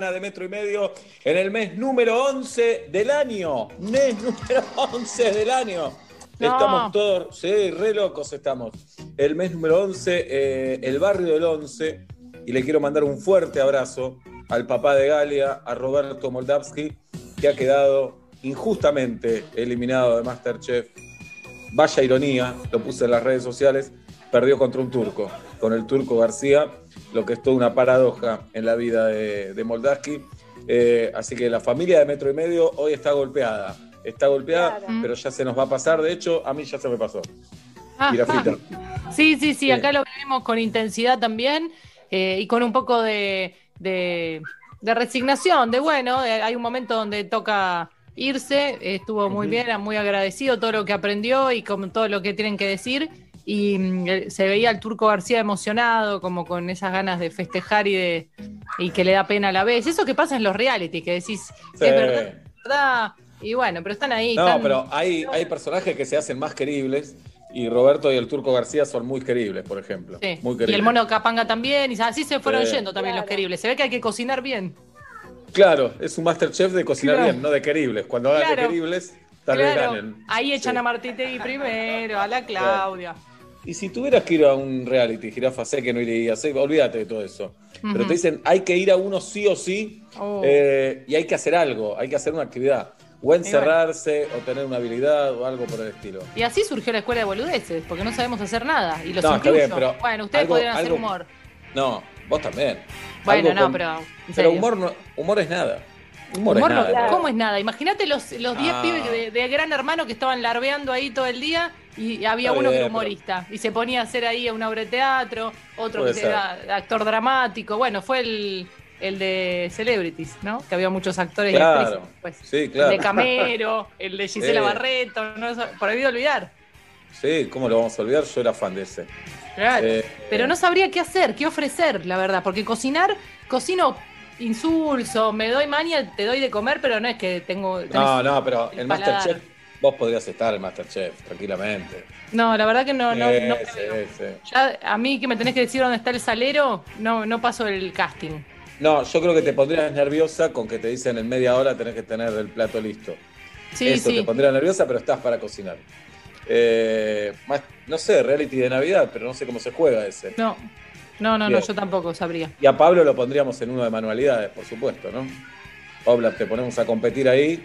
de metro y medio en el mes número 11 del año. Mes número 11 del año. Estamos todos, sí, re locos estamos. El mes número 11, eh, el barrio del 11. Y le quiero mandar un fuerte abrazo al papá de Galia, a Roberto Moldavsky, que ha quedado injustamente eliminado de Masterchef. Vaya ironía, lo puse en las redes sociales, perdió contra un turco, con el turco García lo que es toda una paradoja en la vida de, de Moldaski. Eh, así que la familia de Metro y Medio hoy está golpeada. Está golpeada, pero ya se nos va a pasar. De hecho, a mí ya se me pasó. Ah, sí, sí, sí, acá lo vivimos con intensidad también eh, y con un poco de, de, resignación, de bueno, hay un momento donde toca irse, estuvo muy bien, muy agradecido todo lo que aprendió y con todo lo que tienen que decir y mm, se veía al Turco García emocionado, como con esas ganas de festejar y de y que le da pena a la vez. Eso que pasa en los reality, que decís, es verdad, y bueno, pero están ahí. No, pero hay, hay personajes que se hacen más queribles. Y Roberto y el Turco García son muy queribles, por ejemplo. Muy Y el mono Capanga también, y así se fueron yendo también los queribles. Se ve que hay que cocinar bien. Claro, es un Masterchef de cocinar bien, no de queribles. Cuando hagan de queribles, tal vez ganen. Ahí echan a Martitegui primero, a la Claudia. Y si tuvieras que ir a un reality, jirafa, sé que no irías, olvídate de todo eso. Pero te dicen, hay que ir a uno sí o sí oh. eh, y hay que hacer algo, hay que hacer una actividad. O encerrarse, o tener una habilidad, o algo por el estilo. Y así surgió la escuela de boludeces, porque no sabemos hacer nada. Y los no, bien, pero Bueno, ustedes podrían hacer humor. No, vos también. Bueno, no, pero. Pero humor, humor es nada. Humor, es nada. ¿Cómo es nada? Imagínate los 10 ah. pibes de, Gran Hermano que estaban larveando ahí todo el día y había uno que era humorista y se ponía a hacer ahí una obra de teatro, otro que era actor dramático. Bueno, fue el, el de Celebrities, ¿no? Que había muchos actores claro. Pues. Sí, claro. El de Camero, el de Gisela Barreto, ¿no? prohibido olvidar. Sí, ¿cómo lo vamos a olvidar? Yo era fan de ese. Claro. Eh, Pero no sabría qué hacer, qué ofrecer, la verdad, porque cocinar, cocino insulso, me doy maña, te doy de comer, pero no es que tengo. No, no, pero el, Masterchef, vos podrías estar en Masterchef, tranquilamente. No, la verdad que no. no, Ya, a mí que me tenés que decir dónde está el salero, no, no paso el casting. No, yo creo que te pondrías nerviosa con que te dicen en media hora tenés que tener el plato listo. Sí, Eso te pondría nerviosa, pero estás para cocinar. Eh, no sé, reality de Navidad, pero no sé cómo se juega ese. No, no, no, no, yo tampoco sabría. Y a Pablo lo pondríamos en uno de manualidades, por supuesto, ¿no? Pablo, te ponemos a competir ahí.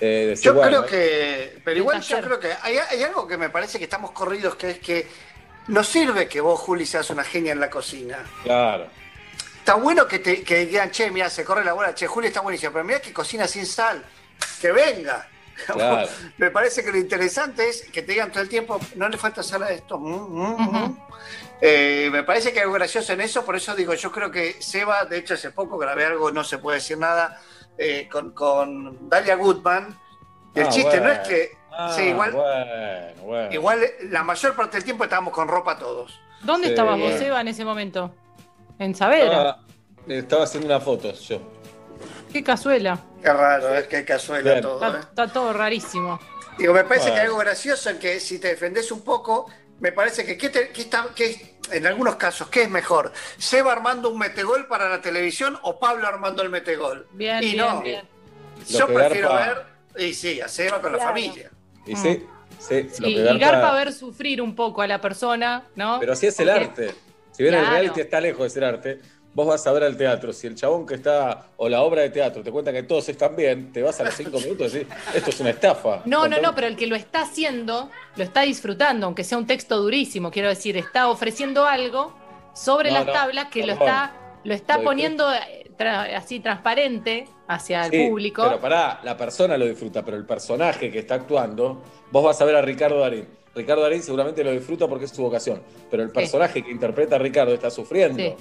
Eh, yo creo que, pero igual yo creo que hay, algo que me parece que estamos corridos, que es que no sirve que vos, Juli, seas una genia en la cocina. Claro. Está bueno que, te, que digan, che, mira, se corre la bola, che, Juli está buenísimo, pero mira que cocina sin sal, que venga. Claro. me parece que lo interesante es que te digan todo el tiempo, no le falta sal a esto. Mm, mm, mm". Eh, me parece que hay algo gracioso en eso, por eso digo, yo creo que Seba, de hecho hace poco grabé algo, no se puede decir nada, eh, con, Dalia Goodman. el ah, chiste no es que... Ah, igual, igual la mayor parte del tiempo estábamos con ropa todos. ¿Dónde estabas vos, Seba, en ese momento? ¿En Saavedra? Estaba, haciendo una foto yo. Qué cazuela. Qué raro, es que hay cazuela todo. ¿eh? Está, todo rarísimo. Digo, me parece que hay algo gracioso en que si te defendés un poco, me parece que, ¿qué, está, en algunos casos, ¿qué es mejor? ¿Seba armando un metegol para la televisión o Pablo armando el metegol? Bien, y bien, no, bien. Yo prefiero ver, y sí, a Seba con la familia. Y sí, sí. y, Garpa ver sufrir un poco a la persona, ¿no? Pero así es el arte. Si bien el reality está lejos de ser arte, vos vas a ver al teatro. Si el chabón que está, o la obra de teatro, te cuenta que todos están bien, te vas a los cinco minutos y decís, esto es una estafa. No, no, no, pero el que lo está haciendo, lo está disfrutando, aunque sea un texto durísimo, quiero decir, está ofreciendo algo sobre las tablas que lo está, lo está poniendo eh, así transparente hacia el público. Pero pará, la persona lo disfruta, pero el personaje que está actuando, vos vas a ver a Ricardo Darín. Ricardo Darín seguramente lo disfruta porque es su vocación, pero el personaje que interpreta a Ricardo está sufriendo.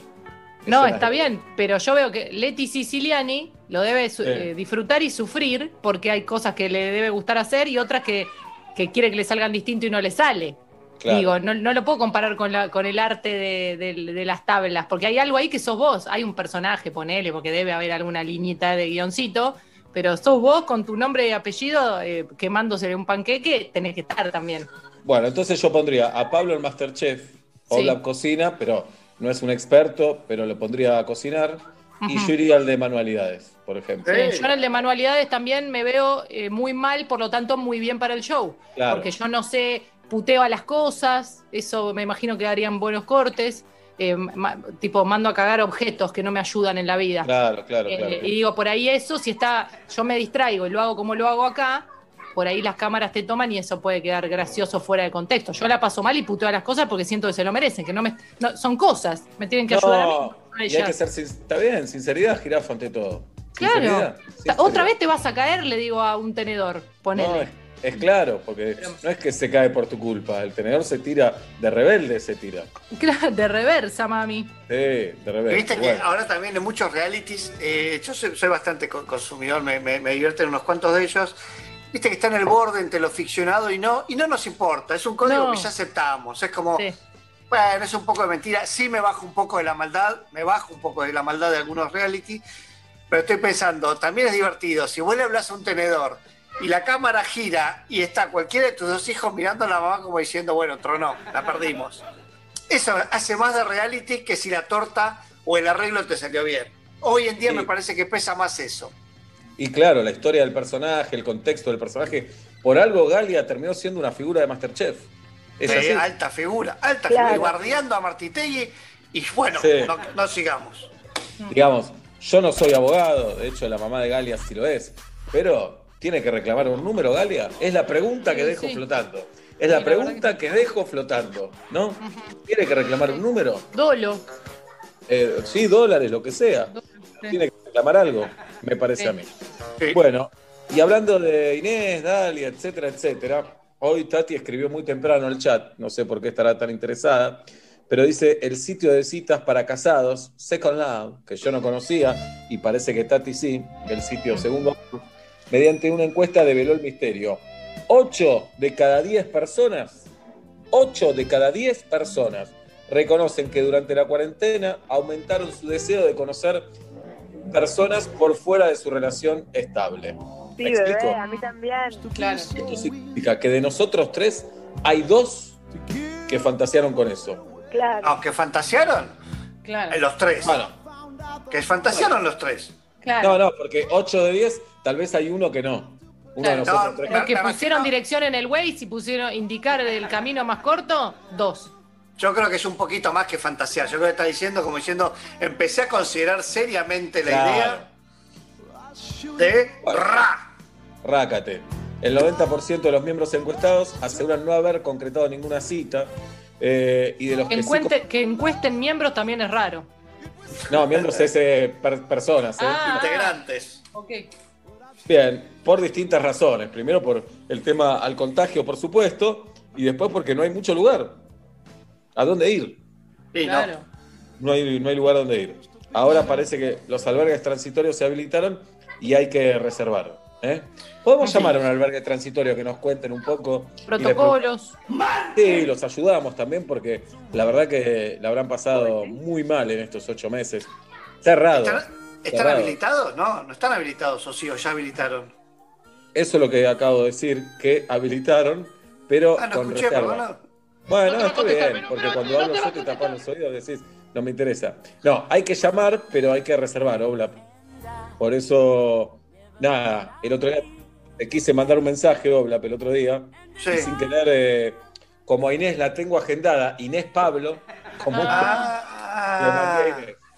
No, está bien, pero yo veo que Leti Siciliani lo debe eh, disfrutar y sufrir porque hay cosas que le debe gustar hacer y otras que, quiere que le salgan distinto y no le sale. Digo, no, lo puedo comparar con, la, con el arte de, las tablas, porque hay algo ahí que sos vos, hay un personaje, ponele, porque debe haber alguna liñita de guioncito, pero sos vos con tu nombre y apellido eh, quemándose un panqueque, tenés que estar también. Bueno, entonces yo pondría a Pablo el Masterchef, o la cocina, pero no es un experto, pero lo pondría a cocinar. Y yo iría al de manualidades, por ejemplo. yo en el de manualidades también me veo eh, muy mal, por lo tanto muy bien para el show. Porque yo no sé, puteo a las cosas, eso me imagino que darían buenos cortes. Eh, tipo, mando a cagar objetos que no me ayudan en la vida. Claro, claro, claro. Y digo, por ahí eso, si está, yo me distraigo y lo hago como lo hago acá, por ahí las cámaras te toman y eso puede quedar gracioso fuera de contexto. Yo la paso mal y puteo a las cosas porque siento que se lo merecen, que no me son cosas, me tienen que ayudar a mí. Y hay que ser, está bien, sinceridad, jirafa ante todo. Claro. Otra vez te vas a caer, le digo a un tenedor, ponele. Es claro, porque no es que se cae por tu culpa, el tenedor se tira, de rebelde se tira. Claro, de reversa, mami. Sí, de reversa. Viste que ahora también en muchos realities, eh, yo soy, bastante consumidor, me, me, me, divierten unos cuantos de ellos. Viste que está en el borde entre lo ficcionado y no, y no nos importa, es un código que ya aceptamos. Es como, bueno, es un poco de mentira. Sí me bajo un poco de la maldad, me bajo un poco de la maldad de algunos reality, pero estoy pensando, también es divertido. Si vos le hablas a un tenedor y la cámara gira y está cualquiera de tus dos hijos mirando a la mamá como diciendo, bueno, tronó, la perdimos. Eso hace más de reality que si la torta o el arreglo te salió bien. Hoy en día me parece que pesa más eso. Y claro, la historia del personaje, el contexto del personaje. Por algo Galia terminó siendo una figura de Masterchef. Es alta figura, alta figura, guardiando a Martitegui. Y bueno, no, sigamos. Digamos, yo no soy abogado, de hecho la mamá de Galia sí lo es, pero ¿Tiene que reclamar un número, Galia? Es la pregunta que dejo flotando. Es la pregunta que... dejo flotando, ¿no? ¿Tiene que reclamar un número? Dolo. Eh, sí, dólares, lo que sea. Tiene que reclamar algo, me parece a mí. Bueno, y hablando de Inés, Dalia, etcétera, etcétera, hoy Tati escribió muy temprano el chat, no sé por qué estará tan interesada, pero dice el sitio de citas para casados, Second Love, que yo no conocía y parece que Tati sí, el sitio segundo mediante una encuesta develó el misterio. 8 de cada 10 personas, 8 de cada 10 personas reconocen que durante la cuarentena aumentaron su deseo de conocer personas por fuera de su relación estable. Sí, bebé, a mí también. Claro. Esto significa que de nosotros tres hay dos que fantasearon con eso. Claro. Aunque fantasearon. Claro. Los tres. Bueno. Que fantasearon los tres. Claro. No, no, porque 8 de 10 tal vez hay uno que no. Uno de nosotros Los que pusieron dirección en el Waze y pusieron indicar el camino más corto, dos. Yo creo que es un poquito más que fantasear. Yo creo que está diciendo, como diciendo, empecé a considerar seriamente la idea de ra. Rácate. El 90% de los miembros encuestados aseguran no haber concretado ninguna cita. Eh, y de los que, que, encuesten miembros también es raro. No, miembros es eh, personas. Eh. Ah, Integrantes. Ok. Bien, por distintas razones. Primero por el tema al contagio, por supuesto, y después porque no hay mucho lugar. ¿A dónde ir? claro. No, hay, no hay lugar a dónde ir. Ahora parece que los albergues transitorios se habilitaron y hay que reservar. ¿eh? Podemos llamar a un albergue transitorio que nos cuenten un poco. Protocolos. Sí, los ayudamos también porque la verdad que la habrán pasado muy mal en estos ocho meses. Cerrado. ¿Están habilitados? No, no están habilitados, o sí, o ya habilitaron. Eso es lo que acabo de decir, que habilitaron, pero ah, no con escuché, reserva. Bueno, no, está bien, porque cuando hablo yo te tapan los oídos y decís, no me interesa. No, hay que llamar, pero hay que reservar, Obla. Por eso, nada, el otro día te quise mandar un mensaje, Obla, el otro día, sí. sin querer, eh, como a Inés la tengo agendada, Inés Pablo, como ah,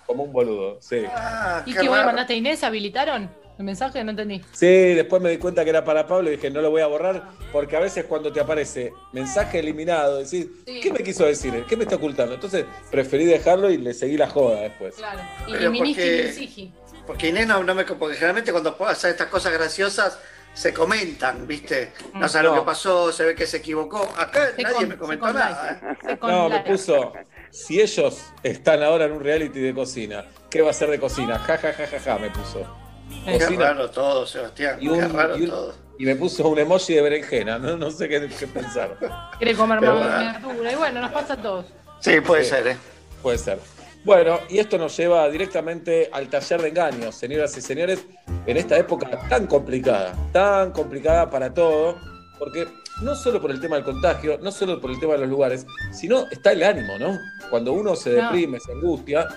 como un boludo, sí. Ah, ¿Y qué, qué mandaste a Inés? ¿Habilitaron? ¿El mensaje? No entendí. Sí, después me di cuenta que era para Pablo y dije, no lo voy a borrar, porque a veces cuando te aparece mensaje eliminado, decís, ¿qué me quiso decir? ¿Qué me está ocultando? Entonces preferí dejarlo y le seguí la joda después. Claro. Y porque, porque Inés no, me. Porque generalmente cuando pasa estas cosas graciosas se comentan, ¿viste? No sabe lo que pasó, se ve que se equivocó. Acá nadie me comentó nada. ¿eh? No, me puso, si ellos están ahora en un reality de cocina, ¿qué va a ser de cocina? Ja, ja, ja, ja, ja, me puso. Qué raro todo, Sebastián. Y, qué raro todo. y me puso un emoji de berenjena, no, no sé qué, pensar. Quiere comer más verdura. Y bueno, nos pasa a todos. Sí, puede ser, ¿eh? Puede ser. Bueno, y esto nos lleva directamente al taller de engaños, señoras y señores, en esta época tan complicada, tan complicada para todo, porque no solo por el tema del contagio, no solo por el tema de los lugares, sino está el ánimo, ¿no? Cuando uno se deprime, se angustia,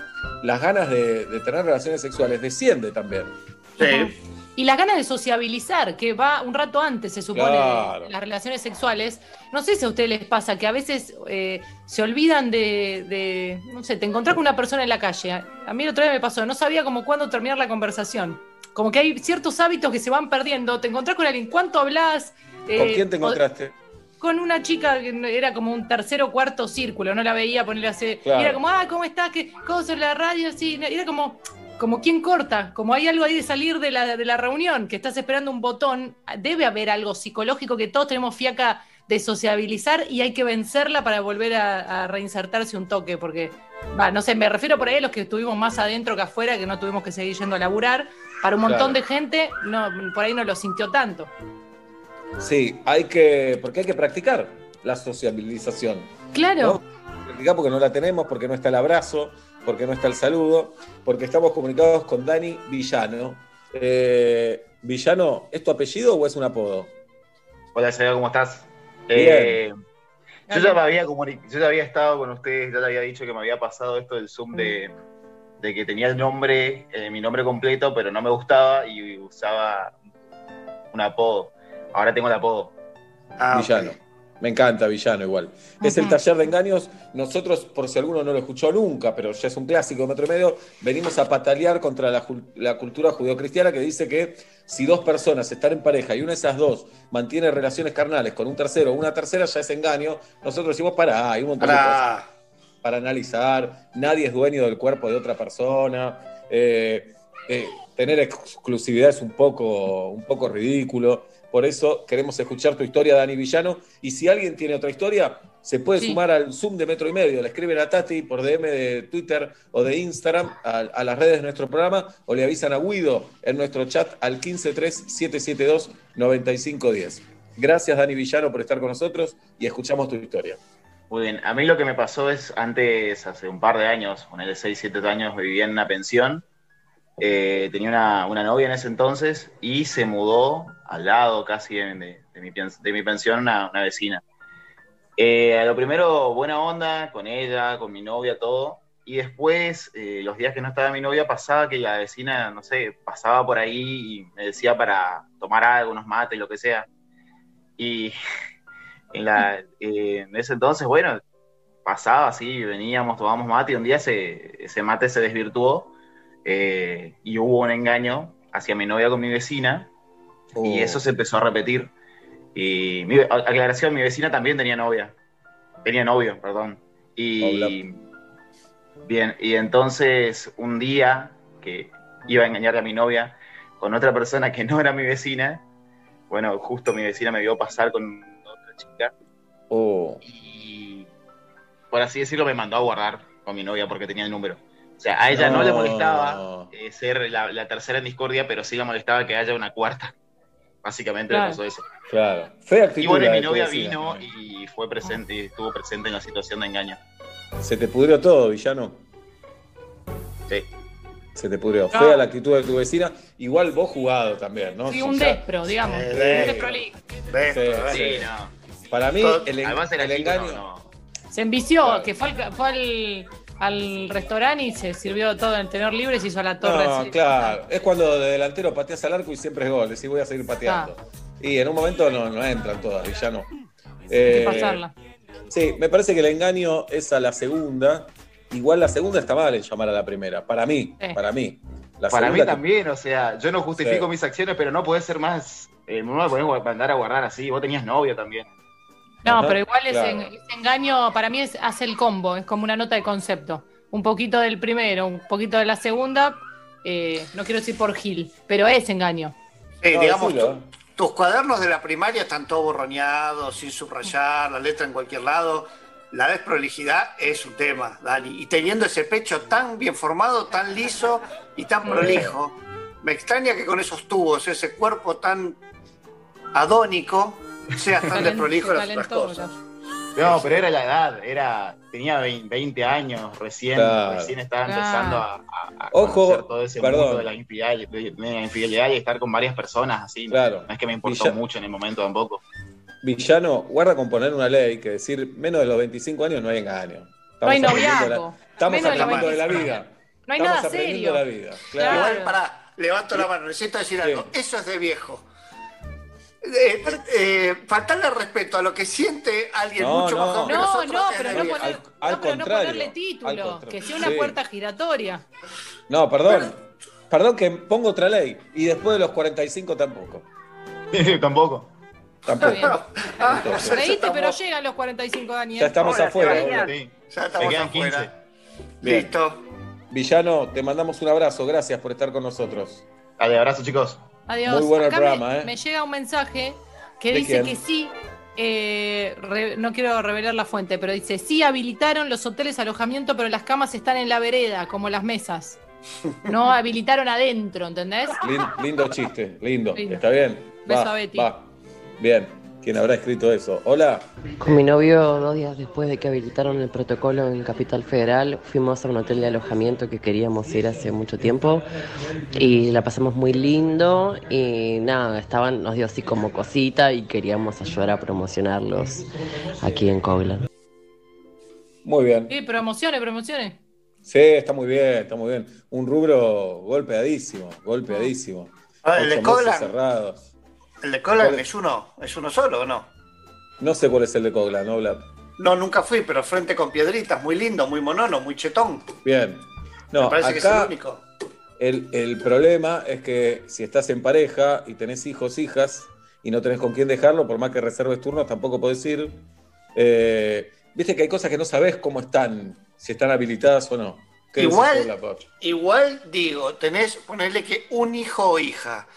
las ganas de, tener relaciones sexuales desciende también. Sí. Y las ganas de sociabilizar, que va un rato antes, se supone, las relaciones sexuales. No sé si a ustedes les pasa que a veces eh, se olvidan de, no sé, te encontrás con una persona en la calle. A mí el otro día me pasó, no sabía cómo cuándo terminar la conversación. Como que hay ciertos hábitos que se van perdiendo. Te encontrás con alguien, ¿cuánto hablas? ¿Con eh, quién te encontraste? Con una chica que era como un tercer o cuarto círculo, no la veía ponerle así. Y era como, ah, ¿cómo estás? ¿Qué cosa la radio? Sí, era como, como quien corta, como hay algo ahí de salir de la, de la reunión, que estás esperando un botón, debe haber algo psicológico que todos tenemos fiaca de sociabilizar y hay que vencerla para volver a, reinsertarse un toque, porque, va, no sé, me refiero por ahí a los que estuvimos más adentro que afuera, que no tuvimos que seguir yendo a laburar. Para un montón de gente, no, por ahí no lo sintió tanto. Sí, hay que, porque hay que practicar la sociabilización. Claro. Practicar porque no la tenemos, porque no está el abrazo, porque no está el saludo, porque estamos comunicados con Dani Villano. Eh, Villano, ¿es tu apellido o es un apodo? Hola, Sergio, ¿cómo estás? Eh, yo, ya me había yo ya había estado con ustedes, ya te había dicho que me había pasado esto del Zoom de, mm. que tenía el nombre, eh, mi nombre completo, pero no me gustaba y usaba un apodo. Ahora tengo el apodo. Ah, Villano. Me encanta Villano igual. Es el taller de engaños. Nosotros, por si alguno no lo escuchó nunca, pero ya es un clásico de Metro y Medio, venimos a patalear contra la, la cultura judeocristiana que dice que si dos personas están en pareja y una de esas dos mantiene relaciones carnales con un tercero o una tercera, ya es engaño. Nosotros decimos, para, hay un montón de cosas para analizar. Nadie es dueño del cuerpo de otra persona. Eh, eh, tener exclusividad es un poco, un poco ridículo. Por eso queremos escuchar tu historia, Dani Villano. Y si alguien tiene otra historia, se puede sumar al Zoom de Metro y Medio. Le escriben a Tati por DM de Twitter o de Instagram a, las redes de nuestro programa o le avisan a Guido en nuestro chat al 153-772-9510. Gracias, Dani Villano, por estar con nosotros y escuchamos tu historia. Muy bien, a mí lo que me pasó es antes, hace un par de años, con el 6, 7 años, vivía en una pensión eh, tenía una, novia en ese entonces y se mudó al lado casi de, mi, de mi, pensión una, vecina. Eh, a lo primero, buena onda con ella, con mi novia, todo. Y después, eh, los días que no estaba mi novia, pasaba que la vecina, no sé, pasaba por ahí y me decía para tomar algo, unos mates, lo que sea. Y en, la, en ese entonces, bueno, pasaba así, veníamos, tomábamos mate y un día ese, ese mate se desvirtuó eh, y hubo un engaño hacia mi novia con mi vecina y oh. eso se empezó a repetir. Y mi, aclaración, mi vecina también tenía novia, tenía novio, perdón. Y bien, y entonces un día que iba a engañar a mi novia con otra persona que no era mi vecina, bueno, justo mi vecina me vio pasar con otra chica. Oh. Y por así decirlo, me mandó a guardar con mi novia porque tenía el número. O sea, a ella no, le molestaba eh, ser la, tercera en discordia, pero sí le molestaba que haya una cuarta. Básicamente le pasó eso. Claro. y bueno, mi novia vino y fue presente y estuvo presente en la situación de engaño. ¿Se te pudrió todo, villano? Sí. Se te pudrió. Fea la actitud de tu vecina. Igual vos jugado también, ¿no? Sí, un despro, digamos. un despro sí, no. Para mí, el, engaño. Se envició, que fue fue al al restaurante y se sirvió todo en tener libre y se hizo la torre. No, claro. Es cuando de delantero pateas al arco y siempre es gol. Decís, voy a seguir pateando. Ah. Y en un momento no, no entran todas y ya no. Hay que eh, pasarla. Sí, me parece que el engaño es a la segunda. Igual la segunda está mal en llamar a la primera. Para mí, para mí. para mí también, o sea, yo no justifico mis acciones, pero no puede ser más. Eh, no me podés mandar a guardar así. Vos tenías novio también. No, pero igual ese, engaño para mí es, hace el combo, es como una nota de concepto. Un poquito del primero, un poquito de la segunda, eh, no quiero decir por Gil, pero es engaño. Sí, digamos, tus cuadernos de la primaria están todos borroñados, sin subrayar, la letra en cualquier lado. La desprolijidad es un tema, Dani. Y teniendo ese pecho tan bien formado, tan liso y tan prolijo, me extraña que con esos tubos, ese cuerpo tan adónico, seas tan desprolijo las otras cosas. No, pero era la edad, era, tenía 20 años recién, recién estaba empezando a, Ojo, todo ese mundo de la, infidelidad, y estar con varias personas así. Claro. No es que me importó mucho en el momento tampoco. Villano, guarda con poner una ley que decir menos de los 25 años no hay engaño. no hay noviazgo. estamos aprendiendo de la vida. No hay nada serio. la vida. Claro. Igual, pará, levanto la mano, necesito decir algo. Eso es de viejo. Eh, eh, faltarle respeto a lo que siente alguien mucho más joven no, nosotros. No, pero no, poner, al, no, pero no ponerle título, que sea una puerta giratoria. No, perdón. Perdón que pongo otra ley. Y después de los 45 tampoco. tampoco. Tampoco. Ah, Reíste, pero llegan los 45 años. Ya estamos afuera. Ya estamos afuera. Listo. Villano, te mandamos un abrazo. Gracias por estar con nosotros. Adiós, abrazo, chicos. Adiós. Muy bueno el programa, me, ¿eh? me llega un mensaje que dice que sí. Eh, no quiero revelar la fuente, pero dice: sí habilitaron los hoteles alojamiento, pero las camas están en la vereda, como las mesas. No habilitaron adentro, ¿entendés? Lindo, chiste, lindo. ¿Está bien? Beso a Betty. Bien. ¿Quién habrá escrito eso? Hola. Con mi novio, dos días después de que habilitaron el protocolo en Capital Federal, fuimos a un hotel de alojamiento que queríamos ir hace mucho tiempo y la pasamos muy lindo y nada, estaban, nos dio así como cosita y queríamos ayudar a promocionarlos aquí en Coglan. Muy bien. Sí, promociones, promociones. Sí, está muy bien, está muy bien. Un rubro golpeadísimo, golpeadísimo. Ah, el de Coglan. cerrados. ¿El de Coglan es uno, es uno solo o no? No sé cuál es el de Coglan, ¿no, Vlad? No, nunca fui, pero frente con piedritas, muy lindo, muy monono, muy chetón. Bien. No, Me parece que es el único. El, problema es que si estás en pareja y tenés hijos, hijas, y no tenés con quién dejarlo, por más que reserves turnos, tampoco podés ir. Eh, viste que hay cosas que no sabés cómo están, si están habilitadas o no. Igual, igual digo, tenés, ponerle que un hijo o hija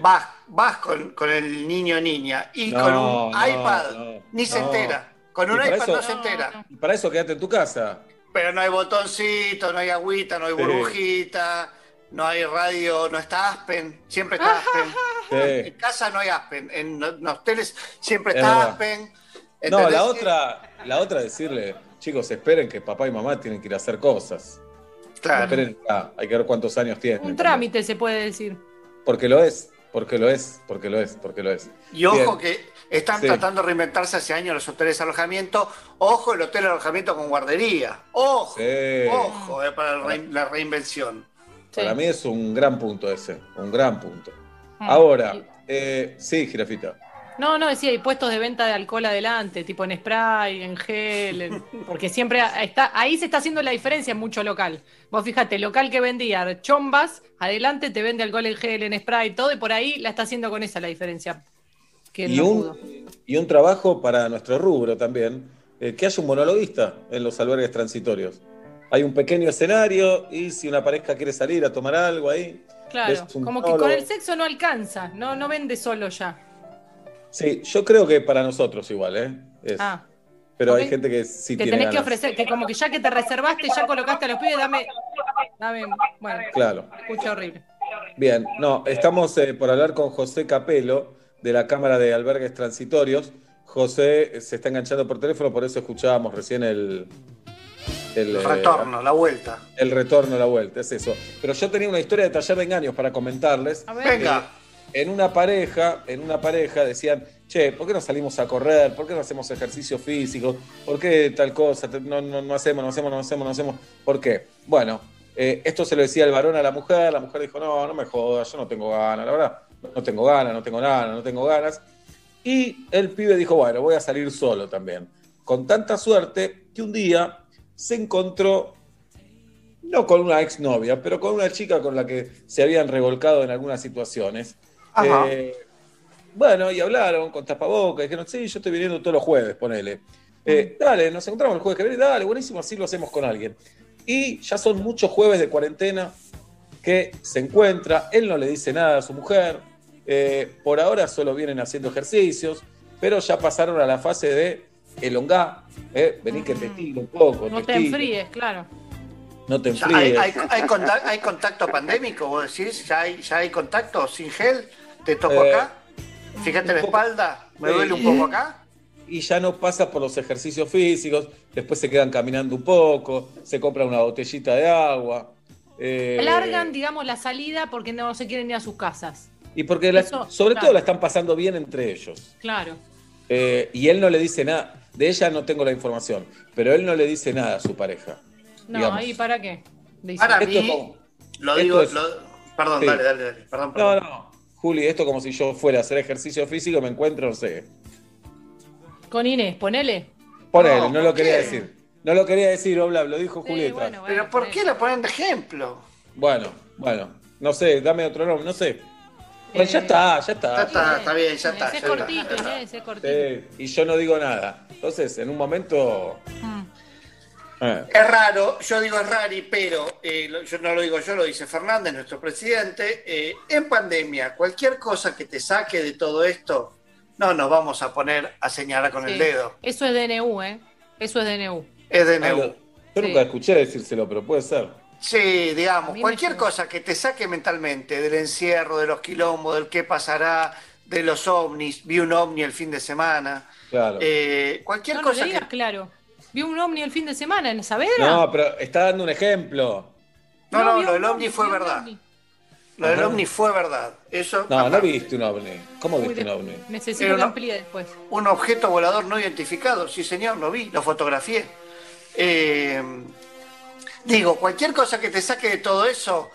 Vas, vas con, el niño o niña y con un iPad ni se entera. Con un iPad no se entera. Y para eso quédate en tu casa. Pero no hay botoncito, no hay agüita, no hay burbujita, no hay radio, no está Aspen, siempre está Aspen. En casa no hay Aspen, en los hoteles siempre está Aspen. No, la otra, la otra decirle, chicos, esperen que papá y mamá tienen que ir a hacer cosas. Claro. Esperen, hay que ver cuántos años tienen. Un trámite se puede decir. Porque lo es, porque lo es, porque lo es, porque lo es. Y ojo que están tratando de reinventarse hace años los hoteles de alojamiento. Ojo el hotel de alojamiento con guardería. Ojo, ojo eh, para la reinvención. Para mí es un gran punto ese, un gran punto. Mm. Ahora, eh, sí, Girafita. No, no, decía, hay puestos de venta de alcohol adelante, tipo en spray, en gel, porque siempre está, ahí se está haciendo la diferencia en mucho local. Vos fíjate, local que vendía chombas, adelante te vende alcohol en gel, en spray, todo, y por ahí la está haciendo con esa la diferencia. y, un, y un trabajo para nuestro rubro también, eh, que haya un monologuista en los albergues transitorios. Hay un pequeño escenario y si una pareja quiere salir a tomar algo ahí. Claro, como que con el sexo no alcanza, no, no vende solo ya. Sí, yo creo que para nosotros igual, ¿eh? ah. Pero hay gente que sí que tenés que ofrecer, que como que ya que te reservaste, ya colocaste a los pibes, dame, dame, bueno, claro. escucha horrible. Bien, no, estamos eh, por hablar con José Capelo de la Cámara de Albergues Transitorios. José se está enganchando por teléfono, por eso escuchábamos recién el, el, eh, retorno, la vuelta. El retorno, la vuelta, es eso. Pero yo tenía una historia de taller de engaños para comentarles. A ver. Venga en una pareja, en una pareja decían, che, ¿por qué no salimos a correr? ¿Por qué no hacemos ejercicio físico? ¿Por qué tal cosa? No, no, hacemos, no hacemos, no hacemos, no hacemos. ¿Por qué? Bueno, eh, esto se lo decía el varón a la mujer, la mujer dijo, no, no me jodas, yo no tengo ganas, la verdad, no tengo ganas, no tengo nada, no tengo ganas. Y el pibe dijo, bueno, voy a salir solo también. Con tanta suerte que un día se encontró, no con una exnovia, pero con una chica con la que se habían revolcado en algunas situaciones eh, bueno, y hablaron con tapabocas, dijeron, sí, yo estoy viniendo todos los jueves, ponele. Eh, mm. dale, nos encontramos el jueves que viene, dale, buenísimo, así lo hacemos con alguien. Y ya son muchos jueves de cuarentena que se encuentra, él no le dice nada a su mujer, eh, por ahora solo vienen haciendo ejercicios, pero ya pasaron a la fase de elongar, eh, vení que te mm. tiro un poco. No te, enfríes, claro. No te enfríes. ¿Hay, hay, contacto, pandémico, vos decís? ¿Ya hay, ¿Ya hay contacto sin gel? ¿Te toco eh, acá? Fíjate la espalda, me duele un poco acá. Y ya no pasa por los ejercicios físicos, después se quedan caminando un poco, se compra una botellita de agua. Eh, Alargan, digamos, la salida porque no se quieren ir a sus casas. Y porque sobre todo la están pasando bien entre ellos. Claro. Eh, y él no le dice nada. De ella no tengo la información, pero él no le dice nada a su pareja. No, ¿y para qué? Para mí, lo digo, perdón, dale, dale, dale. Perdón, No, no. Juli, esto como si yo fuera a hacer ejercicio físico, me encuentro, no sé. Con Inés, ponele. Ponele, no, lo quería decir. No lo quería decir, Obla, lo dijo Julieta. Pero ¿por qué lo ponen de ejemplo? Bueno, bueno, no sé, dame otro nombre, no sé. Pues ya está, ya está. Ya está, está bien, ya está. Es cortito, Inés, es cortito. y yo no digo nada. Entonces, en un momento. Mm. Eh. Es raro, yo digo es rari, pero eh, yo no lo digo yo, lo dice Fernández, nuestro presidente. Eh, en pandemia, cualquier cosa que te saque de todo esto, no nos vamos a poner a señalar con el dedo. Eso es DNU, ¿eh? Eso es DNU. Es DNU. yo nunca escuché decírselo, pero puede ser. Sí, digamos, cualquier cosa que te saque mentalmente del encierro, de los quilombos, del qué pasará, de los ovnis, vi un ovni el fin de semana. Claro. cualquier cosa que. Claro. Vi un ovni el fin de semana en Saavedra. No, pero está dando un ejemplo. No, no, lo del ovni fue verdad. Lo del ovni fue verdad. Eso, no, no viste un ovni. ¿Cómo viste un ovni? Necesito que amplíe después. Un objeto volador no identificado. Sí, señor, lo vi, lo fotografié. Eh, digo, cualquier cosa que te saque de todo eso,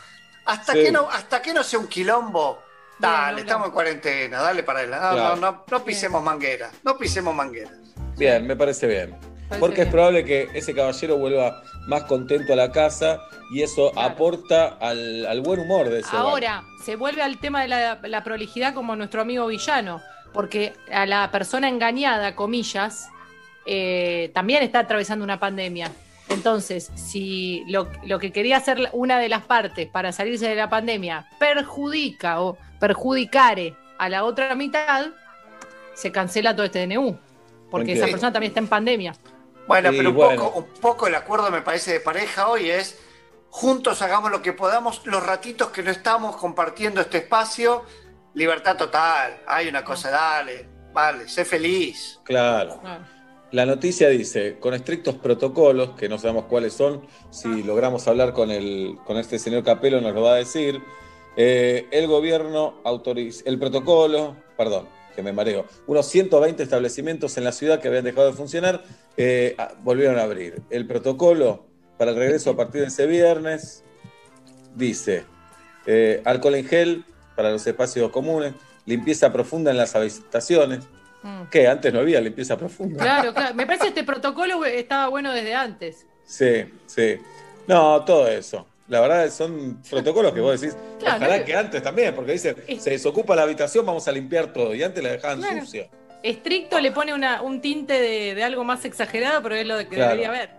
hasta, que, no, hasta que no sea un quilombo, dale, estamos en cuarentena, dale para adelante. No, no, no, pisemos mangueras, no pisemos mangueras. Bien, me parece bien. Porque es probable que ese caballero vuelva más contento a la casa y eso aporta al, buen humor de ese Ahora, se vuelve al tema de la, prolijidad como nuestro amigo villano, porque a la persona engañada, comillas, eh, también está atravesando una pandemia. Entonces, si lo, lo, que quería hacer una de las partes para salirse de la pandemia perjudica o perjudicare a la otra mitad, se cancela todo este DNU, porque esa persona también está en pandemia. Bueno, pero un, Poco, un poco el acuerdo me parece de pareja hoy es juntos hagamos lo que podamos, los ratitos que no estamos compartiendo este espacio, libertad total, hay una cosa, dale, vale, sé feliz. Claro. La noticia dice, con estrictos protocolos, que no sabemos cuáles son, si logramos hablar con, el, con este señor Capelo nos lo va a decir, eh, el gobierno autoriza, el protocolo, perdón, que me mareo, unos 120 establecimientos en la ciudad que habían dejado de funcionar eh, ah, volvieron a abrir. El protocolo para el regreso a partir de ese viernes dice eh, alcohol en gel para los espacios comunes, limpieza profunda en las habitaciones. Mm. Que antes no había limpieza profunda. Claro, claro. Me parece que este protocolo estaba bueno desde antes. Sí, sí. No, todo eso. La verdad son protocolos que vos decís, ojalá que antes también, porque dicen, se desocupa la habitación, vamos a limpiar todo, y antes la dejaban sucia. Estricto le pone un tinte de, algo más exagerado, pero es lo que debería haber.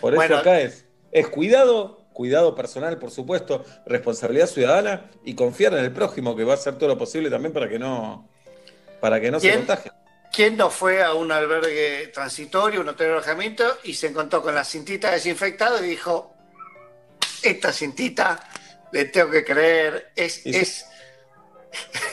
Por eso acá es, es cuidado, cuidado personal, por supuesto, responsabilidad ciudadana y confiar en el prójimo, que va a hacer todo lo posible también para que no, para que no se contagie. ¿Quién no fue a un albergue transitorio, un hotel de alojamiento, y se encontró con la cintita desinfectada y dijo, esta cintita, le tengo que creer, es, es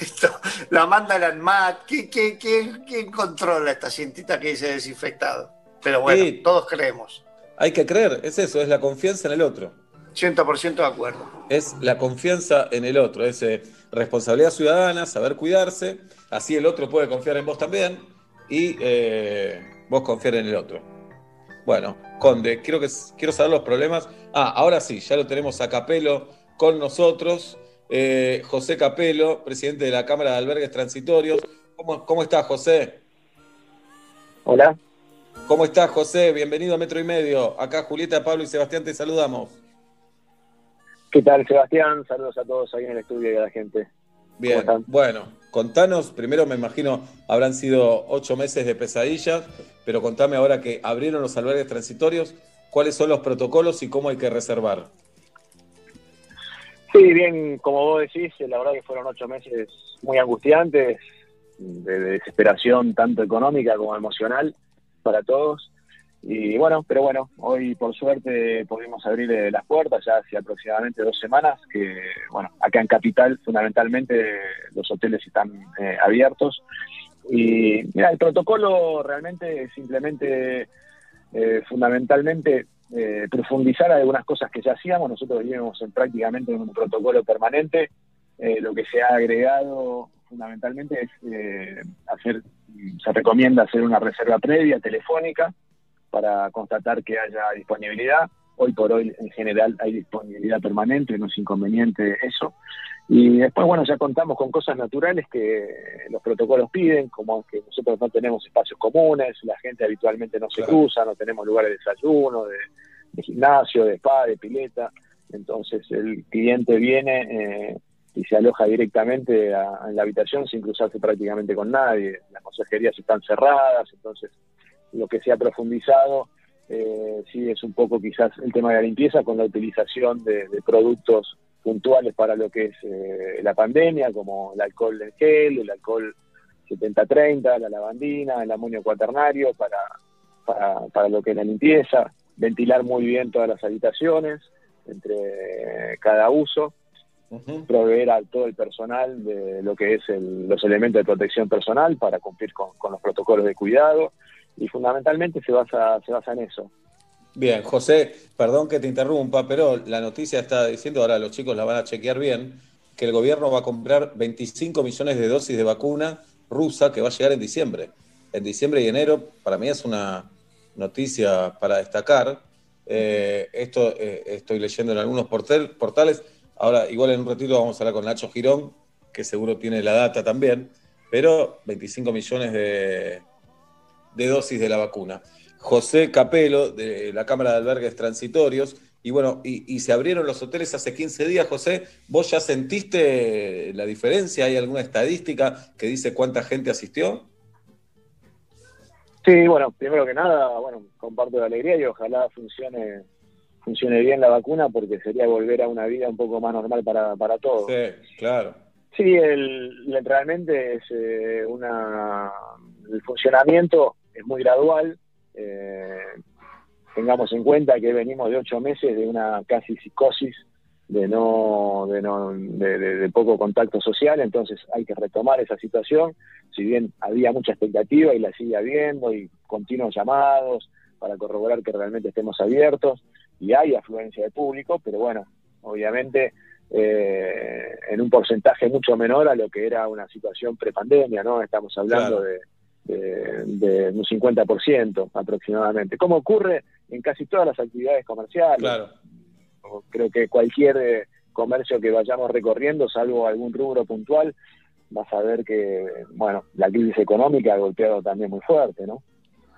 esto, la manda el ANMAT, ¿quién, controla esta cintita que dice desinfectado? Pero bueno, todos creemos. Hay que creer, es eso, es la confianza en el otro. 100% de acuerdo. Es la confianza en el otro, es eh, responsabilidad ciudadana, saber cuidarse, así el otro puede confiar en vos también y eh, vos confiar en el otro. Bueno, Conde, quiero, que, quiero saber los problemas. Ah, ahora sí, ya lo tenemos a Capelo con nosotros. Eh, José Capelo, presidente de la Cámara de Albergues Transitorios. ¿Cómo, ¿Cómo estás, José? Hola. ¿Cómo estás, José? Bienvenido a Metro y Medio. Acá Julieta, Pablo y Sebastián te saludamos. ¿Qué tal, Sebastián? Saludos a todos ahí en el estudio y a la gente. Bien, bueno, contanos, primero me imagino habrán sido ocho meses de pesadillas, pero contame ahora que abrieron los albergues transitorios, cuáles son los protocolos y cómo hay que reservar. Sí, bien, como vos decís, la verdad que fueron ocho meses muy angustiantes, de desesperación tanto económica como emocional para todos. Y bueno, pero bueno, hoy por suerte pudimos abrir eh, las puertas ya hace aproximadamente dos semanas, que bueno, acá en Capital fundamentalmente los hoteles están eh, abiertos. Y mira, el protocolo realmente simplemente, eh, fundamentalmente, profundizar algunas cosas que ya hacíamos. Nosotros vivimos en prácticamente en un protocolo permanente. lo que se ha agregado fundamentalmente es eh, hacer, se recomienda hacer una reserva previa telefónica para constatar que haya disponibilidad. Hoy por hoy, en general, hay disponibilidad permanente, no es inconveniente eso. Y después, bueno, ya contamos con cosas naturales que los protocolos piden, como que nosotros no tenemos espacios comunes, la gente habitualmente no se cruza, no tenemos lugares de desayuno, de, gimnasio, de spa, de pileta. Entonces el cliente viene eh, y se aloja directamente en la habitación sin cruzarse prácticamente con nadie. Las consejerías están cerradas, entonces lo que se ha profundizado eh, sí es un poco quizás el tema de la limpieza con la utilización de, productos puntuales para lo que es eh, la pandemia, como el alcohol en gel, el alcohol 70-30, la lavandina, el amonio cuaternario para, para, para lo que es la limpieza, ventilar muy bien todas las habitaciones entre cada uso, proveer a todo el personal de lo que es los elementos de protección personal para cumplir con, los protocolos de cuidado y fundamentalmente se basa, se basa en eso. Bien, José, perdón que te interrumpa, pero la noticia está diciendo, ahora los chicos la van a chequear bien, que el gobierno va a comprar 25 millones de dosis de vacuna rusa que va a llegar en diciembre. En diciembre y enero, para mí es una noticia para destacar. Eh, esto eh, estoy leyendo en algunos portales. Ahora, igual en un ratito vamos a hablar con Nacho Girón, que seguro tiene la data también, pero 25 millones de, dosis de la vacuna. José Capelo, de la Cámara de Albergues Transitorios, y bueno, y, se abrieron los hoteles hace 15 días, José. ¿Vos ya sentiste la diferencia? ¿Hay alguna estadística que dice cuánta gente asistió? Sí, bueno, primero que nada, bueno, comparto la alegría y ojalá funcione funcione bien la vacuna porque sería volver a una vida un poco más normal para, para todos. Sí, claro. Sí, el, realmente es eh, una el funcionamiento es muy gradual. Eh, tengamos en cuenta que venimos de ocho meses de una casi psicosis de no, de, no de, poco contacto social, entonces hay que retomar esa situación, si bien había mucha expectativa y la sigue habiendo y continuos llamados para corroborar que realmente estemos abiertos y hay afluencia de público, pero bueno, obviamente eh, en un porcentaje mucho menor a lo que era una situación prepandemia, ¿no? Estamos hablando de, de, un 50% aproximadamente, como ocurre en casi todas las actividades comerciales. Claro creo que cualquier eh, comercio que vayamos recorriendo, salvo algún rubro puntual, vas a ver que, bueno, la crisis económica ha golpeado también muy fuerte, ¿no?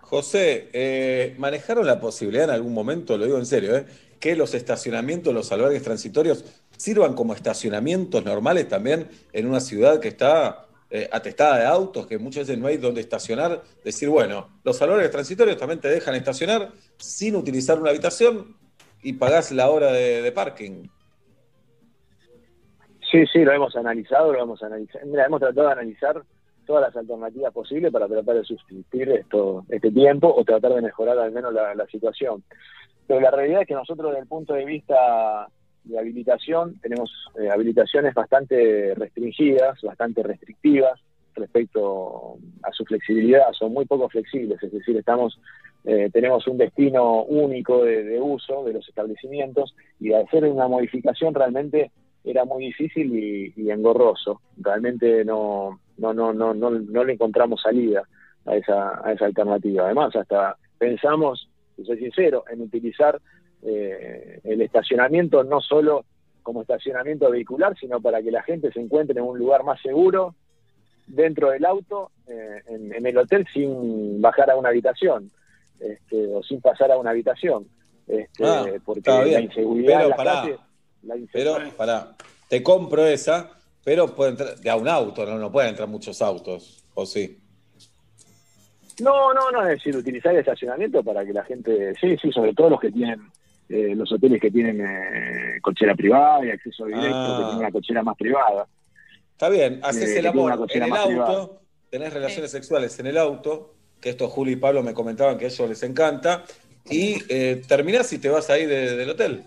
José, eh, ¿manejaron la posibilidad en algún momento, lo digo en serio, eh, que los estacionamientos, los albergues transitorios sirvan como estacionamientos normales también en una ciudad que está atestada de autos, que muchas veces no hay donde estacionar? Decir, bueno, los albergues transitorios también te dejan estacionar sin utilizar una habitación, y pagás la hora de, parking. Sí, sí, lo hemos analizado, lo hemos analizado. Mira, hemos tratado de analizar todas las alternativas posibles para tratar de sustituir esto, este tiempo o tratar de mejorar al menos la, situación. Pero la realidad es que nosotros desde el punto de vista de habilitación tenemos eh, habilitaciones bastante restringidas, bastante restrictivas respecto a su flexibilidad, son muy poco flexibles, es decir, estamos eh, tenemos un destino único de, uso de los establecimientos y hacer una modificación realmente era muy difícil y, engorroso. Realmente no, no, no, no, no, no le encontramos salida a esa, a esa alternativa. Además, hasta pensamos, y soy sincero, en utilizar eh, el estacionamiento no solo como estacionamiento vehicular, sino para que la gente se encuentre en un lugar más seguro dentro del auto, eh, en, el hotel, sin bajar a una habitación este, o sin pasar a una habitación. Este, ah, porque la inseguridad pero, la Pero, para, te compro esa, pero puede entrar de a un auto, no, no pueden entrar muchos autos, ¿o sí? No, no, no, es decir, utilizar el estacionamiento para que la gente, sí, sí, sobre todo los que tienen, eh, los hoteles que tienen eh, cochera privada y acceso directo, que ah. tienen una cochera más privada. Está bien, haces eh, el amor en el auto, tenés relaciones sexuales en el auto, que esto Julio y Pablo me comentaban que a ellos les encanta, y eh, terminás y te vas ahí del hotel.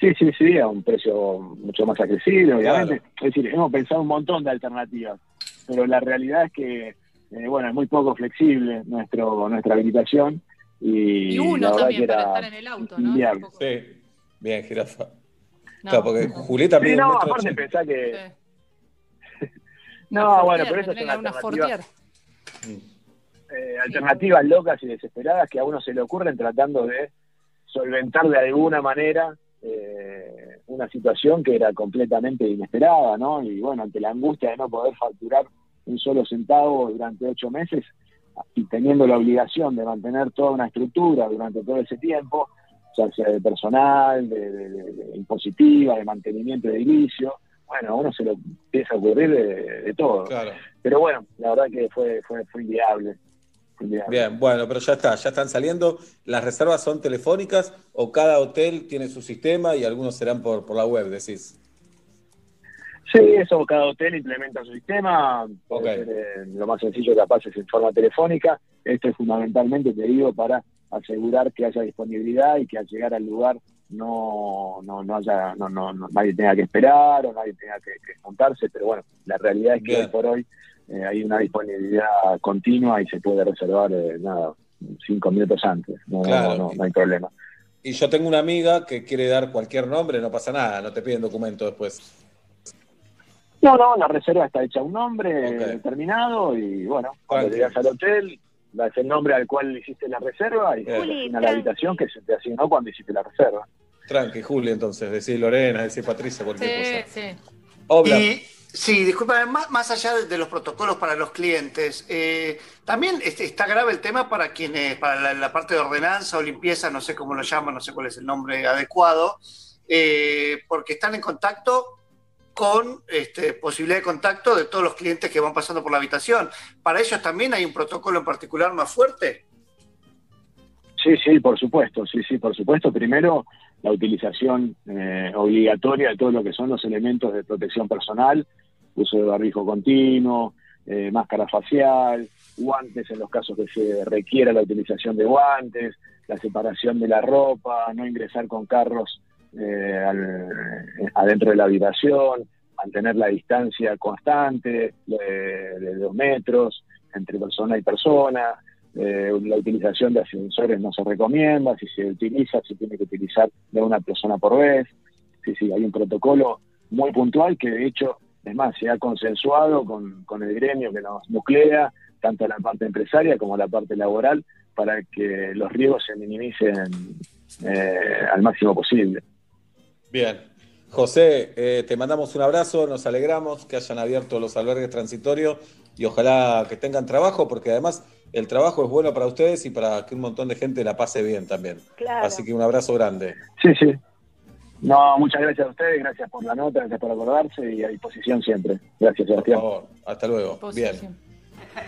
Sí, sí, sí, a un precio mucho más accesible, obviamente. Es decir, hemos pensado un montón de alternativas, pero la realidad es que, eh, bueno, es muy poco flexible nuestro nuestra habilitación. Y, uno también para estar en el auto, ¿no? Sí, bien, jirafa. Claro, porque Julieta sí, no, aparte pensá que... No, bueno, pero eso es una alternativa. Eh, alternativas locas y desesperadas que a uno se le ocurren tratando de solventar de alguna manera eh, una situación que era completamente inesperada, ¿no? Y bueno, ante la angustia de no poder facturar un solo centavo durante ocho meses y teniendo la obligación de mantener toda una estructura durante todo ese tiempo, ya sea de personal, de, impositiva, de mantenimiento de edilicio, bueno, a uno se lo empieza a ocurrir de, todo. Pero bueno, la verdad que fue, fue, fue inviable. Bien, bueno, pero ya está, ya están saliendo. ¿Las reservas son telefónicas o cada hotel tiene su sistema y algunos serán por, por la web, decís? Sí, eso, cada hotel implementa su sistema. Eh, lo más sencillo capaz es en forma telefónica. Esto es fundamentalmente, te digo, para asegurar que haya disponibilidad y que al llegar al lugar no, no, no haya, no, no, nadie tenga que esperar o nadie tenga que, que juntarse. Pero bueno, la realidad es que hoy por hoy eh, hay una disponibilidad continua y se puede reservar, eh, nada, cinco minutos antes, no, no, hay problema. Y yo tengo una amiga que quiere dar cualquier nombre, no pasa nada, no te piden documento después. No, no, la reserva está hecha un nombre determinado y bueno, cuando llegas al hotel, das el nombre al cual hiciste la reserva y asigna la habitación que se te asignó cuando hiciste la reserva. Tranqui, Juli, entonces, decir Lorena, decir Patricia, cualquier cosa. Sí, sí. Sí, disculpa, más, allá de, los protocolos para los clientes, eh, también este, está grave el tema para quienes, para la, parte de ordenanza o limpieza, no sé cómo lo llaman, no sé cuál es el nombre adecuado, eh, porque están en contacto con este, posibilidad de contacto de todos los clientes que van pasando por la habitación. ¿Para ellos también hay un protocolo en particular más fuerte? Sí, sí, por supuesto, sí, sí, por supuesto. Primero, la utilización eh, obligatoria de todo lo que son los elementos de protección personal, uso de barrijo continuo, eh, máscara facial, guantes en los casos que se requiera la utilización de guantes, la separación de la ropa, no ingresar con carros eh, adentro de la habitación, mantener la distancia constante de dos metros entre persona y persona, eh, la utilización de ascensores no se recomienda, si se utiliza, se tiene que utilizar de una persona por vez. Sí, sí, hay un protocolo muy puntual que de hecho, es más, se ha consensuado con, con el gremio que nos nuclea, tanto la parte empresaria como la parte laboral, para que los riesgos se minimicen eh, al máximo posible. Bien. José, eh, te mandamos un abrazo, nos alegramos que hayan abierto los albergues transitorios y ojalá que tengan trabajo, porque además el trabajo es bueno para ustedes y para que un montón de gente la pase bien también. Así que un abrazo grande. Sí, sí. No, muchas gracias a ustedes, gracias por la nota, gracias por acordarse y a disposición siempre. Gracias, Sebastián. Por favor, hasta luego. Bien.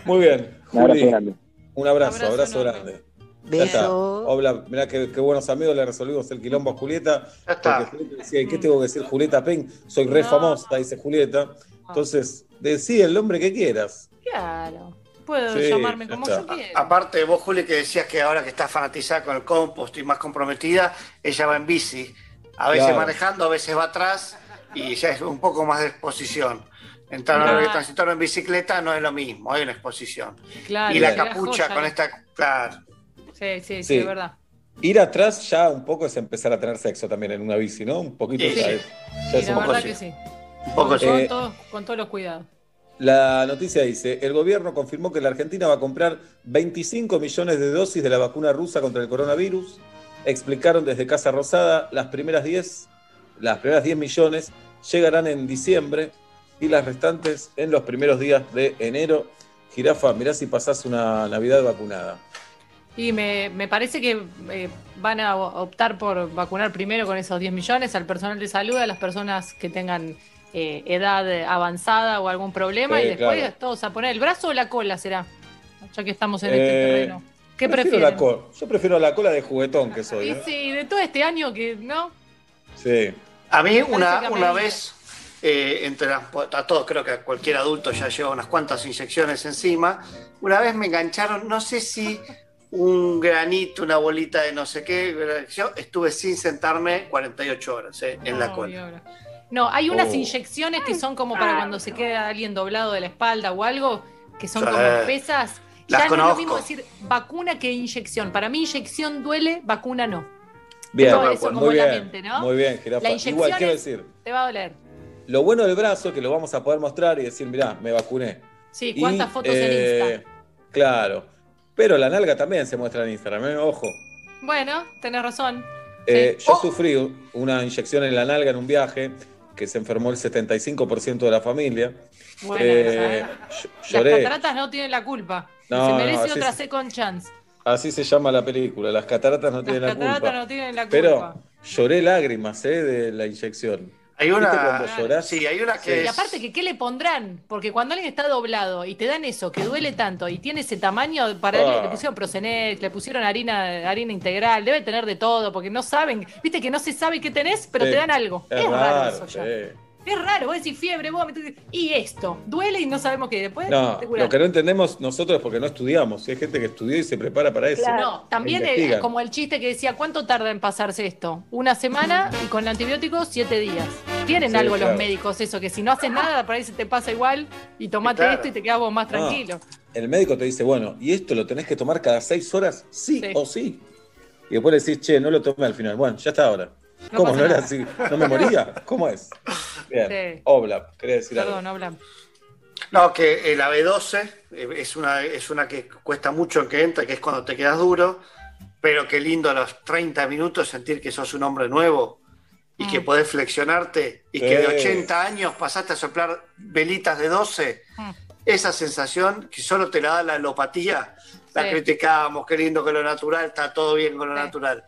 Muy bien. Un abrazo grande. Un abrazo, abrazo, grande. Beso. Hola, mirá qué, buenos amigos le resolvimos el quilombo a Julieta. Porque decía, ¿qué tengo que decir Julieta Pen? Soy re famosa, dice Julieta. Entonces, decí el nombre que quieras. Claro puedo llamarme como yo quiera. Aparte, vos, Juli, que decías que ahora que estás fanatizada con el compost y más comprometida, ella va en bici. A veces manejando, a veces va atrás y ya es un poco más de exposición. Entrar a transitar en bicicleta no es lo mismo, hay una exposición. y la capucha con esta. Claro. Sí, sí, sí, es verdad. Ir atrás ya un poco es empezar a tener sexo también en una bici, ¿no? Un poquito ya, es, la verdad que sí. Un poco con, con todos los cuidados. La noticia dice, el gobierno confirmó que la Argentina va a comprar 25 millones de dosis de la vacuna rusa contra el coronavirus. Explicaron desde Casa Rosada, las primeras 10, las primeras 10 millones llegarán en diciembre y las restantes en los primeros días de enero. Jirafa, mirá si pasás una Navidad vacunada. Y me, parece que eh, van a optar por vacunar primero con esos 10 millones al personal de salud, a las personas que tengan eh, edad avanzada o algún problema y después todos a poner el brazo o la cola será, ya que estamos en este eh, terreno. ¿Qué prefieren? Yo prefiero la cola de juguetón que soy. ¿eh? Sí, de todo este año que, ¿no? Sí. A mí una, una vez, entre a todos creo que cualquier adulto ya lleva unas cuantas inyecciones encima, una vez me engancharon, no sé si un granito, una bolita de no sé qué, yo estuve sin sentarme 48 horas en la cola. No, hay unas oh. inyecciones que son como para cuando se queda alguien doblado de la espalda o algo, que son como pesas. ya no es lo mismo decir vacuna que inyección. Para mí inyección duele, vacuna no. Bien, muy, bien muy bien, La inyección Igual, quiero decir. Te va a doler. lo bueno del brazo es que lo vamos a poder mostrar y decir, mirá, me vacuné. Sí, ¿cuántas fotos en eh, Insta? Claro. Pero la nalga también se muestra en Instagram, ¿eh? ojo. Bueno, tenés razón. Eh, yo oh. sufrí una inyección en la nalga en un viaje que se enfermó el 75% de la familia. Bueno, eh, Las cataratas no tienen la culpa. se merece otra second chance. Así se llama la película. Las cataratas no tienen la culpa. No tienen la culpa. Pero lloré lágrimas eh, de la inyección. Hay una, sí, hay una que Y aparte que qué le pondrán, porque cuando alguien está doblado y te dan eso, que duele tanto y tiene ese tamaño, para él le ah. pusieron Procenex, le pusieron harina, harina integral, debe tener de todo, porque no saben, viste que no se sabe qué tenés, pero te dan algo. Es, raro, eso ya. Es raro, vos decís fiebre, vos y esto, duele y no sabemos qué después. No, lo que no entendemos nosotros es porque no estudiamos. hay gente que estudió y se prepara para eso. No, también es como el chiste que decía, ¿cuánto tarda en pasarse esto? Una semana y con el antibiótico siete días. Tienen algo los médicos eso, que si no haces nada, por ahí se te pasa igual y tomate esto y te quedas vos más tranquilo. el médico te dice, bueno, ¿y esto lo tenés que tomar cada seis horas? Sí, o sí. Y después le decís, che, no lo tomé al final. Bueno, ya está ahora. ¿Cómo? ¿No era así? ¿No me moría? ¿Cómo es? Bien. Oblap, quería decir Perdón, Oblap. No, que el AB12 eh, es una, es una que cuesta mucho que entra, que es cuando te quedas duro, pero qué lindo a los 30 minutos sentir que sos un hombre nuevo y que mm. podés flexionarte y que de 80 años pasaste a soplar velitas de 12. Mm. Esa sensación que solo te la da la alopatía, la criticábamos, qué lindo que lo natural, está todo bien con lo natural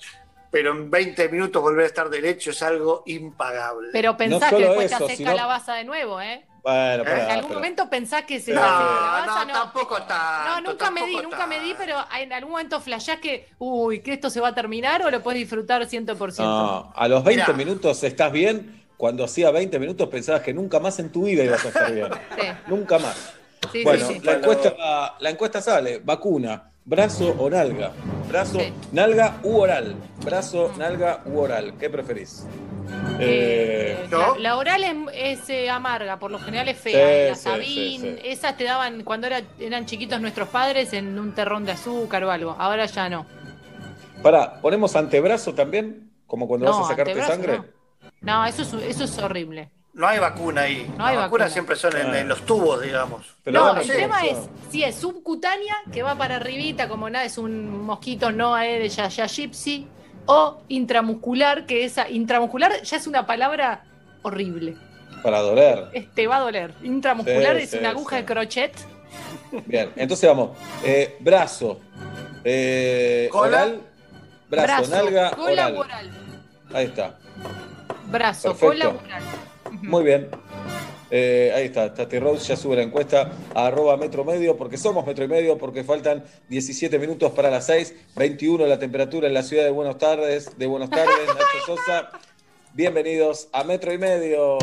pero en 20 minutos volver a estar derecho es algo impagable. Pero pensás que después te haces calabaza de nuevo, ¿eh? Bueno, en algún momento pensás que se no, calabaza, no, no, tampoco está. No, nunca me di, nunca me di, pero en algún momento flashás que, uy, que esto se va a terminar o lo puedes disfrutar 100%. No, a los 20 minutos estás bien, cuando hacía 20 minutos pensabas que nunca más en tu vida ibas a estar bien. sí. Nunca más. bueno, La, encuesta, la encuesta sale, vacuna brazo o nalga. Brazo, nalga u oral. Brazo, nalga u oral. ¿Qué preferís? Eh, la, oral es, eh, amarga, por lo general es fea. la Sabín, esas te daban cuando eran chiquitos nuestros padres en un terrón de azúcar o algo. Ahora ya no. Para, ¿ponemos antebrazo también? Como cuando vas a sacarte sangre. No, eso, eso es horrible. No hay vacuna ahí. No hay vacuna. siempre son en, los tubos, digamos. no, el tema es si es subcutánea, que va para arribita, como nada, es un mosquito no de ya gypsy, o intramuscular, que esa intramuscular ya es una palabra horrible. Para doler. Este va a doler. Intramuscular es una aguja de crochet. Bien, entonces vamos. Eh, brazo. Eh, oral. Brazo, nalga, oral. Ahí está. Brazo, cola, oral. Muy bien. Eh, ahí está, Tati Rose ya sube la encuesta a arroba metro medio, porque somos metro y medio, porque faltan 17 minutos para las 6, 21 la temperatura en la ciudad de Buenos Tardes, de Buenos Tardes, Nacho Sosa. Bienvenidos a Metro y Medio.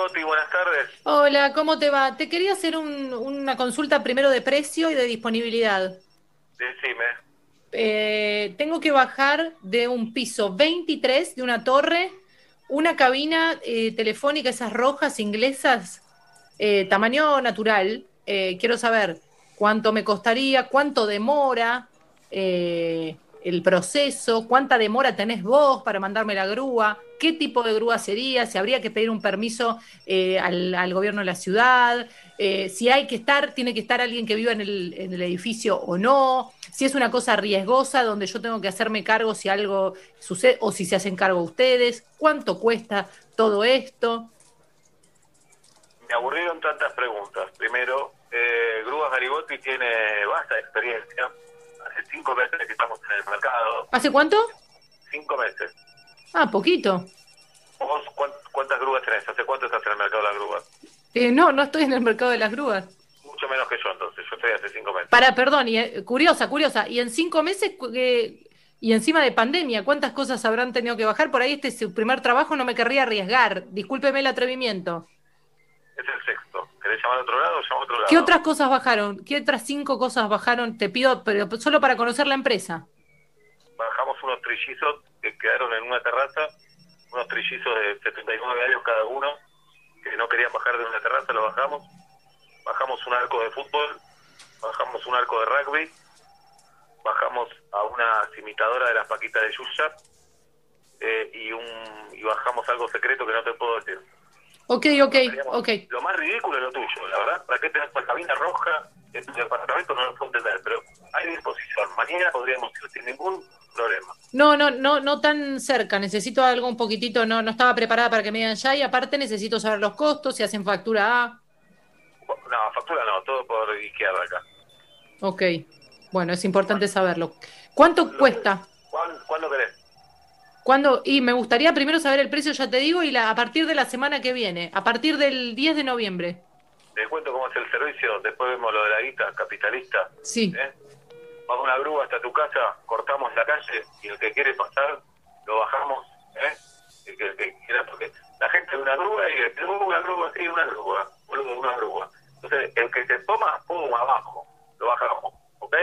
Garibotti, buenas tardes. Hola, ¿cómo te va? Te quería hacer una consulta primero de precio y de disponibilidad. Decime. Eh, tengo que bajar de un piso 23 de una torre, una cabina eh, telefónica, esas rojas inglesas, eh, tamaño natural. quiero saber cuánto me costaría, cuánto demora el proceso, cuánta demora tenés vos para mandarme la grúa, qué tipo de grúa sería, si habría que pedir un permiso al, gobierno de la ciudad, si hay que estar, tiene que estar alguien que viva en el, en el edificio o no, si es una cosa riesgosa donde yo tengo que hacerme cargo si algo sucede o si se hacen cargo ustedes, cuánto cuesta todo esto. Me aburrieron tantas preguntas. Primero, eh, Grúas Garibotti tiene vasta experiencia. Cinco meses que estamos en el mercado. ¿Hace cuánto? Cinco meses. Ah, poquito. ¿Vos cuántas grúas tenés? ¿Hace cuánto estás en el mercado de las grúas? Eh, no, no estoy en el mercado de las grúas mucho menos que yo entonces, yo estoy hace cinco meses. Para, perdón, y, eh, curiosa, curiosa, y en cinco meses, y encima de pandemia, ¿cuántas cosas habrán tenido que bajar? Por ahí este es su primer trabajo, no me querría arriesgar, discúlpeme el atrevimiento. Es el sexto, ¿querés llamar a otro lado? Llama a otro lado. ¿Qué otras cosas bajaron? ¿Qué otras cinco cosas bajaron? Te pido, pero solo para conocer la empresa. Bajamos unos trillizos que quedaron en una terraza, unos trillizos de 79 años cada uno, que no querían bajar de una terraza, lo bajamos bajamos un arco de fútbol, bajamos un arco de rugby, bajamos a una imitadora de las paquitas de Yuya eh, y, un, y bajamos algo secreto que no te puedo decir. Ok, ok, ok. Lo más ridículo es lo tuyo, la verdad. ¿Para qué tenés la cabina roja en tu departamento? No lo puedo entender, pero hay disposición. Mañana podríamos ir sin ningún problema. No, no, no, no tan cerca. Necesito algo un poquitito. No, no estaba preparada para que me digan ya y aparte necesito saber los costos, si hacen factura A. No, factura no, todo por izquierda acá. Ok, bueno, es importante saberlo. ¿Cuánto cuesta? ¿Cuándo, querés? ¿Cuándo? Y me gustaría primero saber el precio, ya te digo, y la, a partir de la semana que viene, a partir del 10 de noviembre. Te cuento cómo es el servicio, después vemos lo de la guita capitalista. Sí. ¿Eh? Vamos una grúa hasta tu casa, cortamos la calle y el que quiere pasar, lo bajamos. ¿eh? El que, quiera, porque la gente de una grúa y el, una grúa, sí, una grúa, una grúa. Entonces, el que se toma, pum, abajo, lo bajamos, ¿ok?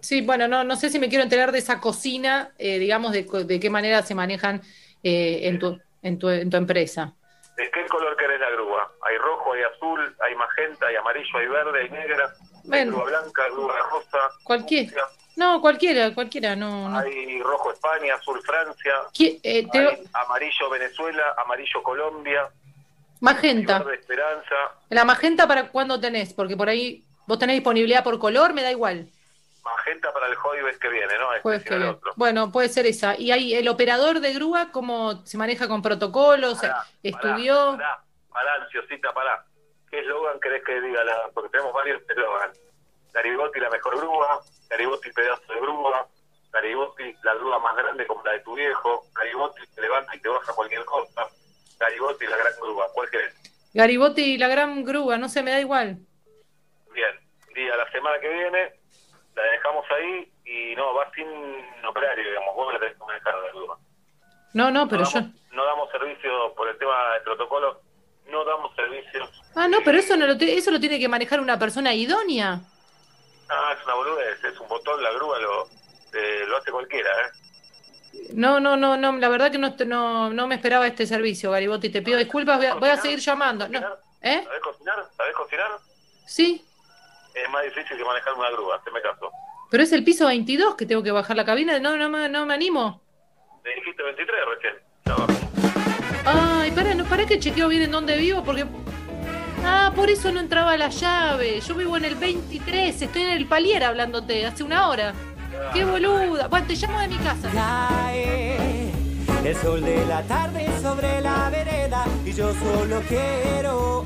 Sí, bueno, no, no sé si me quiero enterar de esa cocina, eh, digamos, de, de, qué manera se manejan eh, en, tu, en, tu, en tu empresa. ¿De qué color querés la grúa? Hay rojo, hay azul, hay magenta, hay amarillo, hay verde, hay negra, hay grúa blanca, grúa rosa. Cualquiera. No, cualquiera, cualquiera, no, Hay rojo España, azul Francia, eh, amarillo Venezuela, amarillo Colombia. Magenta. Esperanza. ¿La magenta para cuándo tenés? Porque por ahí vos tenés disponibilidad por color, me da igual. Magenta para el jueves que viene, ¿no? Jueves que viene. Bueno, puede ser esa. ¿Y hay el operador de grúa cómo se maneja con protocolos? ¿Estudió? Pará, pará, ansiosita, pará. ¿Qué eslogan querés que diga? La... Porque tenemos varios eslogans. Garibotti, la mejor grúa. Garibotti, pedazo de grúa. Garibotti, la grúa más grande como la de tu viejo. Garibotti, te levanta y te baja cualquier cosa. Garibotti la gran grúa. ¿Cuál querés? Garibotti la gran grúa, no sé, me da igual. Bien, día la semana que viene la dejamos ahí y no, va sin operario, digamos, vos la tenés que manejar la grúa. No, no, pero yo... No damos servicio por el tema del protocolo, no damos servicio. Ah, no, pero eso no lo eso lo tiene que manejar una persona idónea. Ah, es una boludez, es un botón, la grúa lo, eh, lo hace cualquiera, ¿eh? No, no, no, no, la verdad que no, no, no me esperaba este servicio, Garibotti. Te pido disculpas, voy a, seguir llamando. No. ¿Eh? ¿Sabés cocinar? ¿Sabés cocinar? Sí. Es más difícil que manejar una grúa, me caso. Pero es el piso 22 que tengo que bajar la cabina, no, no, no, no me animo. Me dijiste 23 recién, Ay, para, no, para que chequeo bien en dónde vivo, porque... Ah, por eso no entraba la llave. Yo vivo en el 23, estoy en el palier hablándote, hace una hora. ¡Qué boluda! Bueno, te llamo de mi casa. Cae el sol de la tarde sobre la vereda y yo solo quiero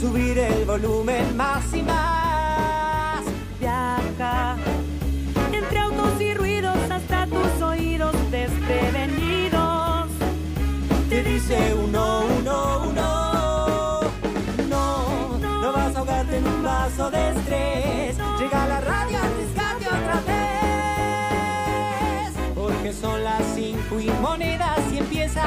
subir el volumen más y más. Viaja entre autos y ruidos hasta tus oídos desprevenidos. Te dice uno, uno, uno. No, no vas a ahogarte en un vaso de estrés. Llega la radio son las cinco y monedas y empieza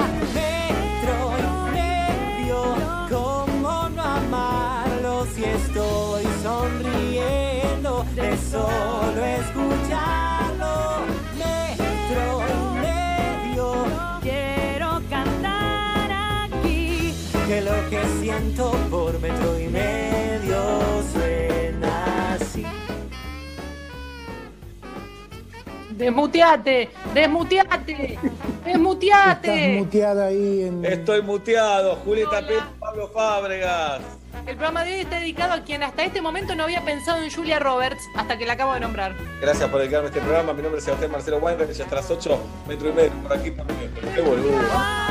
solo escucharlo metro y medio. Quiero cantar aquí que lo que siento por metro y medio suena así. Desmuteate, desmuteate, desmuteate. Estás muteada ahí en... Estoy muteado, Julieta Pérez, Pablo Fábregas. El programa de hoy está dedicado a quien hasta este momento no había pensado en Julia Roberts hasta que la acabo de nombrar. Gracias por dedicarme a este programa. Mi nombre es Sebastián Marcelo Weinberg. Ya hasta las 8 metro y medio por aquí por minuto. ¡Qué boludo!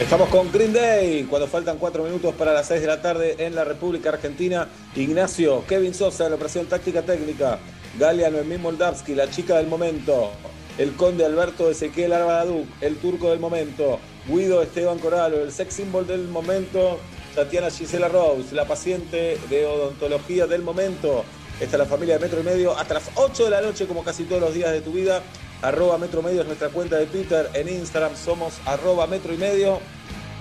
Estamos con Green Day, cuando faltan cuatro minutos para las 6 de la tarde en la República Argentina. Ignacio, Kevin Sosa en la operación táctica técnica, Galia Noemí Moldavsky, la chica del momento, el conde Alberto Ezequiel Arbadaduc, el turco del momento, Guido Esteban Coralo, el sex symbol del momento, Tatiana Gisela Rose, la paciente de odontología del momento. Está la familia de metro y medio hasta las 8 de la noche, como casi todos los días de tu vida. Arroba Metro Medio es nuestra cuenta de Twitter. En Instagram somos arroba Metro y Medio.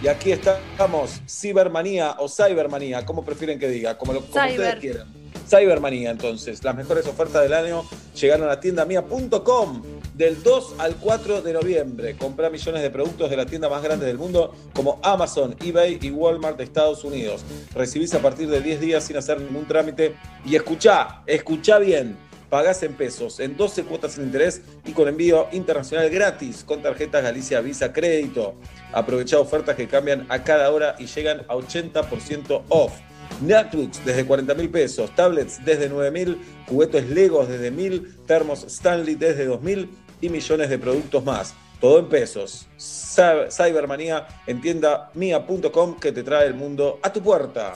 Y aquí estamos, Cibermanía o Cybermanía, como prefieren que diga, como, lo, como ustedes quieran. Cybermanía, entonces. Las mejores ofertas del año llegaron a tiendamia.com del 2 al 4 de noviembre. Comprá millones de productos de la tienda más grande del mundo como Amazon, eBay y Walmart de Estados Unidos. Recibís a partir de 10 días sin hacer ningún trámite. Y escuchá, escuchá bien. Pagás en pesos, en 12 cuotas sin interés y con envío internacional gratis con tarjetas Galicia Visa Crédito. Aprovechá ofertas que cambian a cada hora y llegan a 80% off. Netbooks desde 40 mil pesos, tablets desde 9 mil, juguetes Legos desde 1000, termos Stanley desde 2000 y millones de productos más. Todo en pesos. Cybermanía en tiendamia.com que te trae el mundo a tu puerta.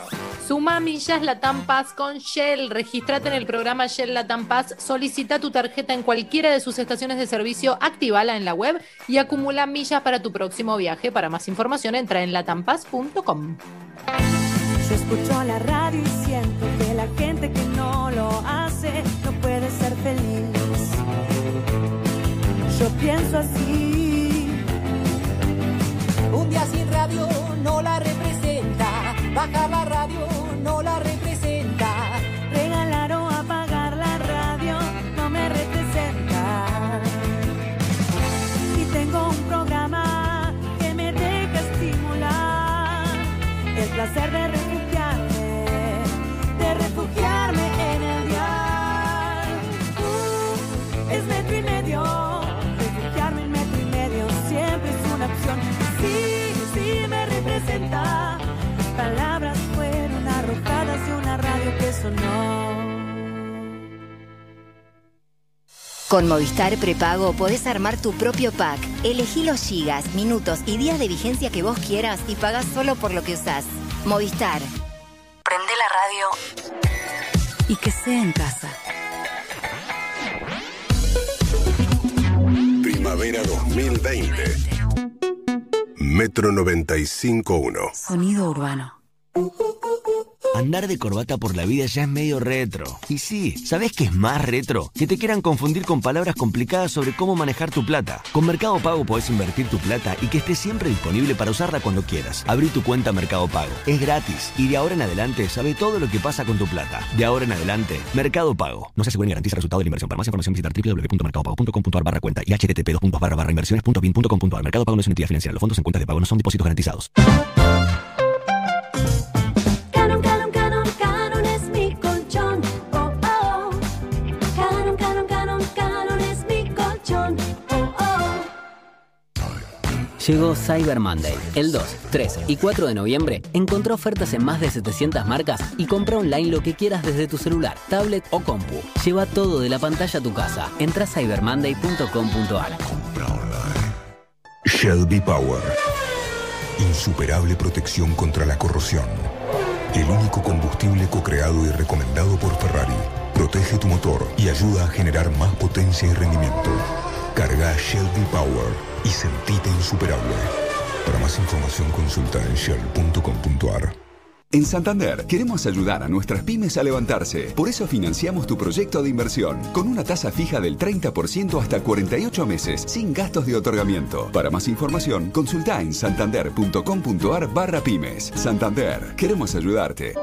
Suma millas Latam Pass con Shell. Registrate en el programa Shell Latam Pass. Solicita tu tarjeta en cualquiera de sus estaciones de servicio. Activala en la web y acumula millas para tu próximo viaje. Para más información, entra en latampass.com. Yo escucho la radio y siento que la gente que no lo hace no Yo pienso así. Un día sin radio no la representa. Baja la radio no la representa. Regalar o apagar la radio no me representa. Y tengo un programa que me deja estimular el placer de palabras fueron arrojadas de una radio que sonó. Con Movistar Prepago podés armar tu propio pack. Elegí los gigas, minutos y días de vigencia que vos quieras y pagás solo por lo que usás. Movistar. Prende la radio y que sea en casa. Primavera 2020. Metro 95.1. Sonido urbano. Andar de corbata por la vida ya es medio retro. Y sí, ¿sabes qué es más retro? Que te quieran confundir con palabras complicadas sobre cómo manejar tu plata. Con Mercado Pago podés invertir tu plata y que esté siempre disponible para usarla cuando quieras. Abrí tu cuenta Mercado Pago. Es gratis y de ahora en adelante sabe todo lo que pasa con tu plata. De ahora en adelante, Mercado Pago. No se asegura ni garantiza el resultado de la inversión. Para más información visitar www.mercadopago.com.ar barra cuenta y http barra barra inversiones.bin.com.ar. Mercado Pago no es una entidad financiera. Los fondos en cuentas de pago no son depósitos garantizados. Llegó Cyber Monday. El 2, 3 y 4 de noviembre encontró ofertas en más de 700 marcas y compra online lo que quieras desde tu celular, tablet o compu. Lleva todo de la pantalla a tu casa. Entra a cybermonday.com.ar. Shelby Power. Insuperable protección contra la corrosión. El único combustible co-creado y recomendado por Ferrari. Protege tu motor y ayuda a generar más potencia y rendimiento. Carga Shelby Power y sentite insuperable. Para más información consulta en shell.com.ar. En Santander queremos ayudar a nuestras pymes a levantarse. Por eso financiamos tu proyecto de inversión con una tasa fija del 30% hasta 48 meses, sin gastos de otorgamiento. Para más información, consulta en santander.com.ar barra pymes. Santander, queremos ayudarte.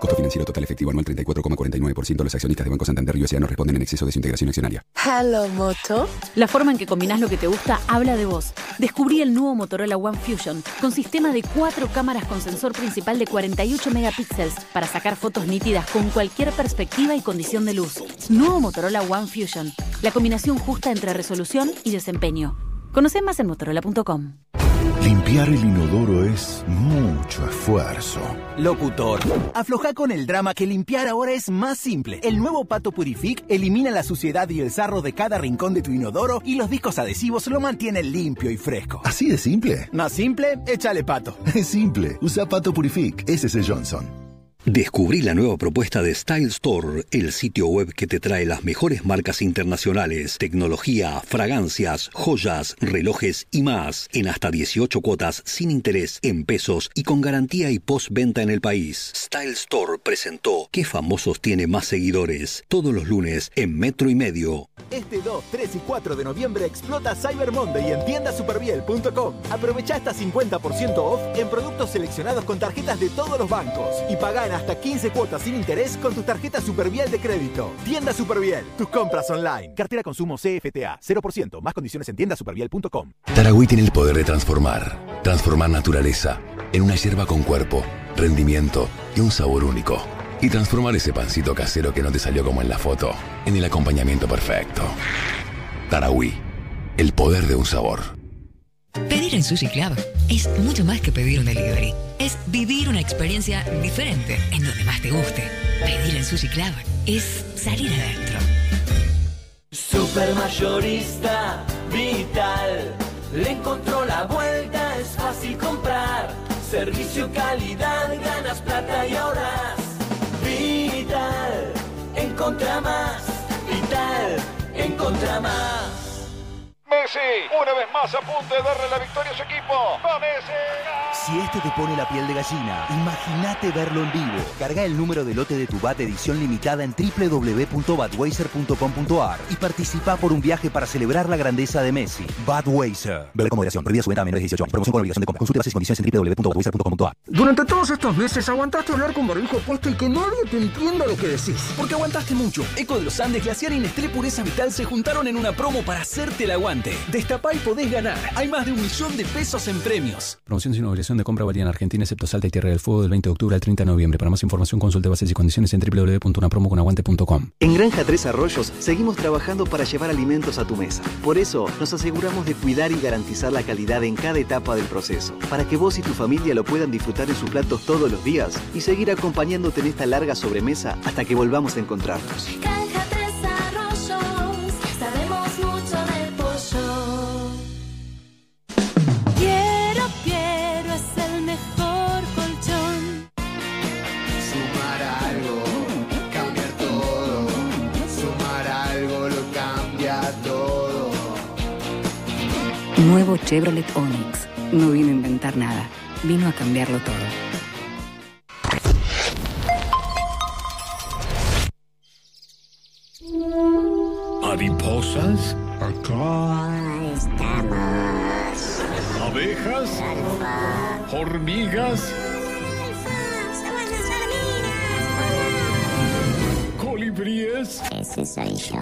Costo financiero total efectivo anual 34,49%. de Los accionistas de Banco Santander y no responden en exceso de su integración accionaria. Hello, Moto. La forma en que combinás lo que te gusta habla de vos. Descubrí el nuevo Motorola One Fusion con sistema de cuatro cámaras con sensor principal de 48 megapíxeles para sacar fotos nítidas con cualquier perspectiva y condición de luz. Nuevo Motorola One Fusion. La combinación justa entre resolución y desempeño. Conoce más en motorola.com. Limpiar el inodoro es mucho esfuerzo. Locutor, afloja con el drama que limpiar ahora es más simple. El nuevo Pato Purific elimina la suciedad y el sarro de cada rincón de tu inodoro y los discos adhesivos lo mantienen limpio y fresco. ¿Así de simple? Más simple, échale pato. Es simple. Usa Pato Purific. Ese es el Johnson. Descubrí la nueva propuesta de Style Store, el sitio web que te trae las mejores marcas internacionales, tecnología, fragancias, joyas, relojes y más, en hasta 18 cuotas sin interés, en pesos y con garantía y postventa en el país. Style Store presentó ¿Qué famosos tiene más seguidores? Todos los lunes en Metro y Medio. Este 2, 3 y 4 de noviembre explota Cyber Monday en tiendasuperbiel.com. Aprovecha hasta 50% off en productos seleccionados con tarjetas de todos los bancos y paga hasta 15 cuotas sin interés con tu tarjeta Superviel de crédito. Tienda Superviel, tus compras online. Cartera consumo CFTA, 0%, más condiciones en tiendasuperviel.com. Taragüí tiene el poder de transformar, transformar naturaleza en una hierba con cuerpo, rendimiento y un sabor único. Y transformar ese pancito casero que no te salió como en la foto, en el acompañamiento perfecto. Taragüí, el poder de un sabor. Pedir en Sushi Club es mucho más que pedir un delivery. Es vivir una experiencia diferente en donde más te guste. Pedir en Sushi Club es salir adentro. Supermayorista Vital. Le encontró la vuelta, es fácil comprar. Servicio, calidad, ganas plata y ahorras. Vital, encontra más. Vital, encontra más. Messi, una vez más a punto de darle la victoria a su equipo. ¡Va Messi! Si este te pone la piel de gallina, imagínate verlo en vivo. Carga el número de lote de tu BAT edición limitada en www.badweiser.com.ar y participa por un viaje para celebrar la grandeza de Messi. Badweiser. Bebe con moderación. Prohibida su venta a menores de 18 años. Promoción con obligación de compra. Consulte bases y condiciones en www.badweiser.com.ar. Durante todos estos meses aguantaste hablar con barbijo puesto y que nadie te entienda lo que decís. Porque aguantaste mucho. Eco de los Andes, Glaciar y Nestlé Pureza Vital se juntaron en una promo para hacerte el aguante. Destapá y podés ganar. Hay más de un millón de pesos en premios. Promoción sin obligación de compra valía en Argentina, excepto Salta y Tierra del Fuego, del 20 de octubre al 30 de noviembre. Para más información, consulte bases y condiciones en www.unapromoconaguante.com. En Granja Tres Arroyos seguimos trabajando para llevar alimentos a tu mesa. Por eso, nos aseguramos de cuidar y garantizar la calidad en cada etapa del proceso, para que vos y tu familia lo puedan disfrutar en sus platos todos los días y seguir acompañándote en esta larga sobremesa hasta que volvamos a encontrarnos. Granja Nuevo Chevrolet Onix. No vino a inventar nada, vino a cambiarlo todo. ¿Mariposas? Acá estamos. ¿Abejas? ¿Hormigas? ¿Colibríes? Ese soy yo.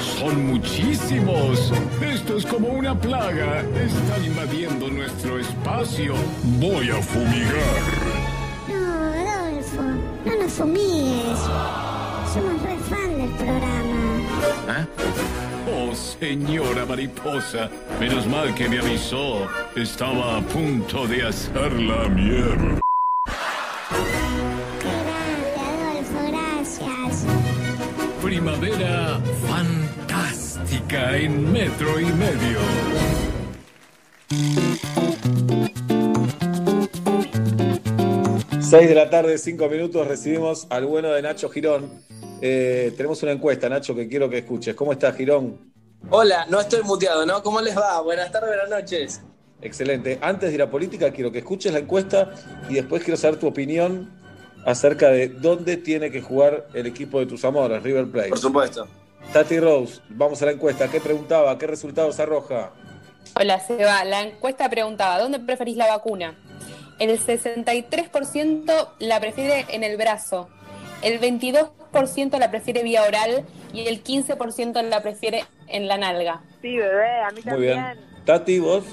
Son muchísimos. Esto es como una plaga. Están invadiendo nuestro espacio. Voy a fumigar. No, Adolfo, no nos fumigues. Somos re fan del programa. Oh, señora mariposa. Menos mal que me avisó. Estaba a punto de hacer la mierda. Primavera fantástica en metro y medio. Seis de la tarde, cinco minutos, recibimos al bueno de Nacho Girón. Eh, tenemos una encuesta, Nacho, que quiero que escuches. ¿Cómo estás, Girón? Hola, no estoy muteado, ¿no? ¿Cómo les va? Buenas tardes, buenas noches. Excelente. Antes de ir a política, quiero que escuches la encuesta y después quiero saber tu opinión acerca de dónde tiene que jugar el equipo de tus amores, River Plate. Por supuesto. Tati Rose, vamos a la encuesta. ¿Qué preguntaba? ¿Qué resultados arroja? Hola, Seba. La encuesta preguntaba, ¿dónde preferís la vacuna? El 63% la prefiere en el brazo, el 22% la prefiere vía oral y el 15% la prefiere en la nalga. Sí, bebé, a mí Muy bien. Tati, vos.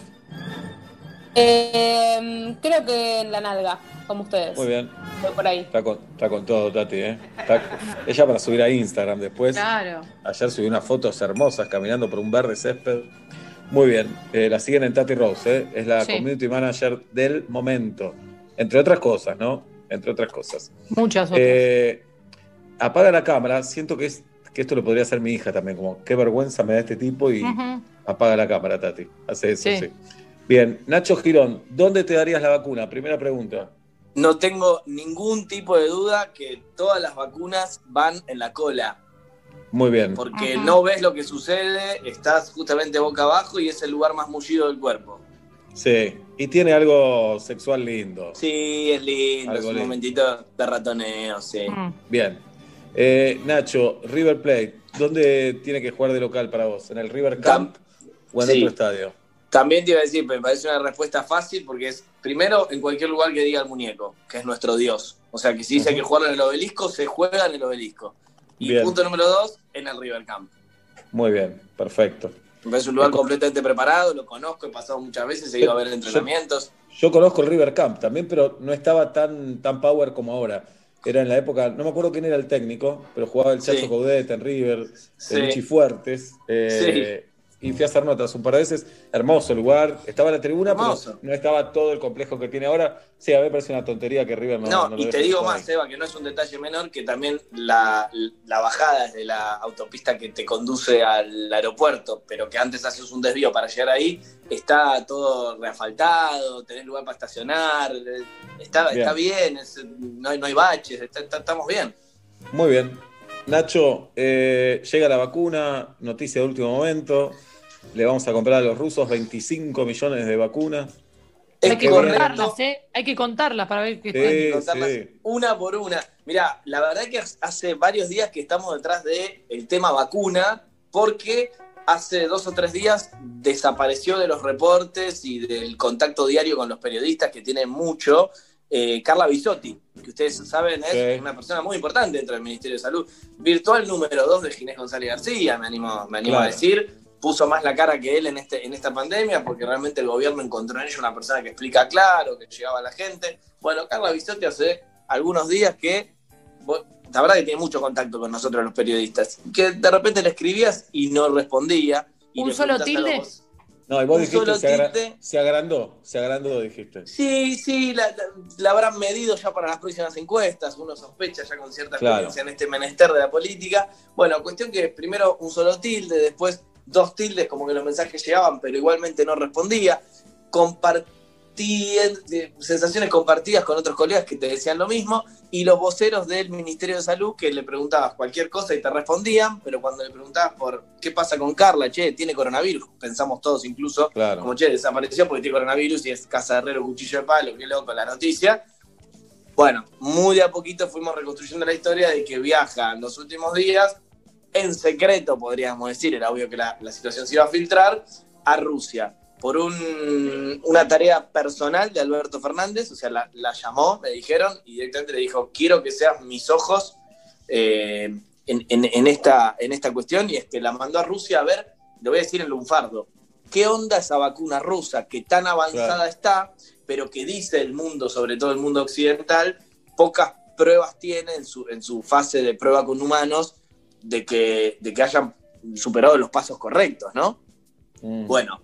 Eh, creo que en la nalga, como ustedes. Muy bien. Voy por ahí. Está con, está con todo, Tati, ¿eh? Está- ella para subir a Instagram después. Claro. Ayer subió unas fotos hermosas caminando por un verde césped. Muy bien. Eh, la siguen en Tati Rose, ¿eh? Es la Sí. community manager del momento. Entre otras cosas, ¿no? Entre otras cosas. Muchas otras. Eh, apaga la cámara. Siento que, es, que esto lo podría hacer mi hija también. Como, qué vergüenza me da este tipo y apaga la cámara, Tati. Hace eso, Sí. sí. Bien. Nacho Girón, ¿dónde te darías la vacuna? Primera pregunta. no tengo ningún tipo de duda que todas las vacunas van en la cola. Muy bien. Porque no ves lo que sucede, estás justamente boca abajo y es el lugar más mullido del cuerpo. Sí, y tiene algo sexual lindo. Sí, es lindo, es un momentito de ratoneo, sí. Bien. Eh, Nacho, River Plate, ¿dónde tiene que jugar de local para vos? ¿En el River Camp o en Sí. otro estadio? También te iba a decir, me parece una respuesta fácil porque es, primero, en cualquier lugar que diga el muñeco, que es nuestro dios. O sea, que si dice que jugar en el obelisco, se juega en el obelisco. Y Bien. punto número dos, en el River Camp. Muy bien, perfecto. Me parece un lugar completamente preparado, lo conozco, he pasado muchas veces, he ido a ver entrenamientos. Yo conozco el River Camp también, pero no estaba tan, tan power como ahora. Era en la época, no me acuerdo quién era el técnico, pero jugaba el Chacho Sí. Coudet en River, Sí. el Luchi Fuertes. eh, Y fui a hacer notas un par de veces. Hermoso lugar. Estaba la tribuna, Hermoso. pero no estaba todo el complejo que tiene ahora. Sí, a mí me parece una tontería que River no. No, no y te digo más, Eva, que no es un detalle menor, que también la, la bajada desde la autopista que te conduce al aeropuerto, pero que antes haces un desvío para llegar ahí, está todo reasfaltado, tenés lugar para estacionar, está Bien. está bien, es- no, hay, no hay baches, está- está- estamos bien. Muy bien. Nacho, eh, llega la vacuna, noticia de último momento. Le vamos a comprar a los rusos 25 millones de vacunas. Hay que contarlas, ¿eh? Hay que contarlas para ver qué Sí, contarlas sí. una por una. Mirá, la verdad que hace varios días que estamos detrás del el tema vacuna, porque hace dos o tres días desapareció de los reportes y del contacto diario con los periodistas, que tienen mucho, eh, Carla Bisotti, que ustedes saben es Sí. una persona muy importante dentro del Ministerio de Salud. Virtual número dos de Ginés González García, me animo, me animo a decir. Puso más la cara que él en, este, en esta pandemia porque realmente el gobierno encontró en ella una persona que explica claro, que llegaba a la gente. Bueno, Carla Bisotti hace algunos días que, la verdad que tiene mucho contacto con nosotros los periodistas, que de repente le escribías y no respondía. Y ¿Un solo tilde? No, y vos dijiste se, agra- se agrandó, se agrandó, dijiste. Sí, sí, la, la- la habrán medido ya para las próximas encuestas, uno sospecha ya con cierta Claro. experiencia en este menester de la política. Bueno, cuestión que primero un solo tilde, después dos tildes, como que los mensajes llegaban, pero igualmente no respondía. Compartí sensaciones compartidas con otros colegas que te decían lo mismo, y los voceros del Ministerio de Salud que le preguntabas cualquier cosa y te respondían, pero cuando le preguntabas por qué pasa con Carla, che, tiene coronavirus, pensamos todos incluso, Claro. como che, desapareció porque tiene coronavirus y es casa de herrero, cuchillo de palo, qué loco la noticia. Bueno, muy de a poquito fuimos reconstruyendo la historia de que viaja en los últimos días, en secreto podríamos decir, era obvio que la, la situación se iba a filtrar, a Rusia, por un- una tarea personal de Alberto Fernández, o sea, la, la llamó, me dijeron, y directamente le dijo, quiero que seas mis ojos eh, en, en- en esta, en esta cuestión, y es que la mandó a Rusia a ver, le voy a decir en lunfardo, ¿qué onda esa vacuna rusa que tan avanzada Claro. está, pero que dice el mundo, sobre todo el mundo occidental, pocas pruebas tiene en su, en su fase de prueba con humanos de que, de que hayan superado los pasos correctos, ¿no? Mm. Bueno,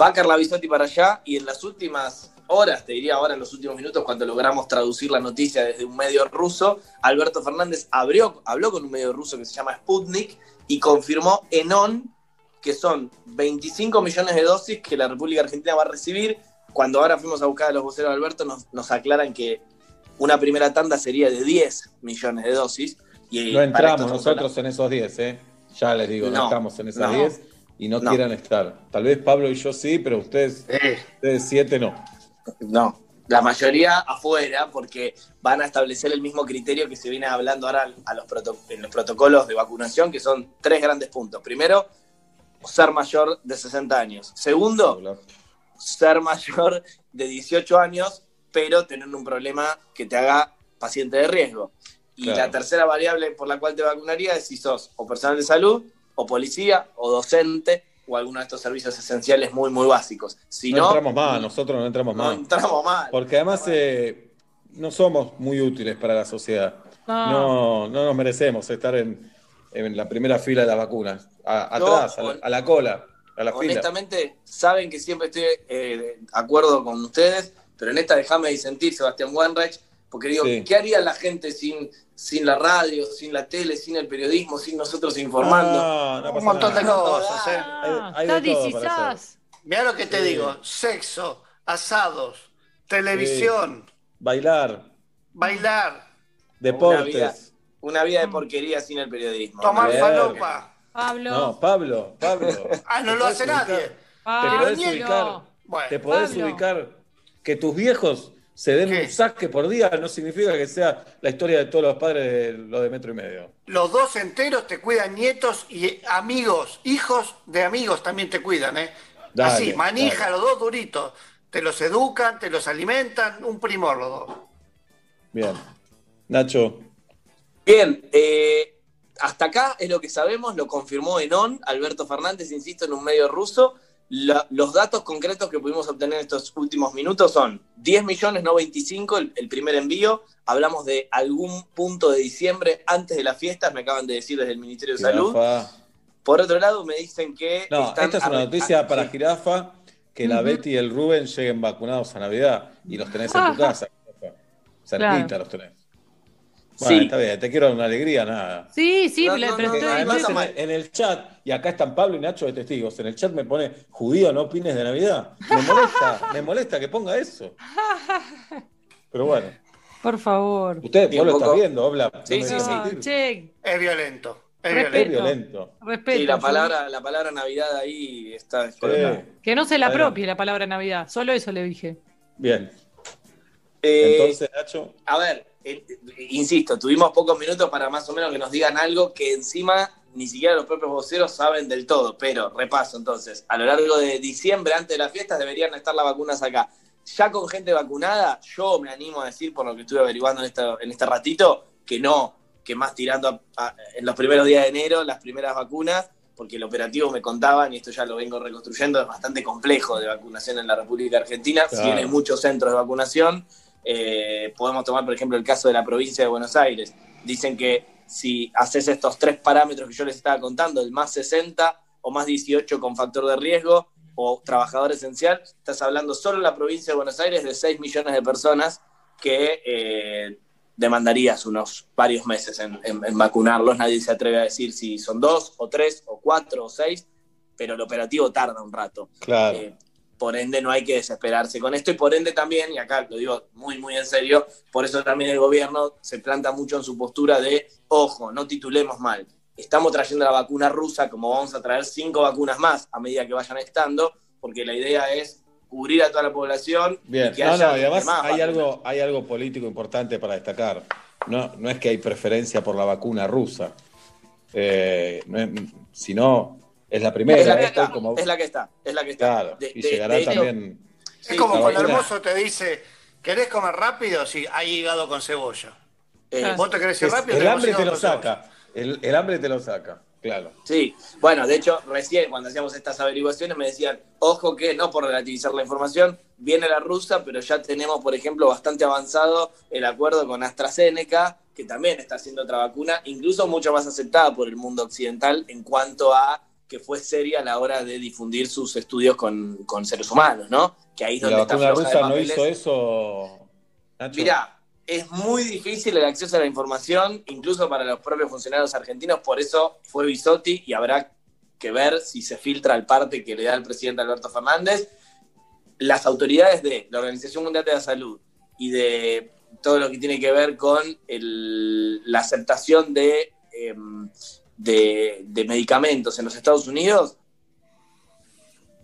va Carla Bisotti para allá y en las últimas horas, te diría ahora en los últimos minutos, cuando logramos traducir la noticia desde un medio ruso, Alberto Fernández abrió, habló con un medio ruso que se llama Sputnik y confirmó en on que son 25 millones de dosis que la República Argentina va a recibir. Cuando ahora fuimos a buscar a los voceros de Alberto, nos, nos aclaran que una primera tanda sería de 10 millones de dosis. Y No entramos nosotros en esos 10, ¿eh? Ya les digo, no, No, estamos en esas no. 10 y no, No. quieran estar. Tal vez Pablo y yo sí, pero ustedes, ustedes 7 no. No, la mayoría afuera, porque van a establecer el mismo criterio que se viene hablando ahora a los en los protocolos de vacunación, que son tres grandes puntos. Primero, ser mayor de 60 años. Segundo, ser mayor de 18 años, pero tener un problema que te haga paciente de riesgo. Y Claro. la tercera variable por la cual te vacunaría es si sos o personal de salud, o policía, o docente, o alguno de estos servicios esenciales muy, muy básicos. Si no, no, entramos más, nosotros no entramos no más. entramos mal. Porque además eh, no somos muy útiles para la sociedad. No, no nos merecemos estar en, en la primera fila de las vacunas. A- No, atrás, a, la, hon- a la cola, a la fila. Honestamente, saben que siempre estoy eh, de acuerdo con ustedes, pero en esta déjame disentir, Sebastián Wanreich, porque digo, Sí. ¿qué haría la gente sin, sin la radio, sin la tele, sin el periodismo, sin nosotros informando? No, no Un montón de cosas, ¿eh? Ah, Hay de todo para hacer. Mira lo que te Sí. digo: sexo, asados, televisión. Bailar. Bailar. Deportes. Una vida, de porquería sin el periodismo. Tomar Bien. falopa. Pablo. No, Pablo, Pablo. Ah, no lo hace nadie. Te podés ubicar, Bueno. te podés Pablo. ubicar que tus viejos se den un saque por día, no significa que sea la historia de todos los padres de los de metro y medio. Los dos enteros te cuidan nietos y amigos, hijos de amigos también te cuidan, ¿eh? Dale, Así, manija, dale. los dos duritos. Te los educan, te los alimentan, un primor los dos. Bien. Nacho. Bien, eh, hasta acá es lo que sabemos, lo confirmó Enon, Alberto Fernández, insisto, en un medio ruso. La- los datos concretos que pudimos obtener en estos últimos minutos son 10 millones, no 25, el, el primer envío. Hablamos de algún punto de diciembre antes de las fiestas, me acaban de decir desde el Ministerio de Salud. Jirafa. Por otro lado, me dicen que. No, están esta es una noticia ah, para sí. Jirafa, que la. Betty y el Rubén lleguen vacunados a Navidad y los tenés en tu casa. Cerquita Claro. los tenés. Bueno, Sí. está bien, te quiero dar una alegría, nada. Sí, sí, No, le- no, pero no, estoy- no, Además, estoy- en, el chat, y acá están Pablo y Nacho de testigos, en el chat me pone judío, no opines de Navidad. Me molesta, me molesta que ponga eso. Pero bueno, Por favor. usted, Y vos un lo poco- estás viendo, habla. no Sí, me sí, sí. No, che, Es violento. Es Respeto. Es violento. respeto. Sí, la palabra, la palabra Navidad ahí está Sí. Que no se la Está apropie la palabra Navidad. Solo eso le dije. Bien. Eh, Entonces, Nacho, A ver, eh, insisto, tuvimos pocos minutos para más o menos que nos digan algo que encima ni siquiera los propios voceros saben del todo. Pero repaso entonces, a lo largo de diciembre, antes de las fiestas, deberían estar las vacunas acá. Ya con gente vacunada, yo me animo a decir, por lo que estuve averiguando en, esta- en este ratito, que no, que más tirando a- a- en los primeros días de enero las primeras vacunas, porque el operativo me contaban, y esto ya lo vengo reconstruyendo, es bastante complejo de vacunación en la República Argentina, Claro. hay muchos centros de vacunación, eh, podemos tomar, por ejemplo, el caso de la provincia de Buenos Aires. Dicen que si haces estos tres parámetros que yo les estaba contando, el más 60 o más 18 con factor de riesgo o trabajador esencial, estás hablando solo en la provincia de Buenos Aires de 6 millones de personas que eh, demandarías unos varios meses en, en- en vacunarlos. Nadie se atreve a decir si son dos o tres o cuatro o seis, pero el operativo tarda un rato. claro. Eh, por ende, no hay que desesperarse con esto y por ende también, y acá lo digo muy, muy en serio, por eso también el gobierno se planta mucho en su postura de, ojo, no titulemos mal. Estamos trayendo la vacuna rusa, como vamos a traer cinco vacunas más a medida que vayan estando, porque la idea es cubrir a toda la población. Bien, y que no, haya no, y además demás hay vacunas. algo, hay algo político importante para destacar. No, no es que hay preferencia por la vacuna rusa, eh, no es- sino es la primera. Es la que Esto está, como- es la que está, es la que está. claro, De- y de- llegará de también. Es como cuando mozo te dice, ¿querés comer rápido? Sí, hay hígado con cebolla. eh, ¿Vos te querés ir Es- rápido? el hambre te lo saca. El, el hambre te lo saca, claro. Sí, bueno, de hecho, recién cuando hacíamos estas averiguaciones me decían, ojo que no por relativizar la información, viene la rusa, pero ya tenemos, por ejemplo, bastante avanzado el acuerdo con AstraZeneca, que también está haciendo otra vacuna, incluso mucho más aceptada por el mundo occidental en cuanto a que fue seria a la hora de difundir sus estudios con, con seres humanos, ¿no? Que ahí es ¿Y donde la está vacuna rusa no hizo eso, Nacho? Mirá, es muy difícil el acceso a la información, incluso para los propios funcionarios argentinos, por eso fue Bisotti y habrá que ver si se filtra el parte que le da el presidente Alberto Fernández. Las autoridades de la Organización Mundial de la Salud y de todo lo que tiene que ver con el- la aceptación de, em, de, de medicamentos en los Estados Unidos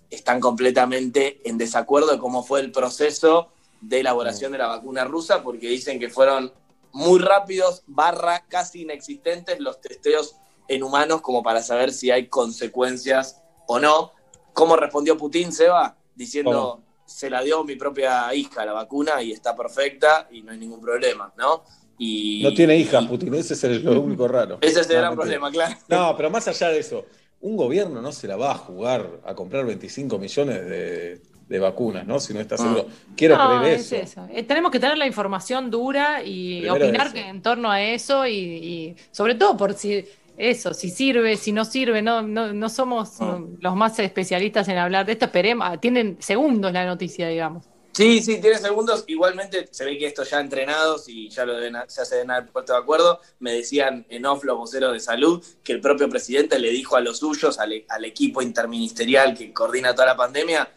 están completamente en desacuerdo de cómo fue el proceso de elaboración de la vacuna rusa, porque dicen que fueron muy rápidos, barra casi inexistentes los testeos en humanos como para saber si hay consecuencias o no. ¿Cómo respondió Putin, Seba? Diciendo, ¿Cómo? se la dio mi propia hija la vacuna y está perfecta y no hay ningún problema, ¿no? Y, No tiene hijas, Putin, ese es el- lo único raro. Ese es el No, gran mentira. problema, claro. No, pero más allá de eso, un gobierno no se la va a jugar a comprar 25 millones de, de vacunas, ¿no? Si no está seguro. Quiero No, creer es eso. eso. Eh, tenemos que tener la información dura y Primero opinar eso. que- en torno a eso y, y sobre todo por si eso, si sirve, si no sirve, no, no, no somos mm, los más especialistas en hablar de esto, esperemos, ah, tienen segundos la noticia, digamos. Sí, sí, tiene segundos. Igualmente se ve que esto ya entrenados y ya lo deben, ya se deben haber puesto de acuerdo. Me decían en off los voceros de salud que el propio presidente le dijo a los suyos, al, al equipo interministerial que coordina toda la pandemia,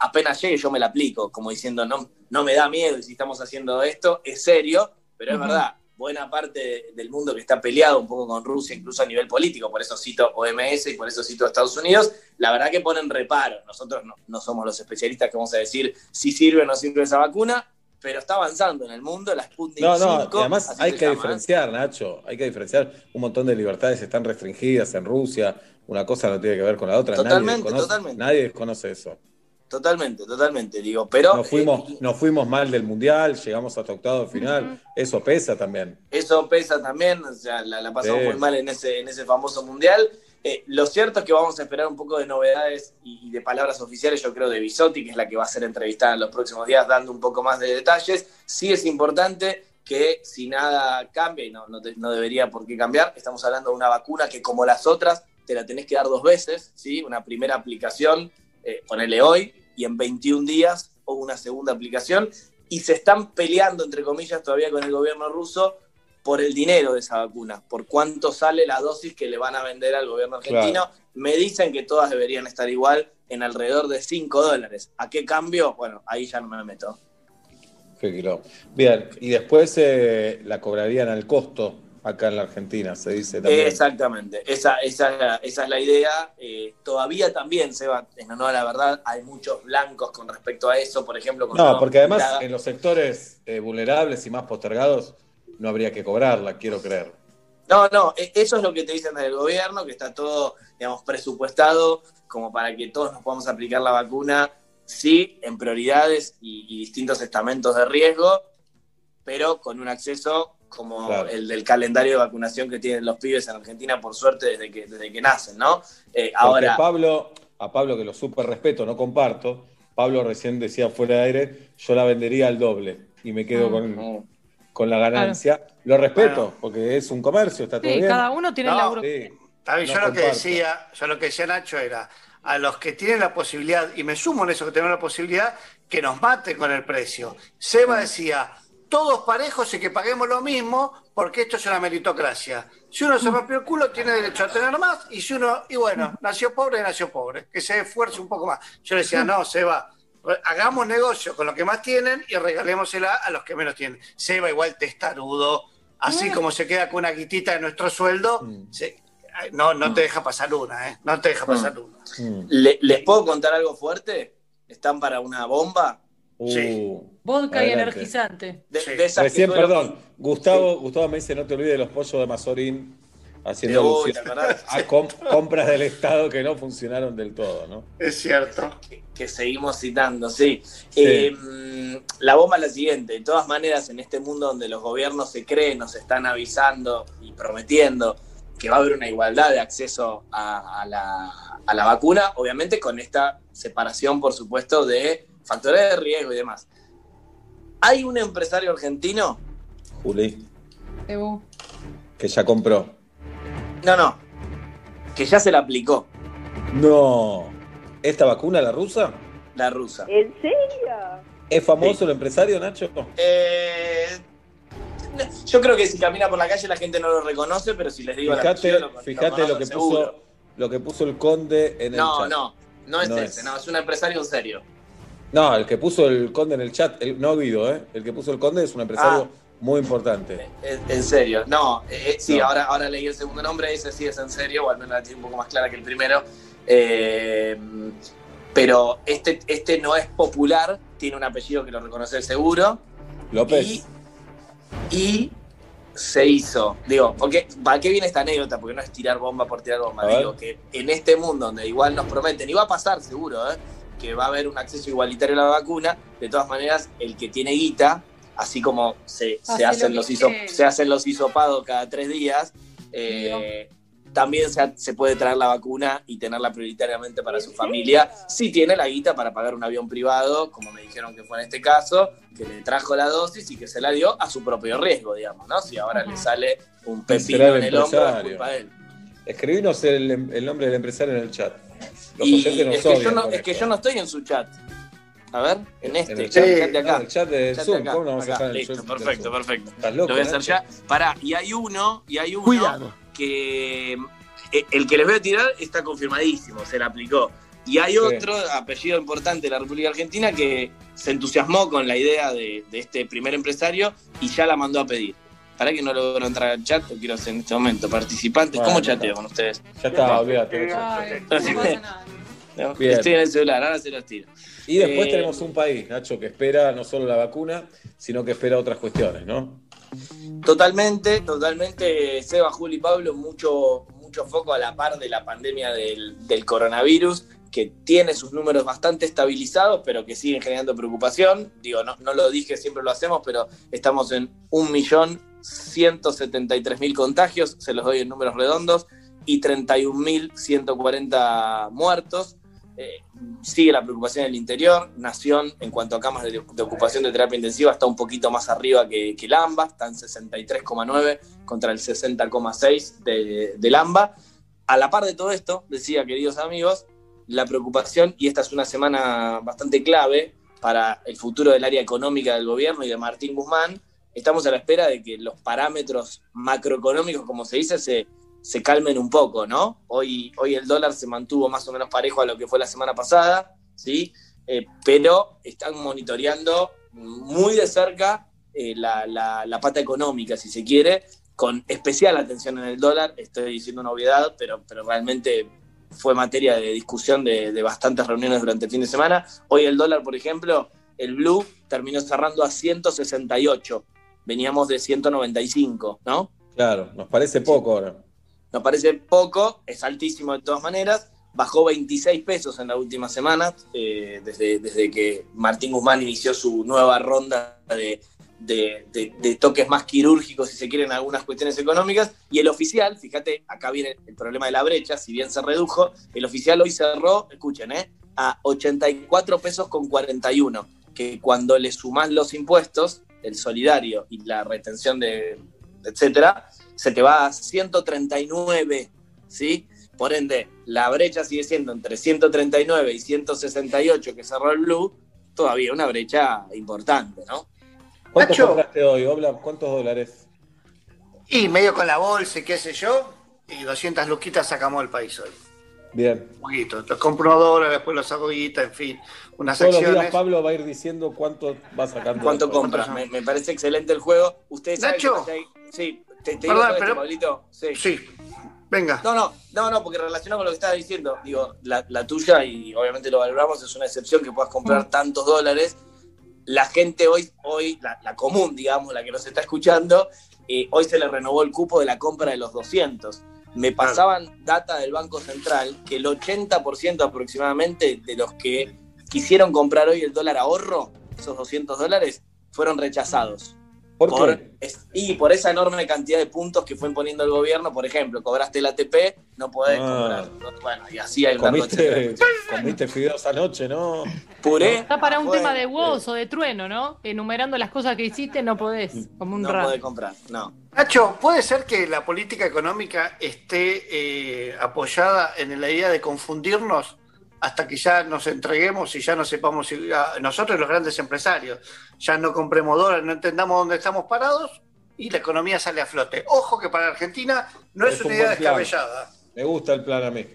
apenas llegue yo me la aplico, como diciendo, no, no me da miedo y si estamos haciendo esto, es serio, pero es verdad, buena parte del mundo que está peleado un poco con Rusia, incluso a nivel político, por eso cito OMS y por eso cito Estados Unidos, la verdad que ponen reparo. Nosotros no, somos los especialistas que vamos a decir si sirve o no sirve esa vacuna, pero está avanzando en el mundo, la Sputnik No, no, además hay que diferenciar, Nacho, hay que diferenciar. Un montón de libertades están restringidas en Rusia, una cosa no tiene que ver con la otra. Totalmente, totalmente. Nadie desconoce eso. Totalmente, totalmente, digo, pero... Nos fuimos, eh, nos fuimos mal del Mundial, llegamos hasta octavo final, eso pesa también. Eso pesa también, o sea, la, pasamos muy mal en ese, en ese famoso Mundial. Eh, lo cierto es que vamos a esperar un poco de novedades y, de palabras oficiales, yo creo, de Bisotti, que es la que va a ser entrevistada en los próximos días, dando un poco más de detalles. Sí es importante que si nada cambia, y no, no, debería por qué cambiar, estamos hablando de una vacuna que como las otras, te la tenés que dar dos veces, ¿sí? Una primera aplicación, eh, ponerle hoy, y en 21 días o una segunda aplicación, y se están peleando, entre comillas, todavía con el gobierno ruso por el dinero de esa vacuna, por cuánto sale la dosis que le van a vender al gobierno argentino. Me dicen que todas deberían estar igual en alrededor de 5 dólares. ¿A qué cambio? Bueno, ahí ya no me meto. Bien, y después eh, la cobrarían al costo acá en la Argentina, se dice también. Exactamente, esa, esa, esa es la idea. Eh, todavía también, Seba, en honor a la verdad, hay muchos blancos con respecto a eso, por ejemplo. no, porque además en los sectores eh, vulnerables y más postergados no habría que cobrarla, quiero creer. No, no, e, eso es lo que te dicen del gobierno, que está todo, digamos, presupuestado como para que todos nos podamos aplicar la vacuna, sí, en prioridades y, y distintos estamentos de riesgo, pero con un acceso como el del calendario de vacunación que tienen los pibes en Argentina, por suerte, desde que, desde que nacen, ¿no? Eh, ahora. Pablo, a Pablo, que lo súper respeto, no comparto, Pablo recién decía fuera de aire, yo la vendería al doble y me quedo con, con la ganancia. Lo respeto, porque es un comercio, está todo sí, bien. cada uno tiene el laburo. yo lo que decía, yo lo que decía Nacho era a los que tienen la posibilidad, y me sumo en eso que tienen la posibilidad, que nos maten con el precio. Seba decía, todos parejos y que paguemos lo mismo, porque esto es una meritocracia. Si uno se rompió el culo, tiene derecho a tener más, y si uno, y bueno, nació pobre, nació pobre, que se esfuerce un poco más. Yo le decía, no, Seba, hagamos negocio con lo que más tienen y regalémosela a los que menos tienen. Seba igual testarudo, así como se queda con una guitita de nuestro sueldo, mm. no, no te deja pasar una, ¿eh? No te deja pasar mm. una. Mm. ¿Les puedo contar algo fuerte? ¿Están para una bomba? Sí. Uh, Vodka y energizante. Recién, perdón, Gustavo, Gustavo me dice, no te olvides de los pollos de Mazorín haciendo a compras del Estado que no funcionaron del todo, ¿no? Es cierto. Que, seguimos citando, sí. Eh, la bomba es la siguiente, de todas maneras, en este mundo donde los gobiernos se creen, nos están avisando y prometiendo que va a haber una igualdad de acceso a la vacuna, obviamente con esta separación, por supuesto, de factores de riesgo y demás. Hay un empresario argentino. Juli. Que ya compró. No, no. Que ya se la aplicó. No. ¿Esta vacuna, la rusa? La rusa. ¿En serio? ¿Es famoso el empresario, Nacho? Eh, yo creo que si camina por la calle la gente no lo reconoce, pero si les digo fíjate, la lo, Fíjate lo, que puso, lo que puso el conde en el no, chat. No, no, no es ese, no, es un empresario serio. No, el que puso el conde en el chat, no Guido, ¿eh? El que puso el conde es un empresario ah. muy importante. En, serio, no, eh, eh, sí, Ahora, ahora leí el segundo nombre, ese sí es en serio, o al menos la tiene un poco más clara que el primero. Eh, pero este, este no es popular, tiene un apellido que lo reconoce seguro. López. Y, se hizo, digo, porque ¿para qué viene esta anécdota? Porque no es tirar bomba por tirar bomba, digo que en este mundo donde igual nos prometen, y va a pasar seguro, ¿eh? Que va a haber un acceso igualitario a la vacuna, de todas maneras, el que tiene guita, así como se, hacen, los se hacen los hisopados cada tres días, eh, también se, puede traer la vacuna y tenerla prioritariamente para su familia, si tiene la guita para pagar un avión privado, como me dijeron que fue en este caso, que le trajo la dosis y que se la dio a su propio riesgo, digamos, ¿no? Si ahora le sale un pepino en el hombro, es culpa de él. Escribinos el, el nombre del empresario en el chat es, que yo no, es que yo no estoy en su chat. A ver, en este, el chat, de acá. el chat de Zoom, ¿cómo no vamos a estar en el Listo, perfecto, perfecto. Lo voy a hacer ya. Pará, y hay uno, y hay uno que eh, el que les voy a tirar está confirmadísimo, se la aplicó. Y hay otro apellido importante de la República Argentina que se entusiasmó con la idea de, este primer empresario y ya la mandó a pedir. Para que no logro entrar al chat, lo quiero hacer en este momento. Participantes, ¿cómo chateo con ustedes? Ya está, olvídate. Estoy en el celular, ahora se los tiro. Y después eh, tenemos un país, Nacho, que espera no solo la vacuna, sino que espera otras cuestiones, ¿no? Totalmente, totalmente, Seba, Juli y Pablo, mucho, mucho foco a la par de la pandemia del, coronavirus, que tiene sus números bastante estabilizados, pero que siguen generando preocupación. Digo, no, lo dije, siempre lo hacemos, pero estamos en 1.173.000 contagios, se los doy en números redondos, y 31.140 muertos. Eh, sigue la preocupación en el interior. Nación, en cuanto a camas de, ocupación de terapia intensiva, está un poquito más arriba que, que el AMBA, está en 63,9 contra el 60,6 de, del AMBA. A la par de todo esto, decía, queridos amigos, la preocupación, y esta es una semana bastante clave para el futuro del área económica del gobierno y de Martín Guzmán, estamos a la espera de que los parámetros macroeconómicos, como se dice, se, se calmen un poco, ¿no? Hoy, hoy el dólar se mantuvo más o menos parejo a lo que fue la semana pasada, ¿sí? Eh, pero están monitoreando muy de cerca eh, la, pata económica, si se quiere, con especial atención en el dólar. Estoy diciendo una obviedad, pero, pero realmente fue materia de discusión de, de bastantes reuniones durante el fin de semana. Hoy el dólar, por ejemplo, el blue terminó cerrando a 168. Veníamos de 195, ¿no? Claro, nos parece poco ahora. Nos parece poco, es altísimo de todas maneras. Bajó 26 pesos en la última semana, eh, desde, desde que Martín Guzmán inició su nueva ronda de, de, toques más quirúrgicos, si se quieren, algunas cuestiones económicas. Y el oficial, fíjate, acá viene el problema de la brecha, si bien se redujo, el oficial hoy cerró, escuchen, eh, a 84 pesos con 41, que cuando le sumás los impuestos, el solidario y la retención de, etcétera, se te va a 139, ¿sí? Por ende, la brecha sigue siendo entre 139 y 168 que cerró el Blue, todavía una brecha importante, ¿no? ¿Cuánto compraste hoy, ¿Cuántos dólares? Y medio con la bolsa y qué sé yo, y 200 luquitas sacamos el país hoy. Bien. Un poquito. Los compro dólares, después los saco guita, en fin. Unas Todos los días Pablo va a ir diciendo cuánto va sacando. ¿Cuánto compras? Me, parece excelente el juego. Ustedes ¿Nacho? sí, te, Perdón, pero... Pablito. Sí. sí. Venga. No, no, no, no, porque relacionado con lo que estabas diciendo, digo, la, tuya, y obviamente lo valoramos, es una excepción que puedas comprar mm. tantos dólares. La gente hoy, hoy la, común, digamos, la que nos está escuchando, eh, hoy se le renovó el cupo de la compra de los 200 me pasaban data del Banco Central que el 80% aproximadamente de los que quisieron comprar hoy el dólar ahorro, esos 200 dólares, fueron rechazados. ¿Por, qué? y por esa enorme cantidad de puntos que fue imponiendo el gobierno, por ejemplo, cobraste el ATP, no podés ah. comprar. Bueno, y así hay comiste, comiste fideos anoche, ¿no? Puré. Está para un tema de voz o de trueno, ¿no? Enumerando las cosas que hiciste, no podés, como un No podés comprar, no. Nacho, ¿puede ser que la política económica esté eh, apoyada en la idea de confundirnos hasta que ya nos entreguemos y ya no sepamos, si, nosotros los grandes empresarios, ya no compremos dólares, no entendamos dónde estamos parados y la economía sale a flote. Ojo que para Argentina no es, una idea descabellada. Me gusta el plan a mí.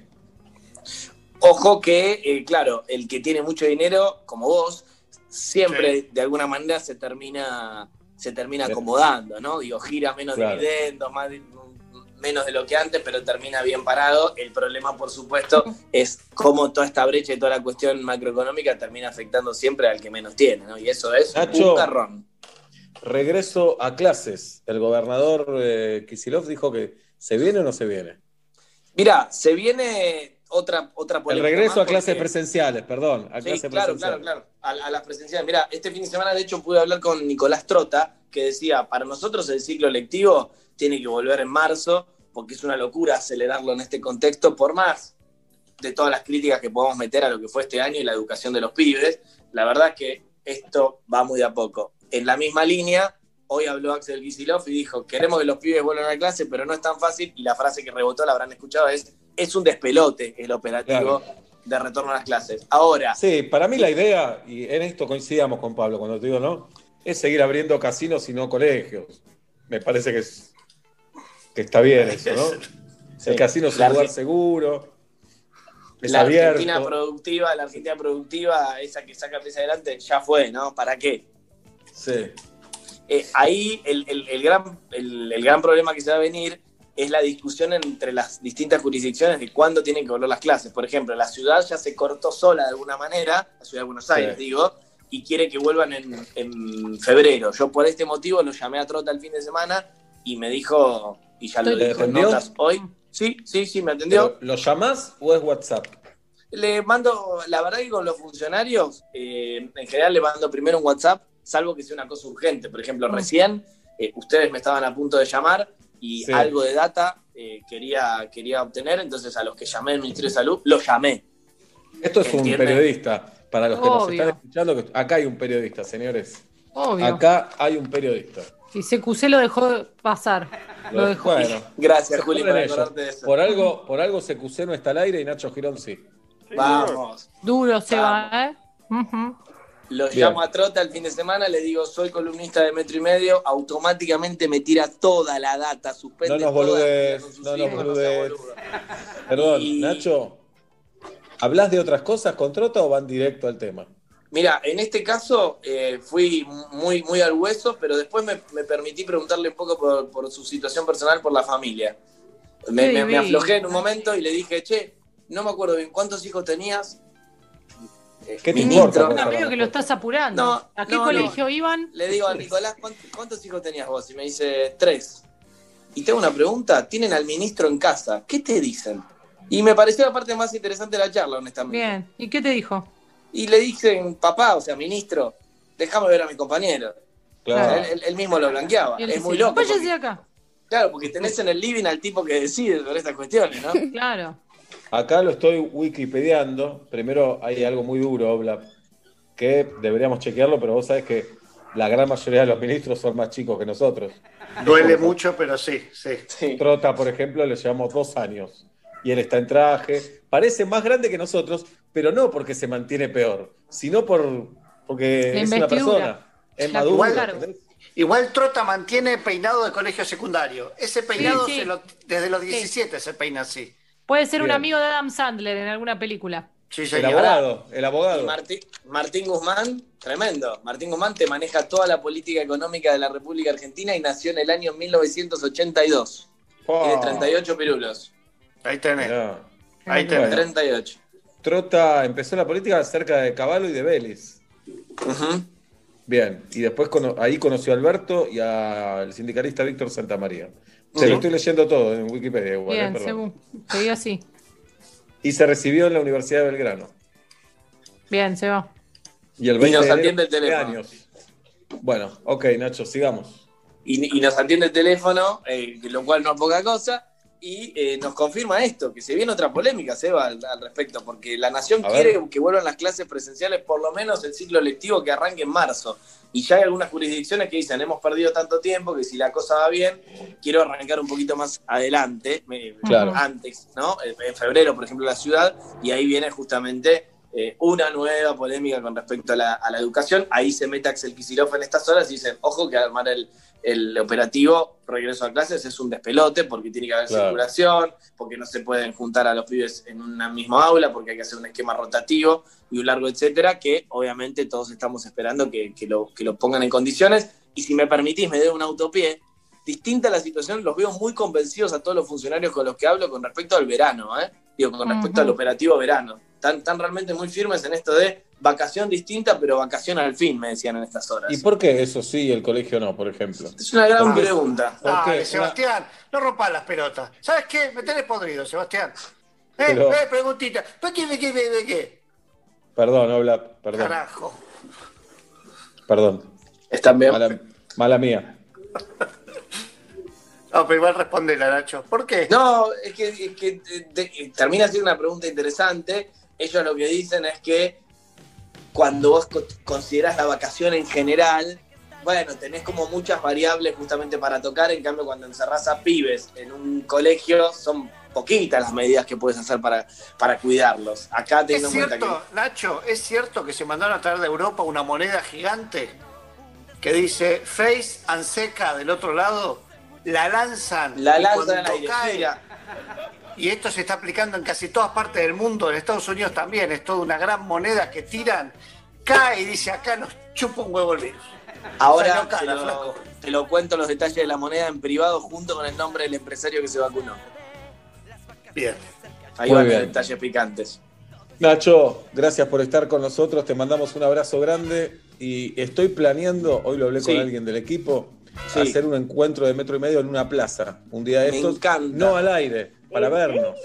Ojo que, eh, claro, el que tiene mucho dinero, como vos, siempre de alguna manera se termina se termina acomodando, ¿no? Digo, gira menos dividendos, más, menos de lo que antes, pero termina bien parado. El problema, por supuesto, es cómo toda esta brecha y toda la cuestión macroeconómica termina afectando siempre al que menos tiene, ¿no? Y eso es un carrón. Regreso a clases. El gobernador eh, Kisilov dijo que ¿se viene o no se viene? Mira, se viene otra, otra El regreso a clases presenciales, perdón. A sí, claro, claro, claro, a, a, las presenciales. Mira, este fin de semana, de hecho, pude hablar con Nicolás Trota, que decía, para nosotros el ciclo lectivo tiene que volver en marzo, porque es una locura acelerarlo en este contexto, por más de todas las críticas que podamos meter a lo que fue este año y la educación de los pibes, la verdad es que esto va muy a poco. En la misma línea, hoy habló Axel Gisilov y dijo, queremos que los pibes vuelvan a clase, pero no es tan fácil, y la frase que rebotó, la habrán escuchado, es, es un despelote el operativo de retorno a las clases. Ahora... Sí, para mí la idea, y en esto coincidamos con Pablo cuando te digo no, es seguir abriendo casinos y no colegios. Me parece que es que está bien eso, ¿no? El casino es un lugar seguro. Es la abierto. Argentina productiva, la Argentina productiva, esa que saca pieza adelante, ya fue, ¿no? ¿Para qué? Sí. Eh, ahí el, el- el gran, el, el gran problema que se va a venir es la discusión entre las distintas jurisdicciones de cuándo tienen que volver las clases. Por ejemplo, la ciudad ya se cortó sola de alguna manera, la ciudad de Buenos Aires, Sí. digo, y quiere que vuelvan en, en febrero. Yo por este motivo lo llamé a Trota el fin de semana y me dijo, y ya lo ¿Le dijo en notas hoy. Sí, sí, sí, me atendió. Pero, ¿Lo llamás o es WhatsApp? Le mando, la verdad que con los funcionarios, eh, en general le mando primero un WhatsApp, salvo que sea una cosa urgente. Por ejemplo, recién eh, ustedes me estaban a punto de llamar y Sí. algo de data eh, quería, quería obtener, entonces a los que llamé del Ministerio de Salud, los llamé. Esto es un periodista. Para los que nos están escuchando, acá hay un periodista, señores. Obvio. Acá hay un periodista. Y CQC lo dejó pasar. Lo dejó. Bueno, Gracias, Juli, por ellos. acordarte de eso. Por algo, por algo CQC no está al aire y Nacho Girón sí. Vamos. Duro se Vamos. va, ¿eh? Ujú. Lo Bien. llamo a Trota el fin de semana, le digo, soy columnista de metro y medio, automáticamente me tira toda la data, suspende No nos boludes, vida con sus no nos boludes. Perdón, Y- Nacho. ¿Hablas de otras cosas con Trota o van directo al tema? Mira, en este caso eh, fui muy, muy al hueso, pero después me, me permití preguntarle un poco por, por su situación personal, por la familia. Me, aflojé en un momento y le dije, che, no me acuerdo bien, ¿cuántos hijos tenías? ¿Qué te ministro. importa? Un amigo que lo estás apurando. No, ¿A qué no, no. colegio iban? Le digo a Nicolás, ¿cuánt- ¿cuántos hijos tenías vos? Y me dice, tres. Y tengo una pregunta, tienen al ministro en casa, ¿qué te dicen? Y me pareció la parte más interesante de la charla, honestamente. Bien. ¿Y qué te dijo? Y le dicen, papá, o sea, ministro, déjame ver a mi compañero. Claro. O sea, él, él- él mismo lo blanqueaba. Es muy loco. Váyase porque- de acá. claro, porque tenés en el living al tipo que decide sobre estas cuestiones, ¿no? Claro. Acá lo estoy wikipediando. Primero hay algo muy duro, Obla, que deberíamos chequearlo, pero vos sabés que la gran mayoría de los ministros son más chicos que nosotros. Duele mucho, pero sí, sí. Sí. Trota, por ejemplo, le llevamos dos años y él está en traje. Parece más grande que nosotros, pero no porque se mantiene peor, sino por porque es una persona. Es La maduro. igual- Trota mantiene peinado de colegio secundario. Ese peinado Sí, sí. se lo- desde los 17 se peina así. Puede ser un amigo de Adam Sandler en alguna película. Sí, El abogado, el Y abogado. Martín, Martín Guzmán, tremendo. Martín Guzmán te maneja toda la política económica de la República Argentina y nació en el año 1982. Oh, Tiene 38 pirulos. Ahí tenés. mirá. Ahí tenés. Bueno. 38. Trota empezó la política cerca de Caballo y de Vélez. Bien, y después cono- ahí conoció a Alberto y al sindicalista Víctor Santamaría. Se Sí. lo estoy leyendo todo en Wikipedia igual, eh, Bien, perdón. según. Seguí así. Y se recibió en la Universidad de Belgrano. Bien, se va. Y el Y 20 nos atiende el 20 teléfono. años. Bueno, ok, Nacho, sigamos. y, y nos atiende el teléfono, eh, lo cual no es poca cosa, y eh, nos confirma esto, que se viene otra polémica, Seba, al, al respecto, porque la Nación A quiere ver. que vuelvan las clases presenciales por lo menos el ciclo lectivo que arranque en marzo. Y ya hay algunas jurisdicciones que dicen, hemos perdido tanto tiempo que si la cosa va bien, quiero arrancar un poquito más adelante, Claro. antes, ¿no? En en febrero, por ejemplo, la ciudad, y ahí viene justamente eh, una nueva polémica con respecto a la, a la educación. Ahí se mete Axel Kicillof en estas horas y dicen, ojo que armar el, el operativo regreso a clases es un despelote porque tiene que haber Claro. circulación, porque no se pueden juntar a los pibes en una misma aula, porque hay que hacer un esquema rotativo y un largo etcétera, que obviamente todos estamos esperando que, que lo, que lo pongan en condiciones. Y si me permitís, me doy un autopié. Distinta la situación, los veo muy convencidos a todos los funcionarios con los que hablo con respecto al verano, ¿eh? Digo, con respecto al operativo verano. Están, están realmente muy firmes en esto de vacación distinta, pero vacación al fin, me decían en estas horas. ¿Y por qué eso sí y el colegio no, por ejemplo? Es una gran Ah. pregunta. ¿Por qué? Sebastián, no rompas las pelotas. ¿Sabes qué? Me tenés podrido, Sebastián. Eh, Pero- eh, preguntita. ¿Para qué, de qué, de, de qué? Perdón, habla, perdón, Carajo. perdón. Están bien. Mala, mala mía. No, pero igual respondela, Nacho. ¿Por qué? No, es que, es que, eh, de- termina siendo una pregunta interesante. Ellos lo que dicen es que cuando vos co- considerás la vacación en general, bueno, tenés como muchas variables justamente para tocar, en cambio cuando encerrás a pibes en un colegio son poquitas las medidas que puedes hacer para, para cuidarlos. Acá ¿Es teniendo en cuenta cierto, Nacho, es cierto que se mandaron a traer de Europa una moneda gigante que dice Face and Seca del otro lado? La lanzan. la y lanzan cuando al aire. cae- Mira, y esto se está aplicando en casi todas partes del mundo, en Estados Unidos también, es toda una gran moneda que tiran, cae y dice acá nos chupa un huevo el virus. Ahora O sea, no cala, te, flaco. lo, te lo cuento los detalles de la moneda en privado junto con el nombre del empresario que se vacunó. Bien. Ahí Muy van los bien. detalles picantes. Nacho, gracias por estar con nosotros. Te mandamos un abrazo grande y estoy planeando, hoy lo hablé Sí. con alguien del equipo, Sí. hacer un encuentro de metro y medio en una plaza. Un día de Me estos. encanta. No al aire, para vernos.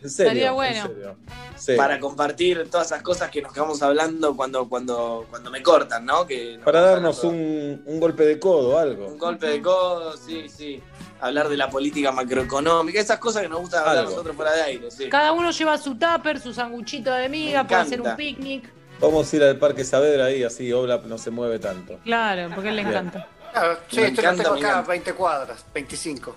En serio. Estaría en bueno. serio. Sí. Para compartir todas esas cosas que nos quedamos hablando cuando, cuando, cuando me cortan, ¿no? Que Para darnos un, un golpe de codo, algo. Un golpe de codo, sí, sí. Hablar de la política macroeconómica, esas cosas que nos gusta hablar Algo. nosotros fuera de aire, sí. Cada uno lleva su tupper, su sanguchito de miga, puede hacer un picnic. Vamos a ir al Parque Saavedra ahí, así Obla no se mueve tanto. Claro, porque a él le Bien. encanta. Claro, sí, encanta, lo tengo acá encanta. 20 cuadras, 25.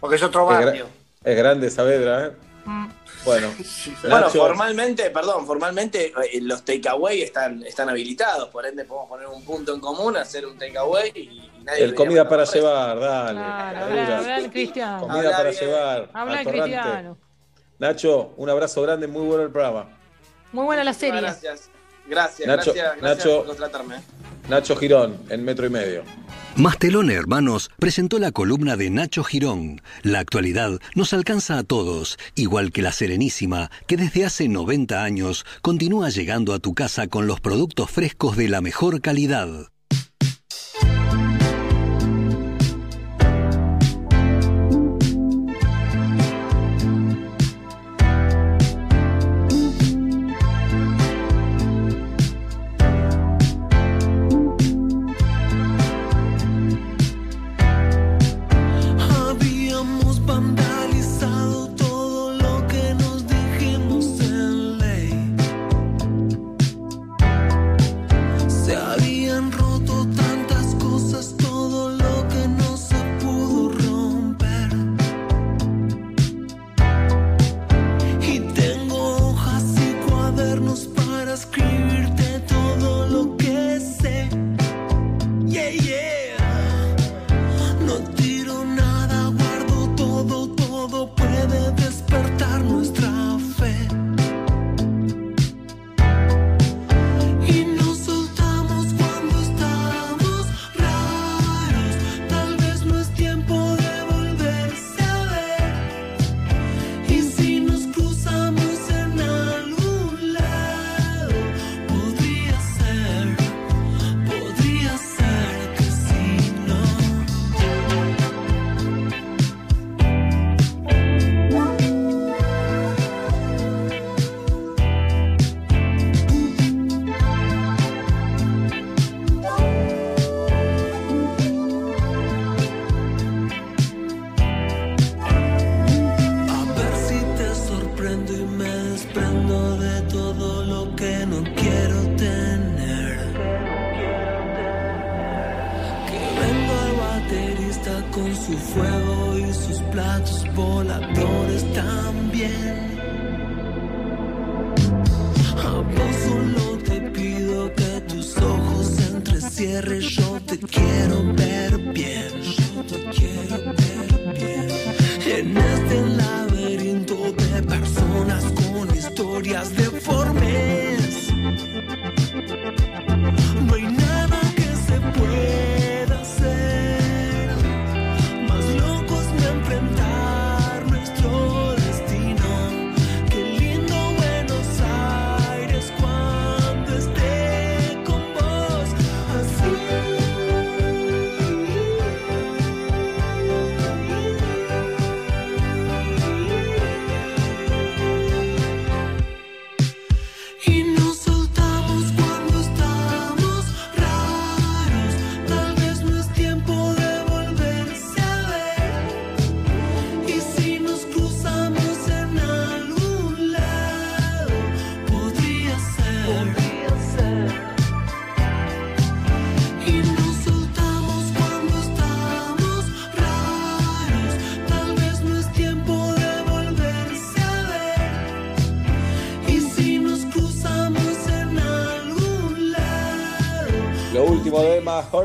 Porque es otro Es, gra- barrio. es grande Saavedra, ¿eh? Mm. Bueno, Bueno, formalmente, perdón, formalmente eh, los takeaway están, están habilitados, por ende podemos poner un punto en común, hacer un takeaway y, y nadie el comida para llevar, dale. Claro, habla, habla el cristiano. Comida Habla para bien. llevar. Habla el cristiano. Nacho, un abrazo grande, muy bueno el programa. Muy buena la serie. Gracias, gracias, Nacho- gracias, gracias Nacho- por contratarme. Nacho Girón, en metro y medio. Mastelone Hermanos presentó la columna de Nacho Girón. La actualidad nos alcanza a todos, igual que la Serenísima, que desde hace 90 años continúa llegando a tu casa con los productos frescos de la mejor calidad.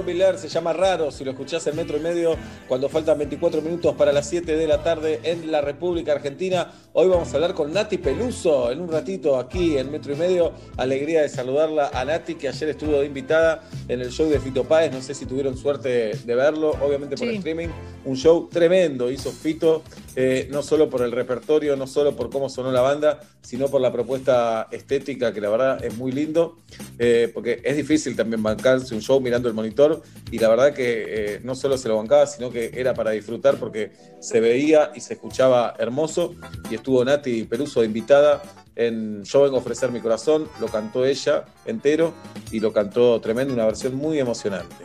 Se llama Raro, si lo escuchás en metro y medio, cuando faltan 24 minutos para las 7 de la tarde en la República Argentina. Hoy vamos a hablar con Nati Peluso en un ratito aquí en metro y medio. Alegría de saludarla a Nati, que ayer estuvo de invitada en el show de Fito Páez. No sé si tuvieron suerte de verlo, obviamente por streaming. Un show tremendo hizo Fito, eh, no solo por el repertorio, no solo por cómo sonó la banda, sino por la propuesta estética, que la verdad es muy lindo, eh, porque es difícil también bancarse un show mirando el monitor, y la verdad que eh, no solo se lo bancaba, sino que era para disfrutar porque se veía y se escuchaba hermoso, y estuvo Nati Peruso invitada en Yo vengo a ofrecer mi corazón, lo cantó ella entero y lo cantó tremendo, una versión muy emocionante.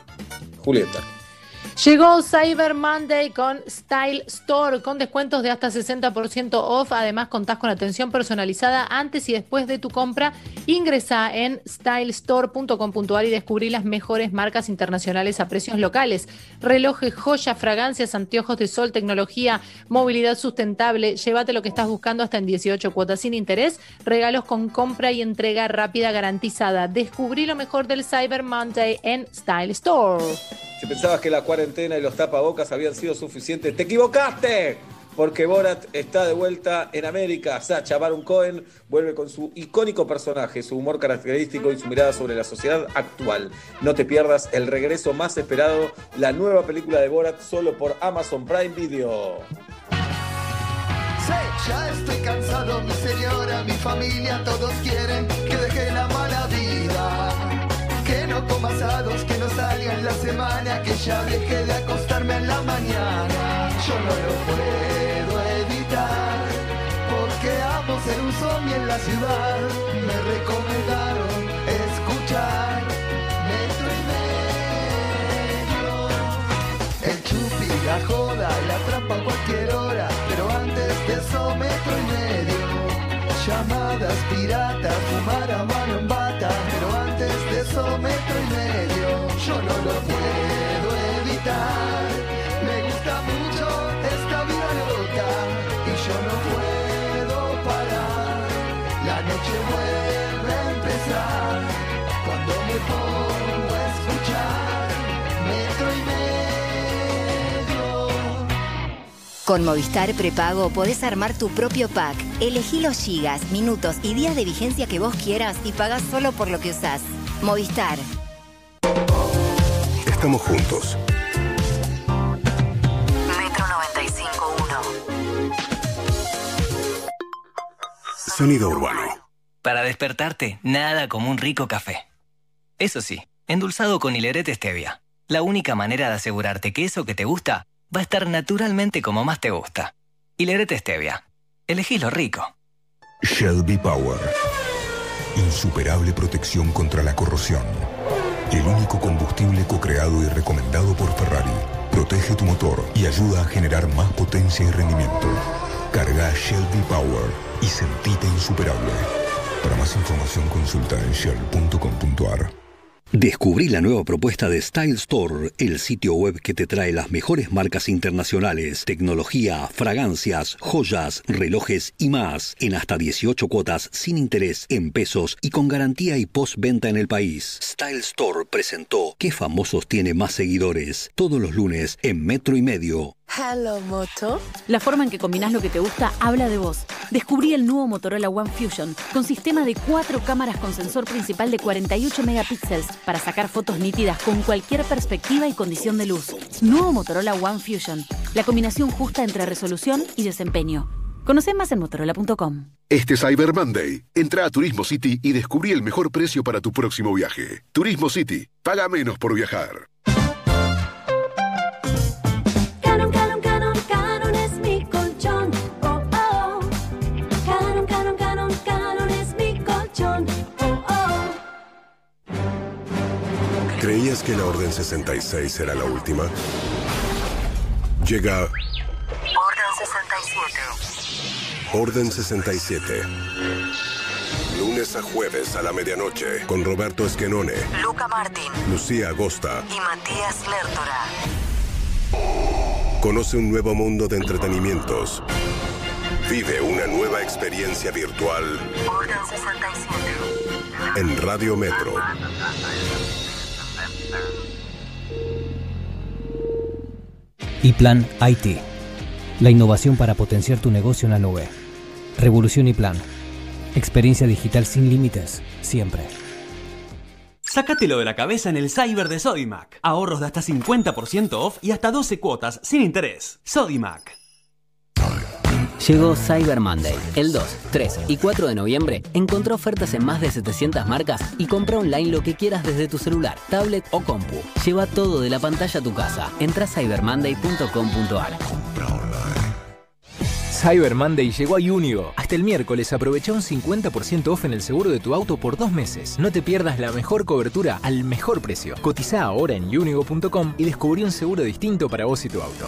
Julieta. Llegó Cyber Monday con Style Store, con descuentos de hasta 60% off. Además, contás con atención personalizada antes y después de tu compra. Ingresa en stylestore.com.ar y descubrí las mejores marcas internacionales a precios locales. Relojes, joyas, fragancias, anteojos de sol, tecnología, movilidad sustentable. Llévate lo que estás buscando hasta en 18 cuotas sin interés. Regalos con compra y entrega rápida garantizada. Descubrí lo mejor del Cyber Monday en Style Store. Si pensabas que la cuarentena y los tapabocas habían sido suficientes, ¡te equivocaste! Porque Borat está de vuelta en América. Sacha Baron Cohen vuelve con su icónico personaje, su humor característico y su mirada sobre la sociedad actual. No te pierdas el regreso más esperado, la nueva película de Borat solo por Amazon Prime Video. ya estoy cansado, mi señora, mi familia, todos quieren que deje la mala vida no coma asados, que no salga la semana, que ya deje de acostarme en la mañana. Yo no lo puedo evitar, porque amo ser un zombie en la ciudad. Me recomendaron escuchar metro y medio. El chupi, la joda, la trampa a cualquier hora, pero antes de eso metro y medio. Llamadas piratas, fumar a mano en antes de eso metro y medio, yo no lo puedo evitar. Me gusta mucho esta vida loca y yo no puedo parar. La noche vuelve a empezar cuando me pongo a escuchar metro y medio. Con Movistar Prepago podés armar tu propio pack. Elegí los gigas, minutos y días de vigencia que vos quieras y pagás solo por lo que usás. Movistar. Estamos juntos. Metro 95.1. Sonido urbano. Para despertarte, nada como un rico café. Eso sí, endulzado con hilerete stevia. La única manera de asegurarte que eso que te gusta va a estar naturalmente como más te gusta. Hilerete stevia. Elegí lo rico. Shelby Power. Insuperable protección contra la corrosión. El único combustible co-creado y recomendado por Ferrari. Protege tu motor y ayuda a generar más potencia y rendimiento. Carga Shelby Power y sentite insuperable. Para más información consulta en shell.com.ar. Descubrí la nueva propuesta de Style Store, el sitio web que te trae las mejores marcas internacionales, tecnología, fragancias, joyas, relojes y más, en hasta 18 cuotas sin interés en pesos y con garantía y postventa en el país. Style Store presentó ¿Qué famosos tiene más seguidores? Todos los lunes en Metro y Medio. Hello Moto. La forma en que combinás lo que te gusta habla de vos. Descubrí el nuevo Motorola One Fusion con sistema de cuatro cámaras con sensor principal de 48 megapíxeles para sacar fotos nítidas con cualquier perspectiva y condición de luz. Nuevo Motorola One Fusion. La combinación justa entre resolución y desempeño. Conoce más en motorola.com. Este Cyber Monday, entra a Turismo City y descubrí el mejor precio para tu próximo viaje. Turismo City, paga menos por viajar. ¿Creías que la Orden 66 era la última? Llega Orden 67. Orden 67. Lunes a jueves a la medianoche con Roberto Esquenone, Luca Martín Lucía Agosta. y Matías Lertora. Conoce un nuevo mundo de entretenimientos. Vive una nueva experiencia virtual Orden 67. en Radio Metro. Y Plan IT. La innovación para potenciar tu negocio en la nube. Revolución y plan. Experiencia digital sin límites, siempre. Sácatelo de la cabeza en el cyber de Sodimac. Ahorros de hasta 50% off y hasta 12 cuotas sin interés. Sodimac. Llegó Cyber Monday. El 2, 3 y 4 de noviembre encontrá ofertas en más de 700 marcas y compra online lo que quieras desde tu celular, tablet o compu. Lleva todo de la pantalla a tu casa. Entra a cybermonday.com.ar. Cyber Monday llegó a Unigo. Hasta el miércoles aprovecha un 50% off en el seguro de tu auto por dos meses. No te pierdas la mejor cobertura al mejor precio. Cotiza ahora en unigo.com y descubrí un seguro distinto para vos y tu auto.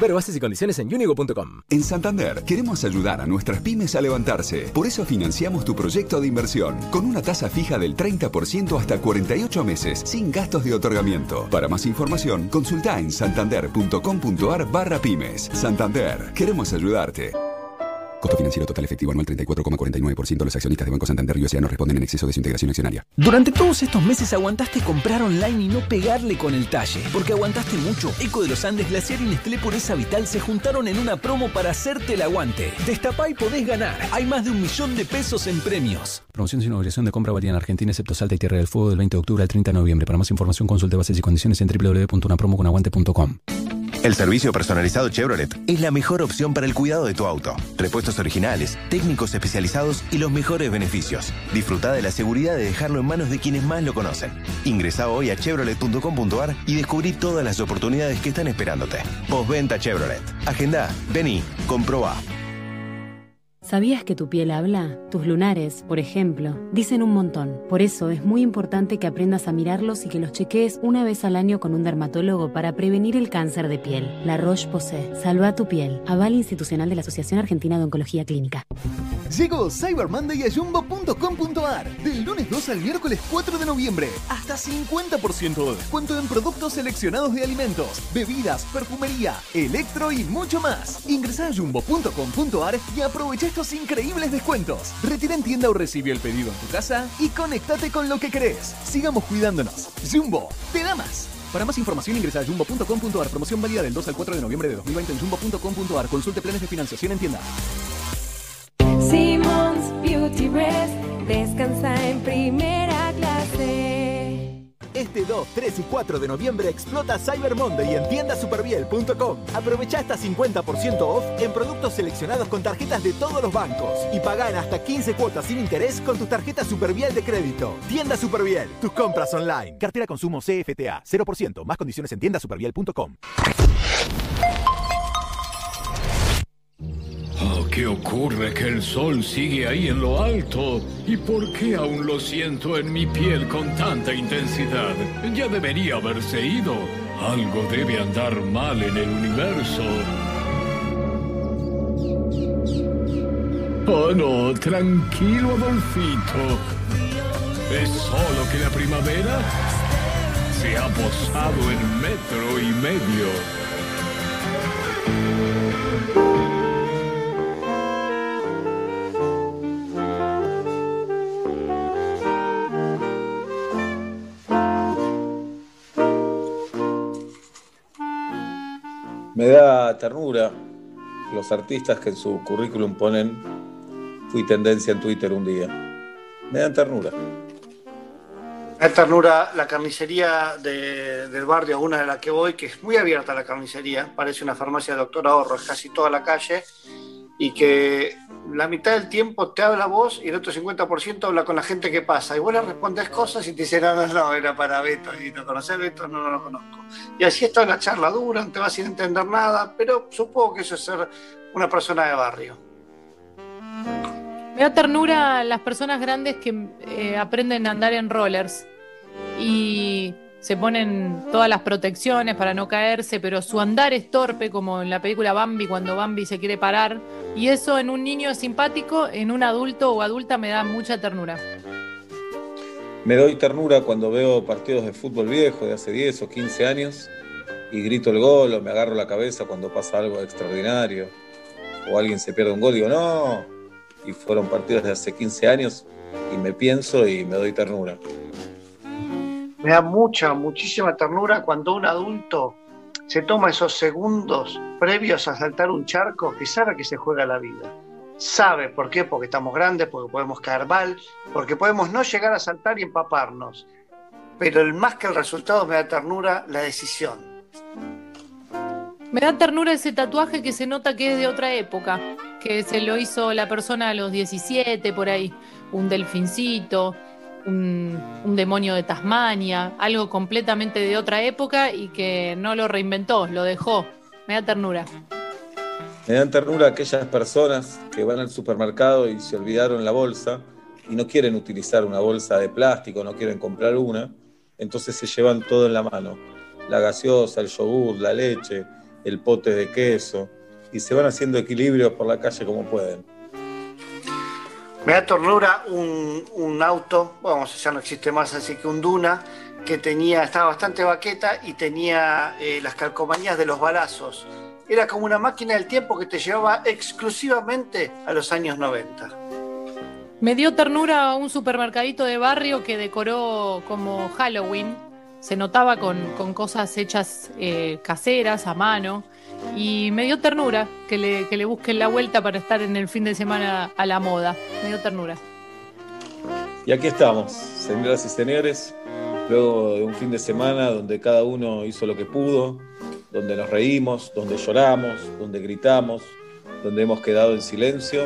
Ver bases y condiciones en unigo.com. En Santander queremos ayudar a nuestras pymes a levantarse. Por eso financiamos tu proyecto de inversión con una tasa fija del 30% hasta 48 meses sin gastos de otorgamiento. Para más información, consulta en santander.com.ar barra pymes. Santander, queremos ayudarte. Costo financiero total efectivo anual 34,49%. de Los accionistas de Banco Santander y no responden en exceso de su integración accionaria. Durante todos estos meses aguantaste comprar online y no pegarle con el talle. Porque aguantaste mucho. Eco de los Andes, Glaciar y Nestlé esa Vital se juntaron en una promo para hacerte el aguante. Destapá y podés ganar. Hay más de un millón de pesos en premios. Promoción sin obligación de compra valía en Argentina, excepto Salta y Tierra del Fuego del 20 de octubre al 30 de noviembre. Para más información consulte bases y condiciones en www.unapromoconaguante.com. El servicio personalizado Chevrolet es la mejor opción para el cuidado de tu auto. Repuestos originales, técnicos especializados y los mejores beneficios. Disfruta de la seguridad de dejarlo en manos de quienes más lo conocen. Ingresa hoy a chevrolet.com.ar y descubrí todas las oportunidades que están esperándote. Postventa Chevrolet. Agenda, vení, comproba. ¿Sabías que tu piel habla? Tus lunares, por ejemplo, dicen un montón. Por eso es muy importante que aprendas a mirarlos y que los chequees una vez al año con un dermatólogo para prevenir el cáncer de piel. La Roche-Posay. Salva tu piel. Aval institucional de la Asociación Argentina de Oncología Clínica. Llegó Cyber Monday a jumbo.com.ar. Del lunes 2 al miércoles 4 de noviembre. Hasta 50% de descuento en productos seleccionados de alimentos, bebidas, perfumería, electro y mucho más. Ingresa a jumbo.com.ar y aprovecha estos increíbles descuentos. Retira en tienda o recibe el pedido en tu casa y conéctate con lo que querés. Sigamos cuidándonos. Jumbo, te da más. Para más información ingresa a jumbo.com.ar. Promoción válida del 2 al 4 de noviembre de 2020 en jumbo.com.ar. Consulte planes de financiación en tienda. Simmons Beauty Rest descansa en primera clase. Este 2, 3 y 4 de noviembre explota Cyber Monday en tiendasuperbiel.com. Aprovecha hasta 50% off en productos seleccionados con tarjetas de todos los bancos y paga en hasta 15 cuotas sin interés con tu tarjeta Superviel de crédito. Tienda Superviel, tus compras online. Cartera consumo CFTA 0%, más condiciones en tiendasuperviel.com. ¿Qué ocurre que el sol sigue ahí en lo alto? ¿Y por qué aún lo siento en mi piel con tanta intensidad? Ya debería haberse ido. Algo debe andar mal en el universo. Oh no, tranquilo Adolfito. Es solo que la primavera se ha posado en metro y medio. Me da ternura los artistas que en su currículum ponen fui tendencia en Twitter un día. Me dan ternura. Me da ternura la carnicería del barrio, una de la que voy, que es muy abierta la carnicería, parece una farmacia de doctor ahorro, es casi toda la calle, y que la mitad del tiempo te habla vos y el otro 50% habla con la gente que pasa. Y vos le respondes cosas y te dicen, no, no, era para Beto. Y no conoces a Beto, no, no lo conozco. Y así está la charla dura, no te vas sin entender nada, pero supongo que eso es ser una persona de barrio. Me da ternura las personas grandes que eh, aprenden a andar en rollers y se ponen todas las protecciones para no caerse, pero su andar es torpe, como en la película Bambi, cuando Bambi se quiere parar. Y eso en un niño simpático, en un adulto o adulta me da mucha ternura. Me doy ternura cuando veo partidos de fútbol viejo de hace 10 o 15 años y grito el gol o me agarro la cabeza cuando pasa algo extraordinario o alguien se pierde un gol digo no, y fueron partidos de hace 15 años y me pienso y me doy ternura me da mucha, muchísima ternura cuando un adulto se toma esos segundos previos a saltar un charco que sabe que se juega la vida. Sabe por qué, porque estamos grandes, porque podemos caer mal, porque podemos no llegar a saltar y empaparnos. Pero el más que el resultado me da ternura la decisión. Me da ternura ese tatuaje que se nota que es de otra época, que se lo hizo la persona a los 17 por ahí, un delfincito, un, demonio de Tasmania, algo completamente de otra época y que no lo reinventó, lo dejó. Me da ternura. Me dan ternura aquellas personas que van al supermercado y se olvidaron la bolsa y no quieren utilizar una bolsa de plástico, no quieren comprar una, entonces se llevan todo en la mano. La gaseosa, el yogur, la leche, el pote de queso, y se van haciendo equilibrios por la calle como pueden. Me da ternura un, auto, vamos, ya no existe más, así que un Duna, que tenía, estaba bastante baqueta y tenía eh, las calcomanías de los balazos. Era como una máquina del tiempo que te llevaba exclusivamente a los años 90. Me dio ternura un supermercadito de barrio que decoró como Halloween. Se notaba con, cosas hechas eh, caseras, a mano. Y me dio ternura que le, que le busquen la vuelta para estar en el fin de semana a la moda. Me dio ternura. Y aquí estamos, señoras y señores, luego de un fin de semana donde cada uno hizo lo que pudo, donde nos reímos, donde lloramos, donde gritamos, donde hemos quedado en silencio.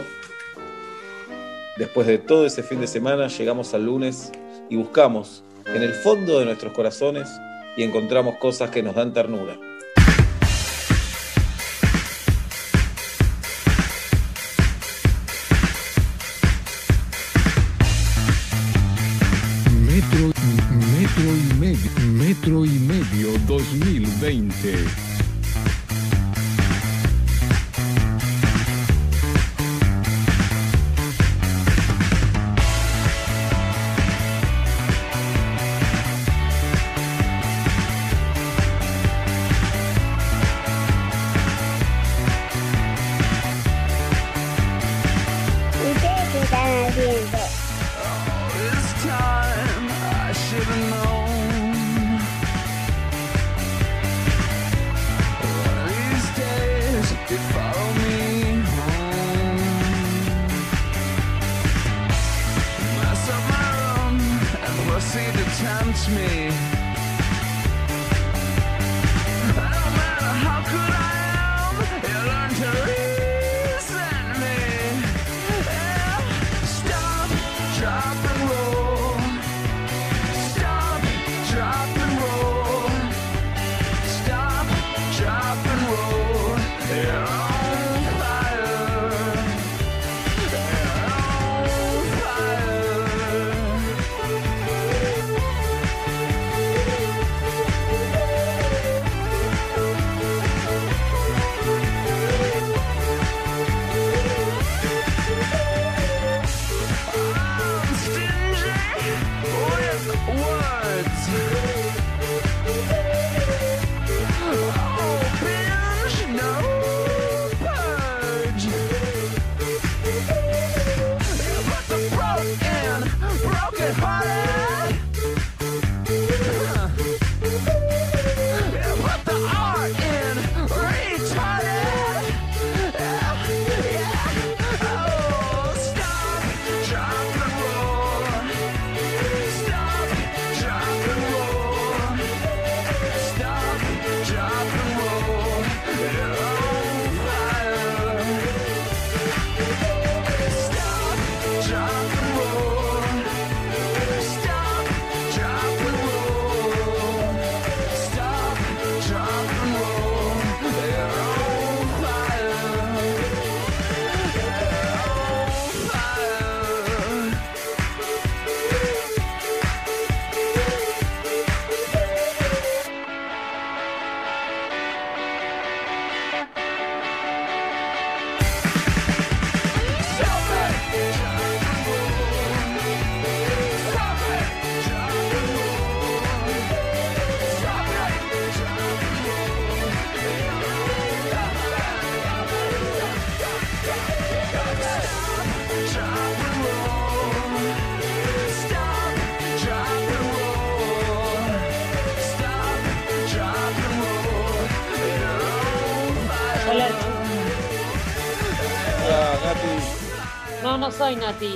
Después de todo ese fin de semana llegamos al lunes y buscamos en el fondo de nuestros corazones y encontramos cosas que nos dan ternura. Metro y Medio 2020.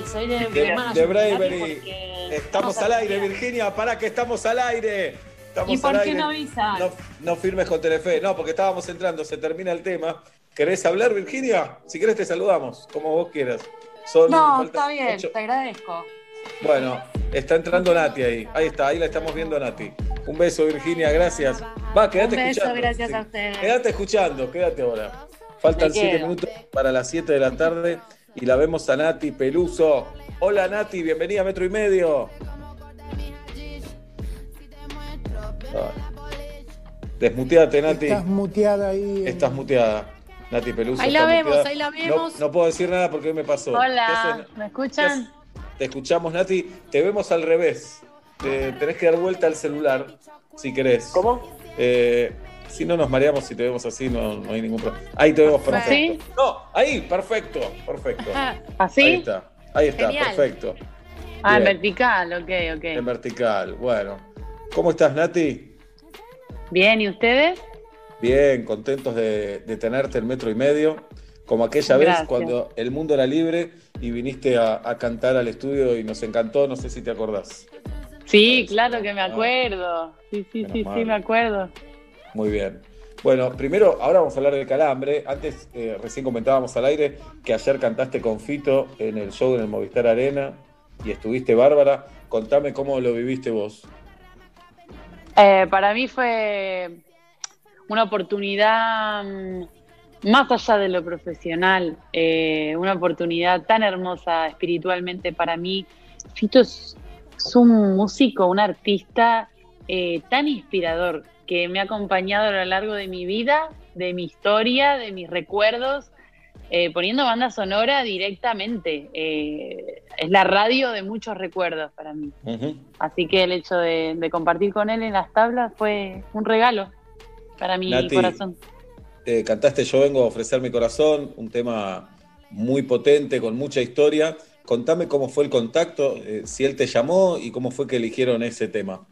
Soy de, de, Bravery. Estamos al aire, Virginia, para que estamos al aire. Estamos ¿Y por al qué aire. no avisas? No, no firmes con Telefe. No, porque estábamos entrando, se termina el tema. ¿Querés hablar, Virginia? Si querés te saludamos, como vos quieras. Son- No, está bien, ocho- te agradezco. Bueno, está entrando Nati ahí. Ahí está, ahí la estamos viendo a Nati. Un beso, Virginia, gracias. Va, quédate Un beso, escuchando. gracias Sí. a ustedes. Quédate escuchando, quédate ahora. Faltan siete minutos para las 7 de la tarde y la vemos a Nati Peluso. Hola Nati, bienvenida a Metro y Medio. Ay. Desmuteate, Nati. Estás muteada ahí. Estás muteada. Nati Peluso. Ahí la vemos, muteada. ahí la No- vemos. No, puedo decir nada porque hoy me pasó. ¿Qué Hola? ¿me escuchan? Te escuchamos, Nati. Te vemos al revés. Te- tenés que dar vuelta al celular, si querés. ¿Cómo? Si no nos mareamos, si te vemos así, no, no hay ningún problema. Ahí te vemos perfecto. No, ahí, perfecto, perfecto. ¿Así? Ahí está, ahí está, Genial. perfecto. Ah, en vertical, ok, ok. En vertical, bueno. ¿Cómo estás, Nati? Bien, ¿y ustedes? Bien, contentos de, de tenerte en metro y medio. Como aquella vez cuando el mundo era libre y viniste a, a cantar al estudio y nos encantó, no sé si te acordás. Sí, claro que me acuerdo. Sí, sí, sí, mal. sí, me acuerdo. Muy bien. Bueno, primero, ahora vamos a hablar del calambre. Antes, eh, recién comentábamos al aire que ayer cantaste con Fito en el show en el Movistar Arena y estuviste bárbara. Contame cómo lo viviste vos. Eh, para mí fue una oportunidad mm, más allá de lo profesional, eh, una oportunidad tan hermosa espiritualmente para mí. Fito es, un músico, un artista tan inspirador que me ha acompañado a lo largo de mi vida, de mi historia, de mis recuerdos, eh, poniendo banda sonora directamente. Eh, es la radio de muchos recuerdos para mí. Así que el hecho de, de compartir con él en las tablas fue un regalo para mi Nati, corazón. eh, cantaste Yo vengo a ofrecer mi corazón, un tema muy potente, con mucha historia. Contame cómo fue el contacto, eh, si él te llamó y cómo fue que eligieron ese tema.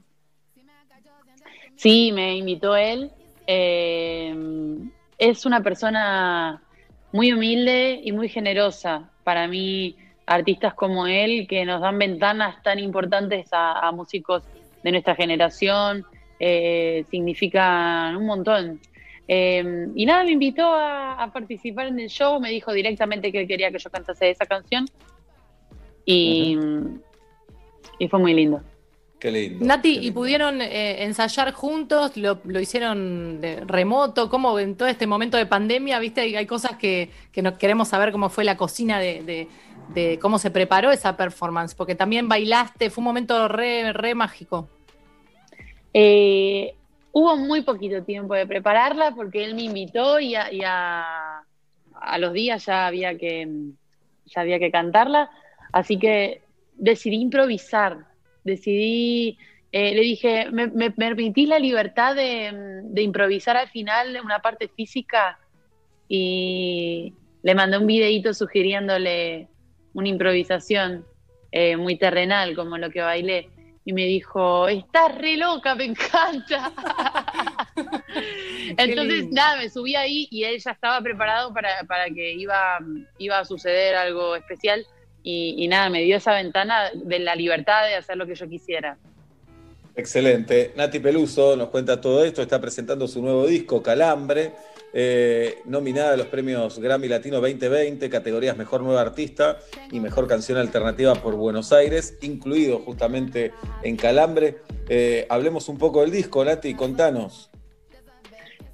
Sí, me invitó él. Eh, es una persona muy humilde y muy generosa. Para mí, artistas como él que nos dan ventanas tan importantes a, a músicos de nuestra generación eh, significan un montón. Eh, y nada, me invitó a, a participar en el show, me dijo directamente que él quería que yo cantase esa canción y, y fue muy lindo. Qué lindo. Nati, ¿y pudieron eh, ensayar juntos? ¿Lo, lo hicieron de remoto? ¿Cómo en todo este momento de pandemia, viste, hay, hay cosas que, que nos queremos saber cómo fue la cocina de, de- de cómo se preparó esa performance? Porque también bailaste, fue un momento re, re mágico. Eh, hubo muy poquito tiempo de prepararla porque él me invitó y, a, y a- a los días ya había que ya había que cantarla, así que decidí improvisar, decidí, eh, le dije, ¿me, me permitís la libertad de, de improvisar al final una parte física? Y le mandé un videíto sugiriéndole una improvisación eh, muy terrenal, como lo que bailé. Y me dijo, estás re loca, me encanta. Entonces, nada, me subí ahí y él ya estaba preparado para, para que iba, iba a suceder algo especial. Y, nada, me dio esa ventana de la libertad de hacer lo que yo quisiera. Excelente. Nati Peluso nos cuenta todo esto, está presentando su nuevo disco, Calambre, eh, nominada a los premios Grammy Latino 2020, categorías Mejor Nueva Artista y Mejor Canción Alternativa por Buenos Aires, incluido justamente en Calambre. Eh, hablemos un poco del disco, Nati, contanos.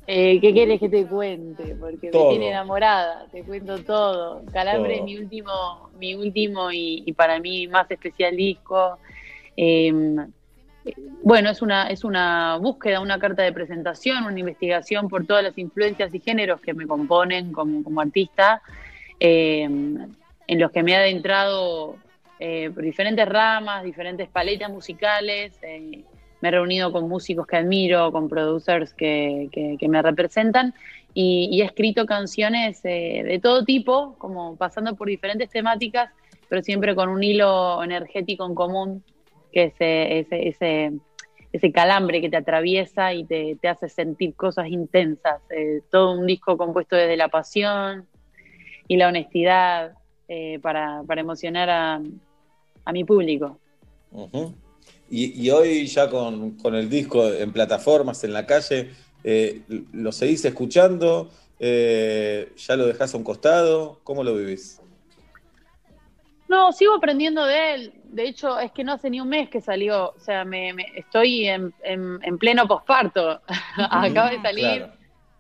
Eh, ¿Qué quieres que te cuente? Porque Todo. me tiene enamorada, te cuento todo. Calambre Todo. es mi último, mi último y, y para mí más especial disco. Eh, bueno, es una, es una búsqueda, una carta de presentación, una investigación por todas las influencias y géneros que me componen como, como artista, eh, en los que me he adentrado eh, por diferentes ramas, diferentes paletas musicales. Eh, me he reunido con músicos que admiro, con producers que, que- que me representan y, y he escrito canciones eh, de todo tipo, como pasando por diferentes temáticas, pero siempre con un hilo energético en común, que es eh, ese, ese, ese calambre que te atraviesa y te, te hace sentir cosas intensas. Eh, todo un disco compuesto desde la pasión, y la honestidad eh, para, emocionar a, mi público. Y, hoy ya con, el disco en plataformas, en la calle, eh, ¿lo seguís escuchando? Eh, ¿Ya lo dejás a un costado? ¿Cómo lo vivís? No, sigo aprendiendo de él. De hecho, es que no hace ni un mes que salió. O sea, me, estoy en, pleno posparto. Acaba de salir.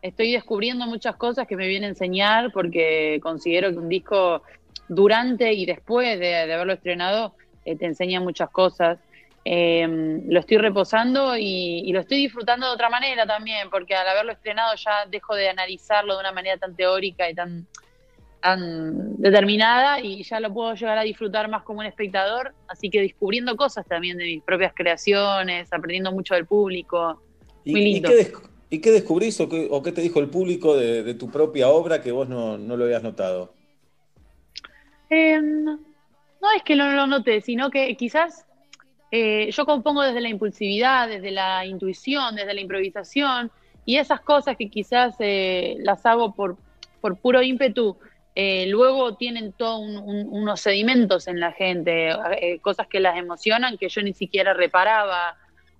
Estoy descubriendo muchas cosas que me viene a enseñar porque considero que un disco durante y después de, haberlo estrenado eh, te enseña muchas cosas. Em, lo estoy reposando y, lo estoy disfrutando de otra manera también, porque al haberlo estrenado ya dejo de analizarlo de una manera tan teórica y tan, determinada y ya lo puedo llegar a disfrutar más como un espectador, así que descubriendo cosas también de mis propias creaciones, aprendiendo mucho del público. Muy lindo. ¿Y qué, descubrís o qué, te dijo el público de, tu propia obra que vos no, lo habías notado? Em, no es que no lo noté, sino que quizás eh, yo compongo desde la impulsividad, desde la intuición, desde la improvisación, y esas cosas que quizás eh, las hago por, por puro ímpetu, eh, luego tienen todos unos sedimentos en la gente, cosas que las emocionan que yo ni siquiera reparaba,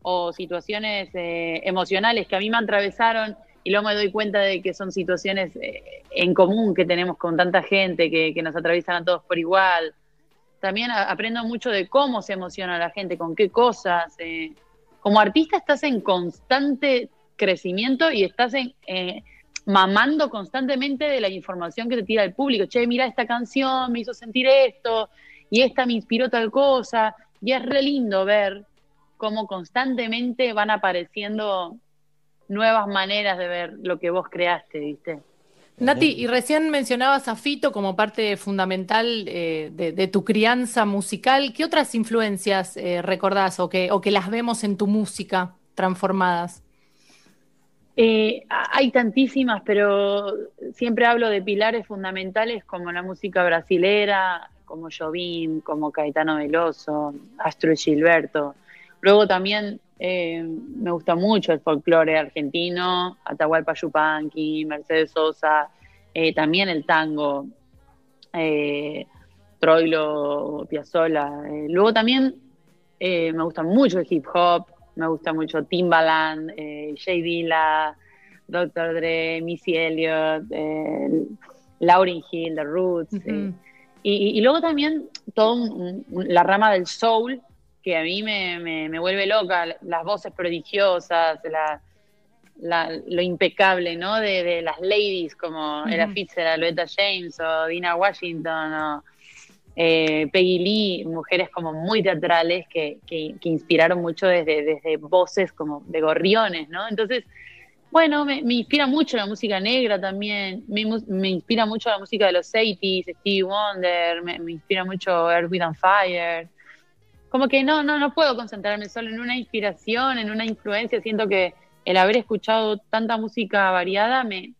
o situaciones emocionales que a mí me atravesaron y luego me doy cuenta de que son situaciones en común que tenemos con tanta gente, que, que nos atraviesan a todos por igual también aprendo mucho de cómo se emociona la gente, con qué cosas. Eh. Como artista estás en constante crecimiento y estás en, eh, mamando constantemente de la información que te tira el público. Che, mira esta canción, me hizo sentir esto, y esta me inspiró tal cosa. Y es re lindo ver cómo constantemente van apareciendo nuevas maneras de ver lo que vos creaste, ¿viste? Nati, y recién mencionabas a Fito como parte fundamental eh, de, tu crianza musical. ¿Qué otras influencias eh, recordás o que, o que las vemos en tu música transformadas? Eh, hay tantísimas, pero siempre hablo de pilares fundamentales como la música brasilera, como Jobim, como Caetano Veloso, Astro Gilberto. Luego también eh, me gusta mucho el folclore argentino, Atahualpa Yupanqui, Mercedes Sosa, eh, también el tango, eh, Troilo, Piazzolla. luego también me gusta mucho el hip hop, me gusta mucho Timbaland, Jay Dilla, Dr. Dre, Missy Elliott, Lauryn Hill, The Roots. y, luego también toda la rama del soul, que a mí me, vuelve loca, las voces prodigiosas, lo impecable, ¿no? De, las ladies como era Fitzgerald, Loretta James o Dina Washington o eh, Peggy Lee, mujeres como muy teatrales que, inspiraron mucho desde, desde voces como de gorriones, ¿no? Entonces, bueno, me, inspira mucho la música negra también, me, inspira mucho la música de los 80s, Stevie Wonder, me, inspira mucho Earth, Wind and Fire, como que no, no, no puedo concentrarme solo en una inspiración, en una influencia. Siento que el haber escuchado tanta música variada me,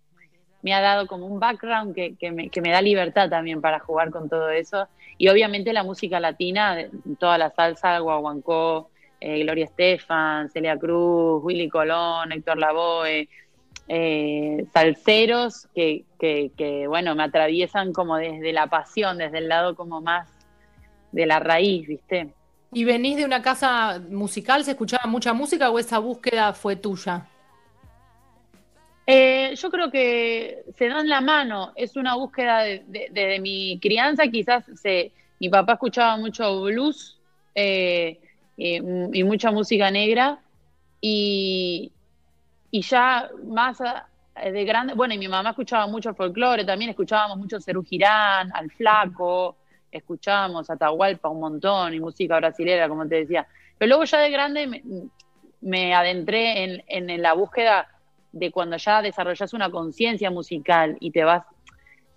ha dado como un background que, que, me, que, me, da libertad también para jugar con todo eso. Y obviamente la música latina, toda la salsa, guaguancó, eh, Gloria Estefan, Celia Cruz, Willy Colón, Héctor Lavoe, eh, salseros que, que, que, bueno, me atraviesan como desde la pasión, desde el lado como más de la raíz, ¿viste? ¿Y venís de una casa musical? ¿Se escuchaba mucha música o esa búsqueda fue tuya? Eh, yo creo que se dan la mano. Es una búsqueda de, mi crianza. Quizás se, mi papá escuchaba mucho blues eh, y, mucha música negra. Y, ya más de grande, bueno, y mi mamá escuchaba mucho folclore, también escuchábamos mucho Cerú Girán, Al Flaco, escuchábamos Atahualpa un montón y música brasilera, como te decía. Pero luego ya de grande me, adentré en, la búsqueda de cuando ya desarrollas una conciencia musical y te vas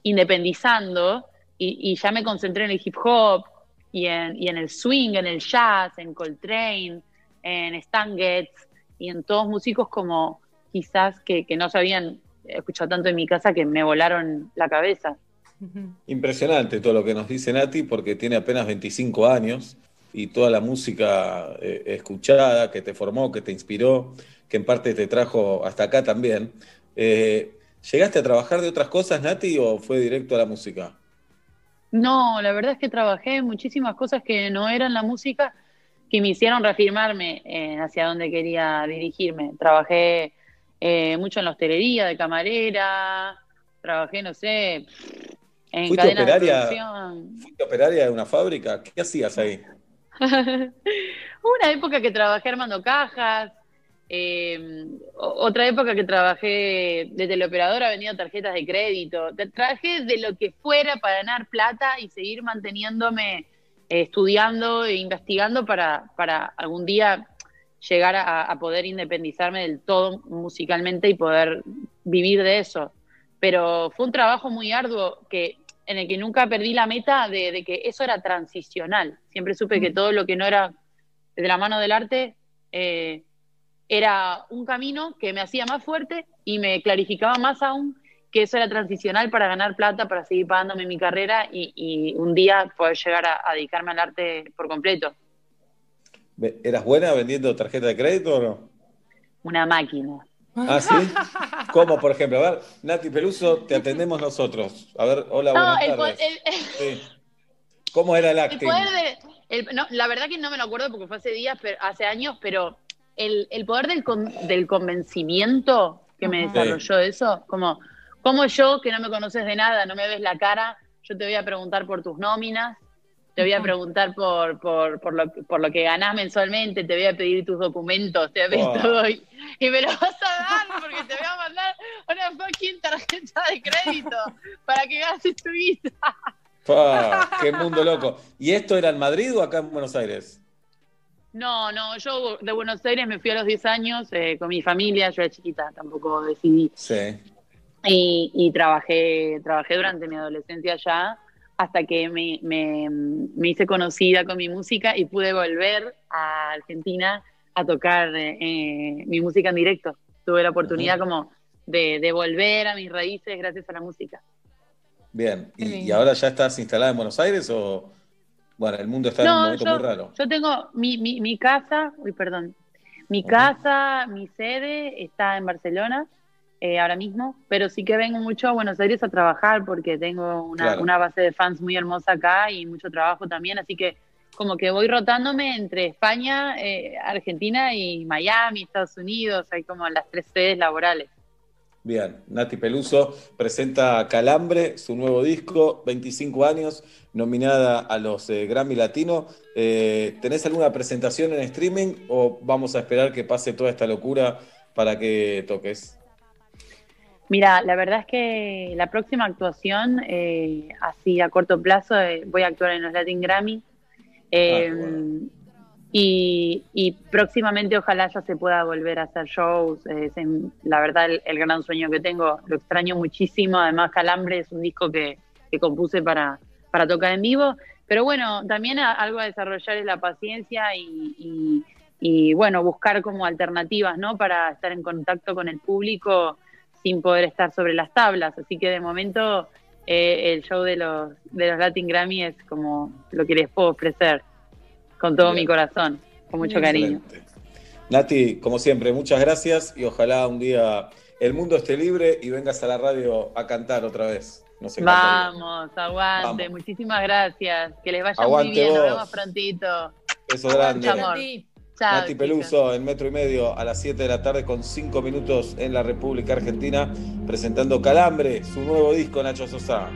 independizando y, ya me concentré en el hip hop y en, el swing, en el jazz, en Coltrane, en Stan Getz y en todos músicos como quizás que, que no se habían escuchado tanto en mi casa que me volaron la cabeza. Impresionante todo lo que nos dice Nati, porque tiene apenas 25 años y toda la música eh, escuchada que te formó, que te inspiró, que en parte te trajo hasta acá también. Eh, ¿Llegaste a trabajar de otras cosas, Nati, o fue directo a la música? No, la verdad es que trabajé en muchísimas cosas que no eran la música que me hicieron reafirmarme hacia dónde quería dirigirme. Trabajé eh, mucho en la hostelería, de camarera, trabajé, no sé, en ¿Fuiste operaria, ¿Fuiste operaria de una fábrica? ¿Qué hacías ahí? una época que trabajé armando cajas, eh, otra época que trabajé de teleoperadora vendiendo tarjetas de crédito. Trabajé de lo que fuera para ganar plata y seguir manteniéndome eh, estudiando e investigando para, para algún día llegar a, poder independizarme del todo musicalmente y poder vivir de eso. Pero fue un trabajo muy arduo que en el que nunca perdí la meta de, que eso era transicional. Siempre supe que todo lo que no era de la mano del arte eh, era un camino que me hacía más fuerte y me clarificaba más aún que eso era transicional para ganar plata, para seguir pagándome mi carrera y, un día poder llegar a, dedicarme al arte por completo. ¿Eras buena vendiendo tarjeta de crédito o no? Una máquina. ¿Ah, sí? ¿Cómo, por ejemplo? A ver, Nati Peluso, te atendemos nosotros. A ver, hola, buenas tardes. ¿Cómo era el acting? la verdad que no me lo acuerdo porque fue hace días, pero, hace años, pero el, poder del, del, convencimiento que me desarrolló eso, como, como yo, que no me conoces de nada, no me ves la cara, yo te voy a preguntar por tus nóminas, te voy a preguntar por, por, por, lo, por lo que ganás mensualmente, te voy a pedir tus documentos, te voy a pedir todo y, me lo vas a dar porque te voy a mandar una fucking tarjeta de crédito para que gastes tu vida. ¡Qué mundo loco! ¿Y esto era en Madrid o acá en Buenos Aires? No, no, yo de Buenos Aires me fui a los 10 años eh, con mi familia, yo era chiquita, tampoco decidí. Sí. Y, y trabajé, trabajé durante mi adolescencia allá hasta que me, me, hice conocida con mi música y pude volver a Argentina a tocar eh, mi música en directo. Tuve la oportunidad como de, volver a mis raíces gracias a la música. Bien, ¿Y, ahora ya estás instalada en Buenos Aires o...? Bueno, el mundo está en un momento muy raro. Yo tengo mi, mi, mi casa, uy, perdón, mi casa, mi sede está en Barcelona eh, ahora mismo, pero sí que vengo mucho a Buenos Aires a trabajar porque tengo una, base de fans muy hermosa acá y mucho trabajo también, así que como que voy rotándome entre España, eh, Argentina y Miami, Estados Unidos, hay como las tres sedes laborales. Bien, Nati Peluso presenta Calambre, su nuevo disco, 25 años, nominada a los eh, Grammy Latino. ¿Tenés alguna presentación en streaming o vamos a esperar que pase toda esta locura para que toques? Mira, la verdad es que la próxima actuación, eh, así a corto plazo, eh, voy a actuar en los Latin Grammy. Eh, ah, y, próximamente ojalá ya se pueda volver a hacer shows. la verdad, el, gran sueño que tengo, lo extraño muchísimo. Además, Calambre es un disco que, compuse para, para tocar en vivo. Pero bueno, también algo a desarrollar es la paciencia y, y, bueno, buscar como alternativas, ¿no? Para estar en contacto con el público sin poder estar sobre las tablas. Así que de momento eh, el show de los, de los Latin Grammy es como lo que les puedo ofrecer con todo mi corazón, con mucho cariño. Nati, como siempre, muchas gracias y ojalá un día el mundo esté libre y vengas a la radio a cantar otra vez. Vamos, aguante, muchísimas gracias. Que les vaya muy bien, nos vemos prontito. Eso grande. Amor. Nati Peluso en metro y medio a las 7 de la tarde con 5 minutos en la República Argentina presentando Calambre, su nuevo disco Nacho Sosa.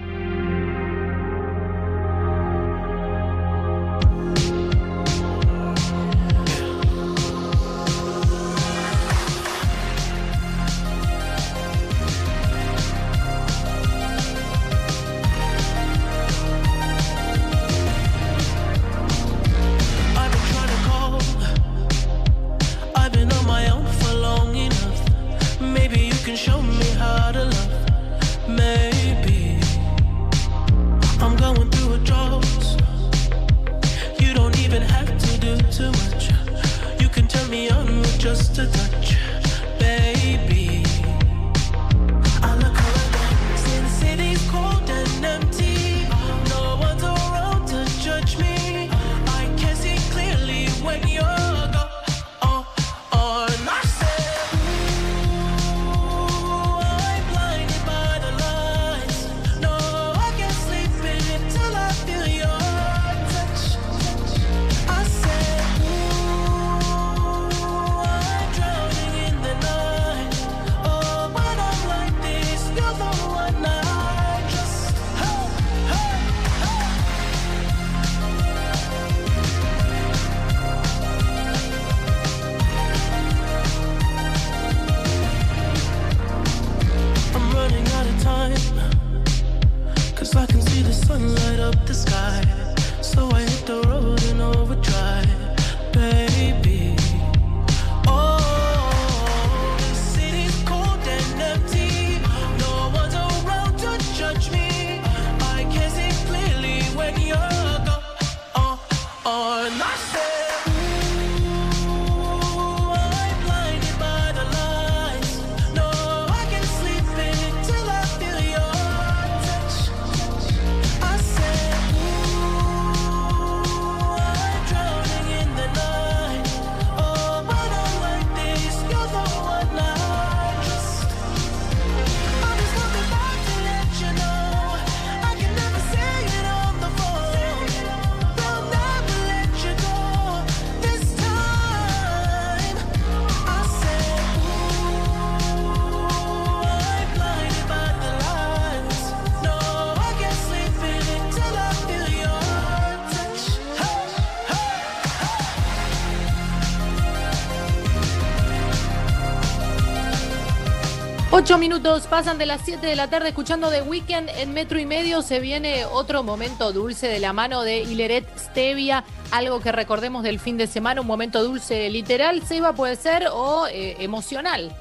Ocho minutos pasan de las 7 de la tarde escuchando The Weekend en metro y medio. Se viene otro momento dulce de la mano de Hileret Stevia, algo que recordemos del fin de semana, un momento dulce literal, Seba puede ser, o eh, emocional.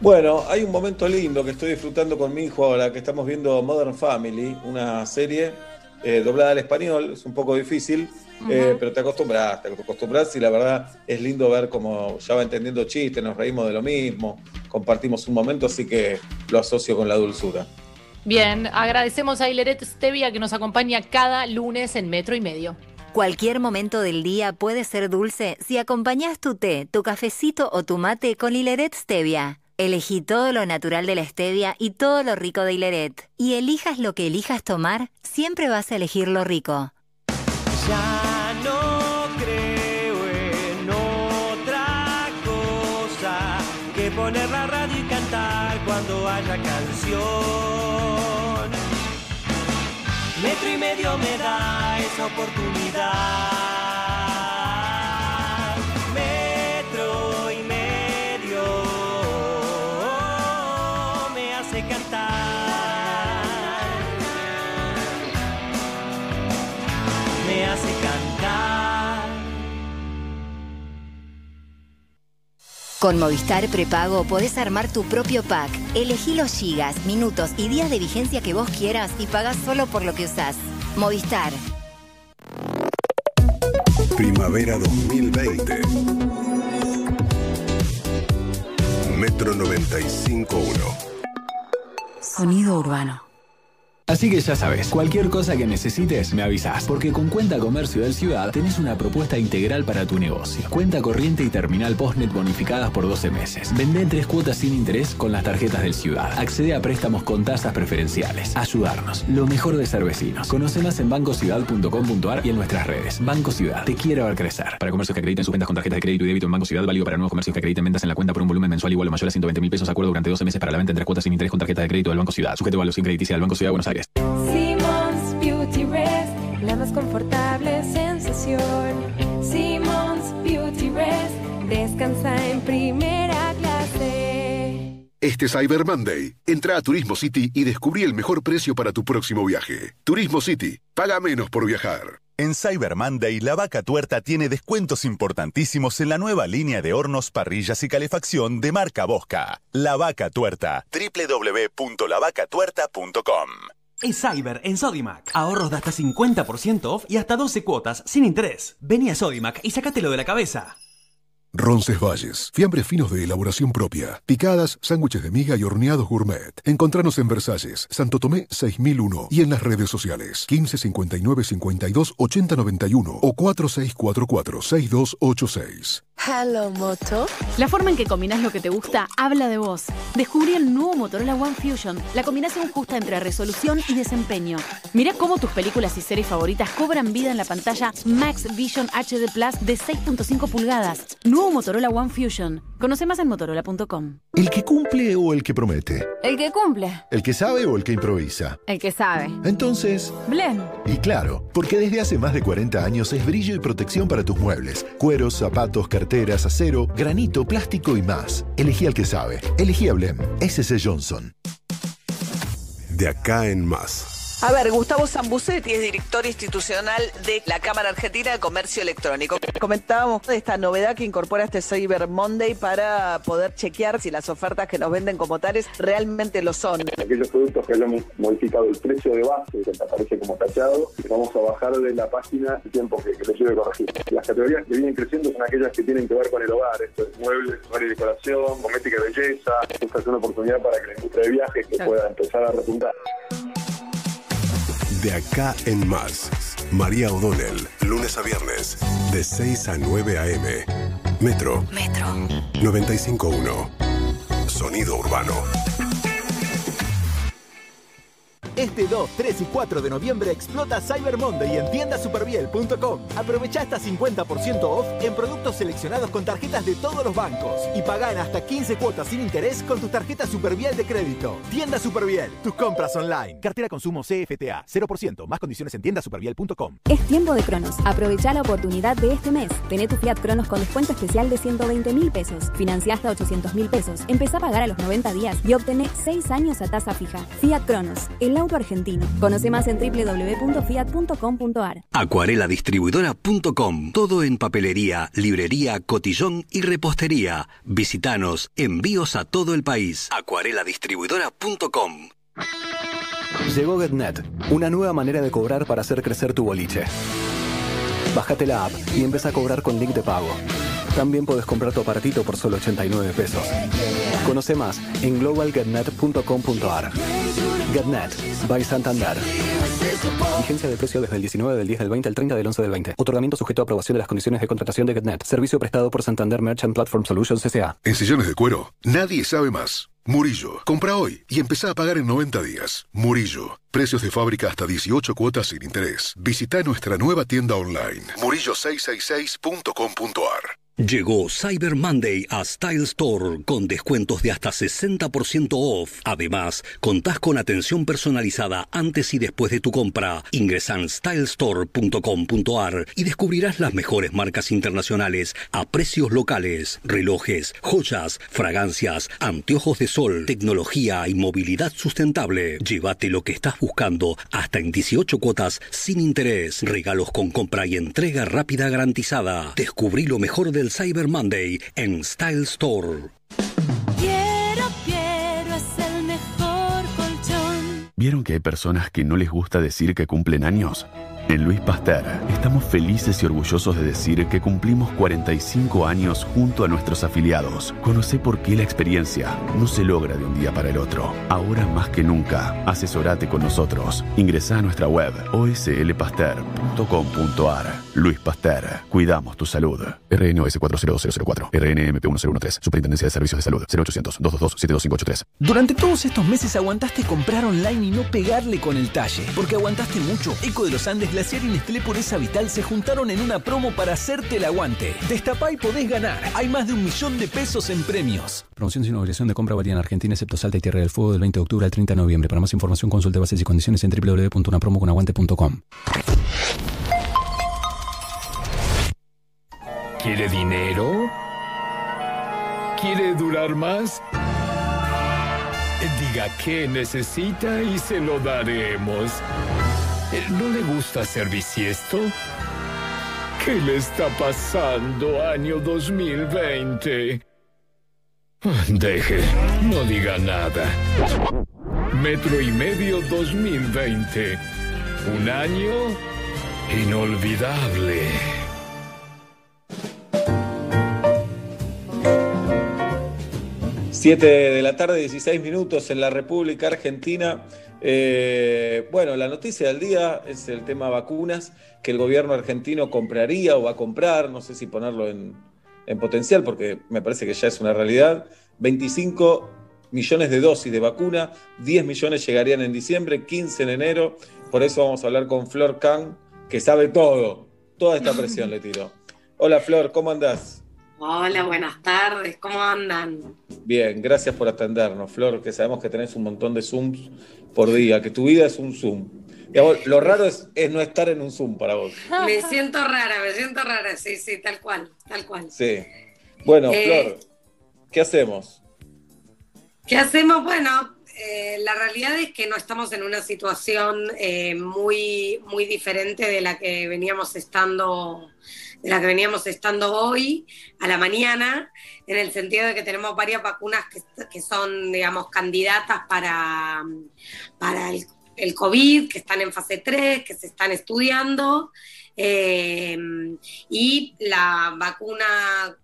Bueno, hay un momento lindo que estoy disfrutando con mi hijo ahora, que estamos viendo Modern Family, una serie eh, doblada al español, es un poco difícil, eh, pero te acostumbras, te acostumbras y la verdad es lindo ver cómo ya va entendiendo chistes, nos reímos de lo mismo, compartimos un momento, así que lo asocio con la dulzura. Bien, agradecemos a Hileret Stevia que nos acompaña cada lunes en Metro y Medio. Cualquier momento del día puede ser dulce si acompañas tu té, tu cafecito o tu mate con Hileret Stevia. Elegí todo lo natural de la stevia y todo lo rico de Hileret. Y elijas lo que elijas tomar, siempre vas a elegir lo rico. Ya Metro y medio me da esa oportunidad. Con Movistar Prepago podés armar tu propio pack. Elegí los gigas, minutos y días de vigencia que vos quieras y pagás solo por lo que usás. Movistar. Primavera 2020. Metro 95.1. Sonido urbano. Así que ya sabes, cualquier cosa que necesites, me avisas. Porque con Cuenta Comercio del Ciudad tenés una propuesta integral para tu negocio. Cuenta corriente y terminal postnet bonificadas por 12 meses. Vende en tres cuotas sin interés con las tarjetas del Ciudad. Accede a préstamos con tasas preferenciales. Ayudarnos. Lo mejor de ser vecinos. Conoce más en bancociudad.com.ar y en nuestras redes. Banco Ciudad. Te quiero ver crecer. Para comercios que acrediten sus ventas con tarjetas de crédito y débito en Banco Ciudad, válido para nuevos comercios que acrediten ventas en la cuenta por un volumen mensual igual o mayor a 120 mil pesos. Acuerdo durante 12 meses para la venta en tres cuotas sin interés con tarjeta de crédito del Banco Ciudad. Sujeto a evaluación crediticia del Banco Ciudad Buenos Aires. Confortable sensación. Simmons Beauty Rest, descansa en primera clase. Este Cyber Monday, entra a Turismo City y descubrí el mejor precio para tu próximo viaje. Turismo City, paga menos por viajar. En Cyber Monday, la vaca tuerta tiene descuentos importantísimos en la nueva línea de hornos, parrillas y calefacción de marca Bosca. La vaca tuerta. www.lavacatuerta.com es Cyber en Sodimac. Ahorros de hasta 50% off y hasta 12 cuotas sin interés. Vení a Sodimac y sacátelo de la cabeza. Roncesvalles, fiambres finos de elaboración propia, picadas, sándwiches de miga y horneados gourmet. Encontranos en Versalles, Santo Tomé 6001 y en las redes sociales 15 59 52 80 91 o 4644 6286. Hello Moto. La forma en que combinas lo que te gusta habla de vos. Descubrí el nuevo Motorola One Fusion, la combinación justa entre resolución y desempeño. Mira cómo tus películas y series favoritas cobran vida en la pantalla Max Vision HD Plus de 6.5 pulgadas. Nuevo Motorola One Fusion. Conoce más en motorola.com. ¿El que cumple o el que promete? El que cumple. ¿El que sabe o el que improvisa? El que sabe. Entonces... Blen. Y claro, porque desde hace más de 40 años es brillo y protección para tus muebles. Cueros, zapatos, carteras, acero, granito, plástico y más. Elegí al que sabe. Elegí a Blem. SC Johnson. De acá en más. A ver, Gustavo Zambucetti es director institucional de la Cámara Argentina de Comercio Electrónico. Comentábamos de esta novedad que incorpora este Cyber Monday para poder chequear si las ofertas que nos venden como tales realmente lo son. Aquellos productos que hayamos modificado el precio de base, que aparece como tachado, vamos a bajar de la página el tiempo que, que lo lleve corregir. Las categorías que vienen creciendo son aquellas que tienen que ver con el hogar, esto es muebles, hogar y decoración, cosmética y belleza. Esta es una oportunidad para que la industria de viajes que pueda empezar a repuntar. De acá en más. María O'Donnell, lunes a viernes, de 6 a 9 a.m. Metro. Metro. 95.1. Sonido urbano. Este 2, 3 y 4 de noviembre explota Cyber Monday en tiendasuperbiel.com. Aprovecha hasta 50% off en productos seleccionados con tarjetas de todos los bancos y paga en hasta 15 cuotas sin interés con tu tarjeta Superbiel de crédito. Tienda Superbiel, tus compras online. Cartera consumo CFTA, 0%, más condiciones en tiendasuperbiel.com. Es tiempo de Cronos. Aprovecha la oportunidad de este mes. Tené tu Fiat Cronos con descuento especial de 120 mil pesos. Financia hasta 800 mil pesos. Empezá a pagar a los 90 días y obtené 6 años a tasa fija. Fiat Cronos, el auto argentino. Conoce más en www.fiat.com.ar. Acuareladistribuidora.com. Todo en papelería, librería, cotillón y repostería. Visítanos. Envíos a todo el país. Acuareladistribuidora.com. Llegó GetNet, una nueva manera de cobrar para hacer crecer tu boliche. Bájate la app y empieza a cobrar con link de pago. También puedes comprar tu aparatito por solo 89 pesos. Conoce más en globalgetnet.com.ar. GetNet, by Santander. Vigencia del precio desde el 19 del 10 del 20 al 30 del 11 del 20. Otorgamiento sujeto a aprobación de las condiciones de contratación de GetNet. Servicio prestado por Santander Merchant Platform Solutions S.A. En sillones de cuero, nadie sabe más. Murillo, compra hoy y empezá a pagar en 90 días. Murillo, precios de fábrica hasta 18 cuotas sin interés. Visita nuestra nueva tienda online, murillo666.com.ar. Llegó Cyber Monday a Style Store con descuentos de hasta 60% off. Además, contás con atención personalizada antes y después de tu compra. Ingresa en stylestore.com.ar y descubrirás las mejores marcas internacionales a precios locales. Relojes, joyas, fragancias, anteojos de sol, tecnología y movilidad sustentable. Llévate lo que estás buscando hasta en 18 cuotas sin interés. Regalos con compra y entrega rápida garantizada. Descubrí lo mejor del Cyber Monday en Style Store. Quiero, quiero, es el mejor colchón. ¿Vieron que hay personas que no les gusta decir que cumplen años? En Luis Pasteur estamos felices y orgullosos de decir que cumplimos 45 años junto a nuestros afiliados. Conoce por qué la experiencia no se logra de un día para el otro. Ahora más que nunca, asesorate con nosotros. Ingresa a nuestra web oslpasteur.com.ar. Luis Pasteur, cuidamos tu salud. RNOS 40004, RNMP 1013, Superintendencia de Servicios de Salud, 0800 222 72583. Durante todos estos meses aguantaste comprar online y no pegarle con el talle. Porque aguantaste mucho. Eco de los Andes, Glaciar y Nestlé Pureza Vital se juntaron en una promo para hacerte el aguante. Destapá y podés ganar. Hay más de un millón de pesos en premios. Promoción sin obligación de compra valía en Argentina, excepto Salta y Tierra del Fuego, del 20 de octubre al 30 de noviembre. Para más información, consulte bases y condiciones en www.unapromoconaguante.com. ¿Quiere dinero? ¿Quiere durar más? Diga qué necesita y se lo daremos. ¿No le gusta hacer bisiesto? ¿Qué le está pasando, año 2020? Ah, Deje, no diga nada. Metro y medio 2020. Un año inolvidable. Siete de la tarde, 16 minutos en la República Argentina. Eh, bueno, la noticia del día es el tema vacunas, que el gobierno argentino compraría o va a comprar, no sé si ponerlo en, en potencial, porque me parece que ya es una realidad. 25 millones de dosis de vacuna, 10 millones llegarían en diciembre, 15 en enero. Por eso vamos a hablar con Flor Kang, que sabe todo. Toda esta presión le tiró. Hola Flor, ¿cómo andás? Hola, buenas tardes, ¿cómo andan? Bien, gracias por atendernos, Flor, que sabemos que tenés un montón de Zooms por día, que tu vida es un Zoom. Digamos, lo raro es, es no estar en un Zoom para vos. Me siento rara, me siento rara, sí, sí, tal cual, tal cual. Sí. Bueno, Eh, Flor, ¿qué hacemos? ¿Qué hacemos? Bueno, eh, la realidad es que no estamos en una situación eh, muy, muy diferente de la que veníamos estando de la que veníamos estando hoy a la mañana, en el sentido de que tenemos varias vacunas que, son, digamos, candidatas para, para el, el, COVID, que están en fase 3, que se están estudiando, eh, y la vacuna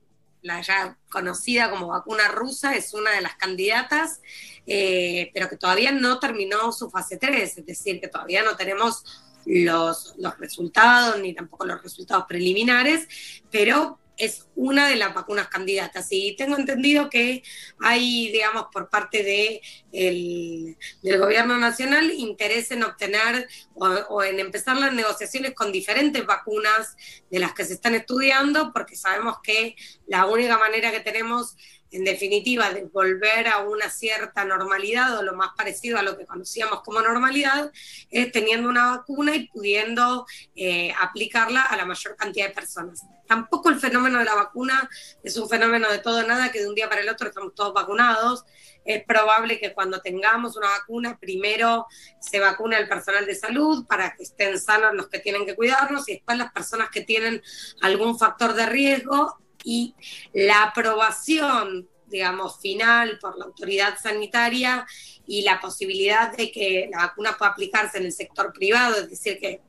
la ya conocida como vacuna rusa, es una de las candidatas, eh, pero que todavía no terminó su fase 3, es decir, que todavía no tenemos los, los resultados ni tampoco los resultados preliminares, pero es una de las vacunas candidatas. Y tengo entendido que hay, digamos, por parte de del gobierno nacional interés en obtener o, en empezar las negociaciones con diferentes vacunas de las que se están estudiando, porque sabemos que la única manera que tenemos en definitiva, de volver a una cierta normalidad o lo más parecido a lo que conocíamos como normalidad, es teniendo una vacuna y pudiendo eh, aplicarla a la mayor cantidad de personas. Tampoco el fenómeno de la vacuna es un fenómeno de todo nada, que de un día para el otro estamos todos vacunados. Es probable que cuando tengamos una vacuna, primero se vacune el personal de salud para que estén sanos los que tienen que cuidarnos y después las personas que tienen algún factor de riesgo y la aprobación, digamos, final por la autoridad sanitaria y la posibilidad de que la vacuna pueda aplicarse en el sector privado, es decir, que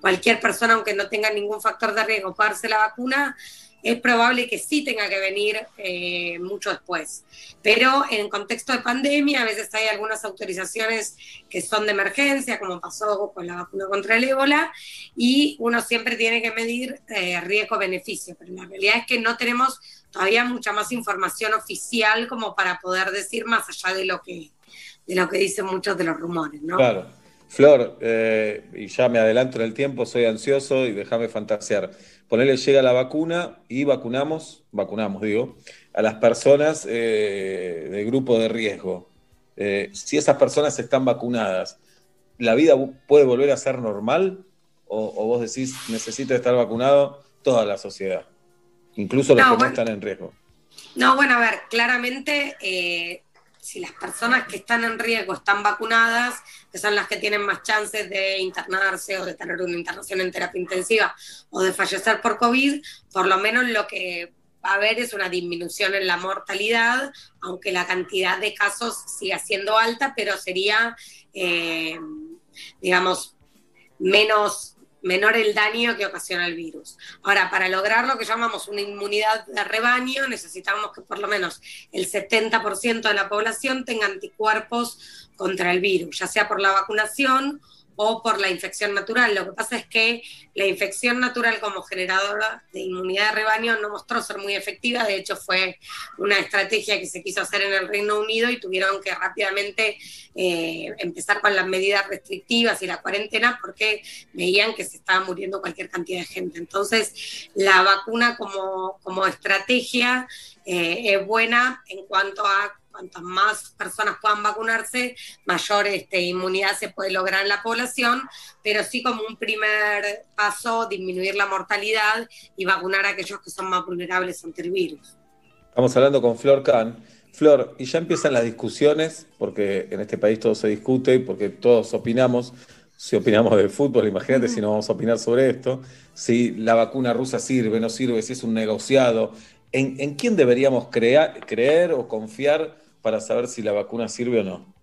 cualquier persona, aunque no tenga ningún factor de riesgo, pueda darse la vacuna, es probable que sí tenga que venir eh, mucho después. Pero en contexto de pandemia, a veces hay algunas autorizaciones que son de emergencia, como pasó con la vacuna contra el ébola, y uno siempre tiene que medir eh, riesgo-beneficio. Pero la realidad es que no tenemos todavía mucha más información oficial como para poder decir más allá de lo que, de lo que dicen muchos de los rumores. ¿no? Claro. Flor, eh, y ya me adelanto en el tiempo, soy ansioso y déjame fantasear. Ponerle llega la vacuna y vacunamos, vacunamos digo, a las personas eh, de grupo de riesgo. Eh, si esas personas están vacunadas, ¿la vida puede volver a ser normal? ¿O, vos decís, necesita estar vacunado toda la sociedad? Incluso los que no están en riesgo. No, bueno, a ver, claramente si las personas que están en riesgo están vacunadas, que son las que tienen más chances de internarse o de tener una internación en terapia intensiva o de fallecer por COVID, por lo menos lo que va a haber es una disminución en la mortalidad, aunque la cantidad de casos siga siendo alta, pero sería, eh, digamos, menos menor el daño que ocasiona el virus. Ahora, para lograr lo que llamamos una inmunidad de rebaño, necesitamos que por lo menos el 70% de la población tenga anticuerpos contra el virus, ya sea por la vacunación o por la infección natural. Lo que pasa es que la infección natural como generadora de inmunidad de rebaño no mostró ser muy efectiva, de hecho fue una estrategia que se quiso hacer en el Reino Unido y tuvieron que rápidamente eh, empezar con las medidas restrictivas y la cuarentena porque veían que se estaba muriendo cualquier cantidad de gente. Entonces, la vacuna como, como estrategia eh, es buena en cuanto a cuantas más personas puedan vacunarse, mayor este, inmunidad se puede lograr en la población, pero sí como un primer paso disminuir la mortalidad y vacunar a aquellos que son más vulnerables ante el virus. Estamos hablando con Flor Kahn. Flor, y ya empiezan las discusiones, porque en este país todo se discute y porque todos opinamos, si opinamos de fútbol, imagínate si no vamos a opinar sobre esto, si la vacuna rusa sirve, no sirve, si es un negociado, ¿en, quién deberíamos creer o confiar para saber si la vacuna sirve o no?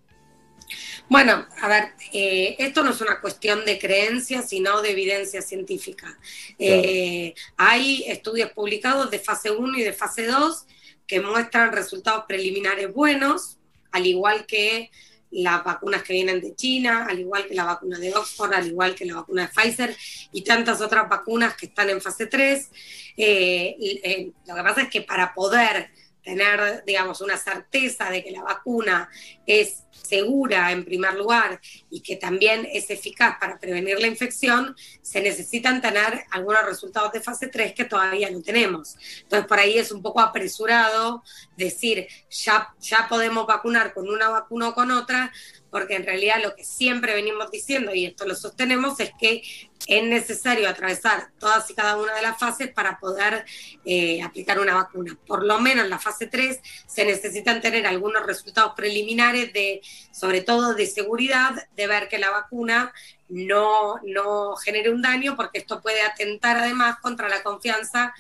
Bueno, a ver, eh, esto no es una cuestión de creencia, sino de evidencia científica. Eh, hay estudios publicados de fase 1 y de fase 2 que muestran resultados preliminares buenos, al igual que las vacunas que vienen de China, al igual que la vacuna de Oxford, al igual que la vacuna de Pfizer y tantas otras vacunas que están en fase 3. Eh, lo que pasa es que para poder tener, digamos, una certeza de que la vacuna es segura en primer lugar y que también es eficaz para prevenir la infección, se necesitan tener algunos resultados de fase 3 que todavía no tenemos. Entonces, por ahí es un poco apresurado decir, ya, ya podemos vacunar con una vacuna o con otra, porque en realidad lo que siempre venimos diciendo, y esto lo sostenemos, es que es necesario atravesar todas y cada una de las fases para poder eh, aplicar una vacuna. Por lo menos en la fase 3 se necesitan tener algunos resultados preliminares de, sobre todo de seguridad, de ver que la vacuna no, no genere un daño, porque esto puede atentar además contra la confianza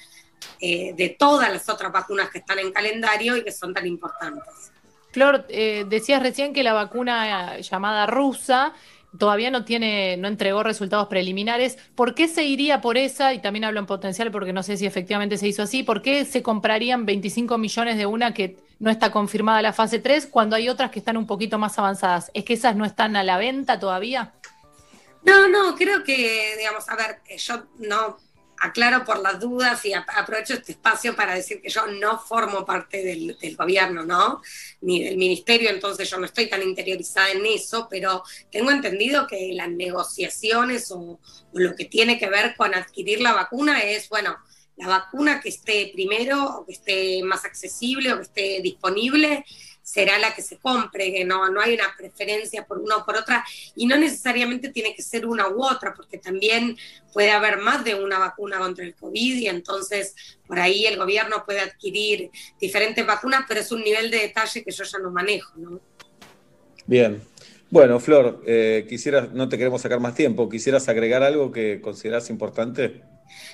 eh, de todas las otras vacunas que están en calendario y que son tan importantes. Flor, eh, decías recién que la vacuna llamada rusa todavía no tiene, no entregó resultados preliminares. ¿Por qué se iría por esa? Y también hablo en potencial porque no sé si efectivamente se hizo así. ¿Por qué se comprarían 25 millones de una que no está confirmada la fase 3 cuando hay otras que están un poquito más avanzadas? ¿Es que esas no están a la venta todavía? No, no, creo que, digamos, a ver, yo no aclaro por las dudas y aprovecho este espacio para decir que yo no formo parte del, gobierno, ¿no? Ni del ministerio, entonces yo no estoy tan interiorizada en eso, pero tengo entendido que las negociaciones o, o lo que tiene que ver con adquirir la vacuna es, bueno, la vacuna que esté primero o que esté más accesible o que esté disponible será la que se compre, que no, no hay una preferencia por una o por otra, y no necesariamente tiene que ser una u otra, porque también puede haber más de una vacuna contra el COVID y entonces por ahí el gobierno puede adquirir diferentes vacunas, pero es un nivel de detalle que yo ya no manejo. ¿no? Bien. Bueno, Flor, eh, quisieras, no te queremos sacar más tiempo, ¿quisieras agregar algo que consideras importante?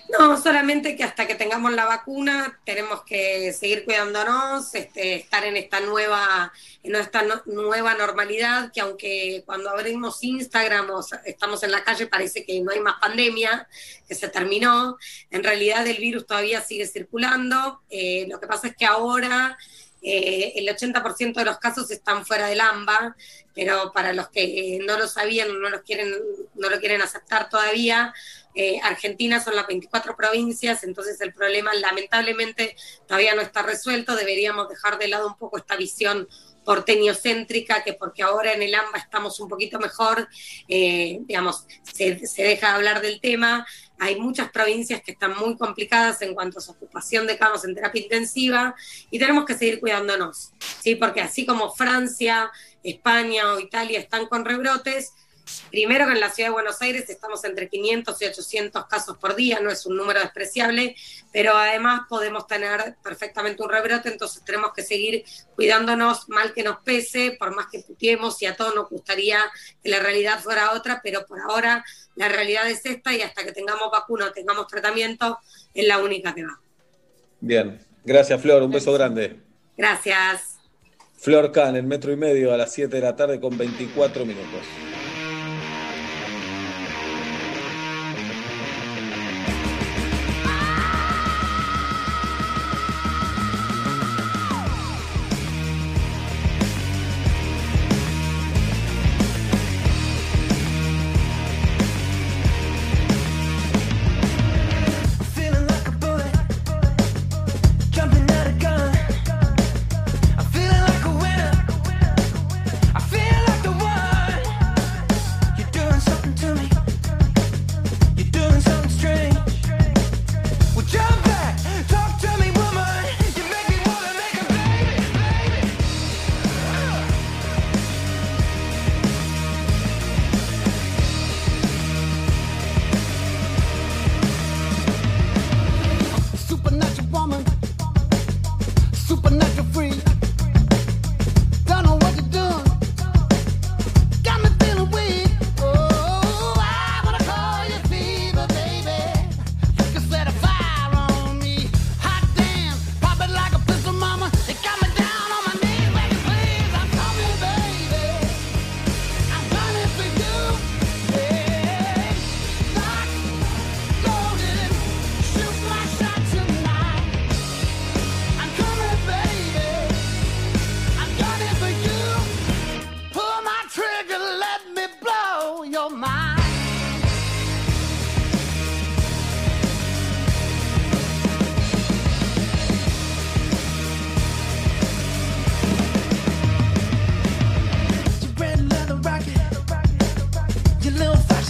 No, solamente que hasta que tengamos la vacuna tenemos que seguir cuidándonos, este, estar en esta nueva, en esta nueva normalidad, que aunque cuando abrimos Instagram o estamos en la calle parece que no hay más pandemia, que se terminó, en realidad el virus todavía sigue circulando. Eh, lo que pasa es que ahora eh, el 80% de los casos están fuera del AMBA, pero para los que no lo sabían, no, los quieren, no lo quieren aceptar todavía, eh, Argentina son las 24 provincias, entonces el problema lamentablemente todavía no está resuelto, deberíamos dejar de lado un poco esta visión porteñocéntrica, que porque ahora en el AMBA estamos un poquito mejor, eh, digamos, se, deja de hablar del tema. Hay muchas provincias que están muy complicadas en cuanto a su ocupación de camas en terapia intensiva y tenemos que seguir cuidándonos, ¿sí? Porque así como Francia, España o Italia están con rebrotes, Primero que en la ciudad de Buenos Aires estamos entre 500 y 800 casos por día, no es un número despreciable, pero además podemos tener perfectamente un rebrote, entonces tenemos que seguir cuidándonos mal que nos pese, por más que putiemos y a todos nos gustaría que la realidad fuera otra, pero por ahora la realidad es esta y hasta que tengamos vacuna o tengamos tratamiento es la única que va. Bien, gracias Flor, un beso grande. Gracias. Flor Can, en metro y medio a las 7 de la tarde con 24 minutos.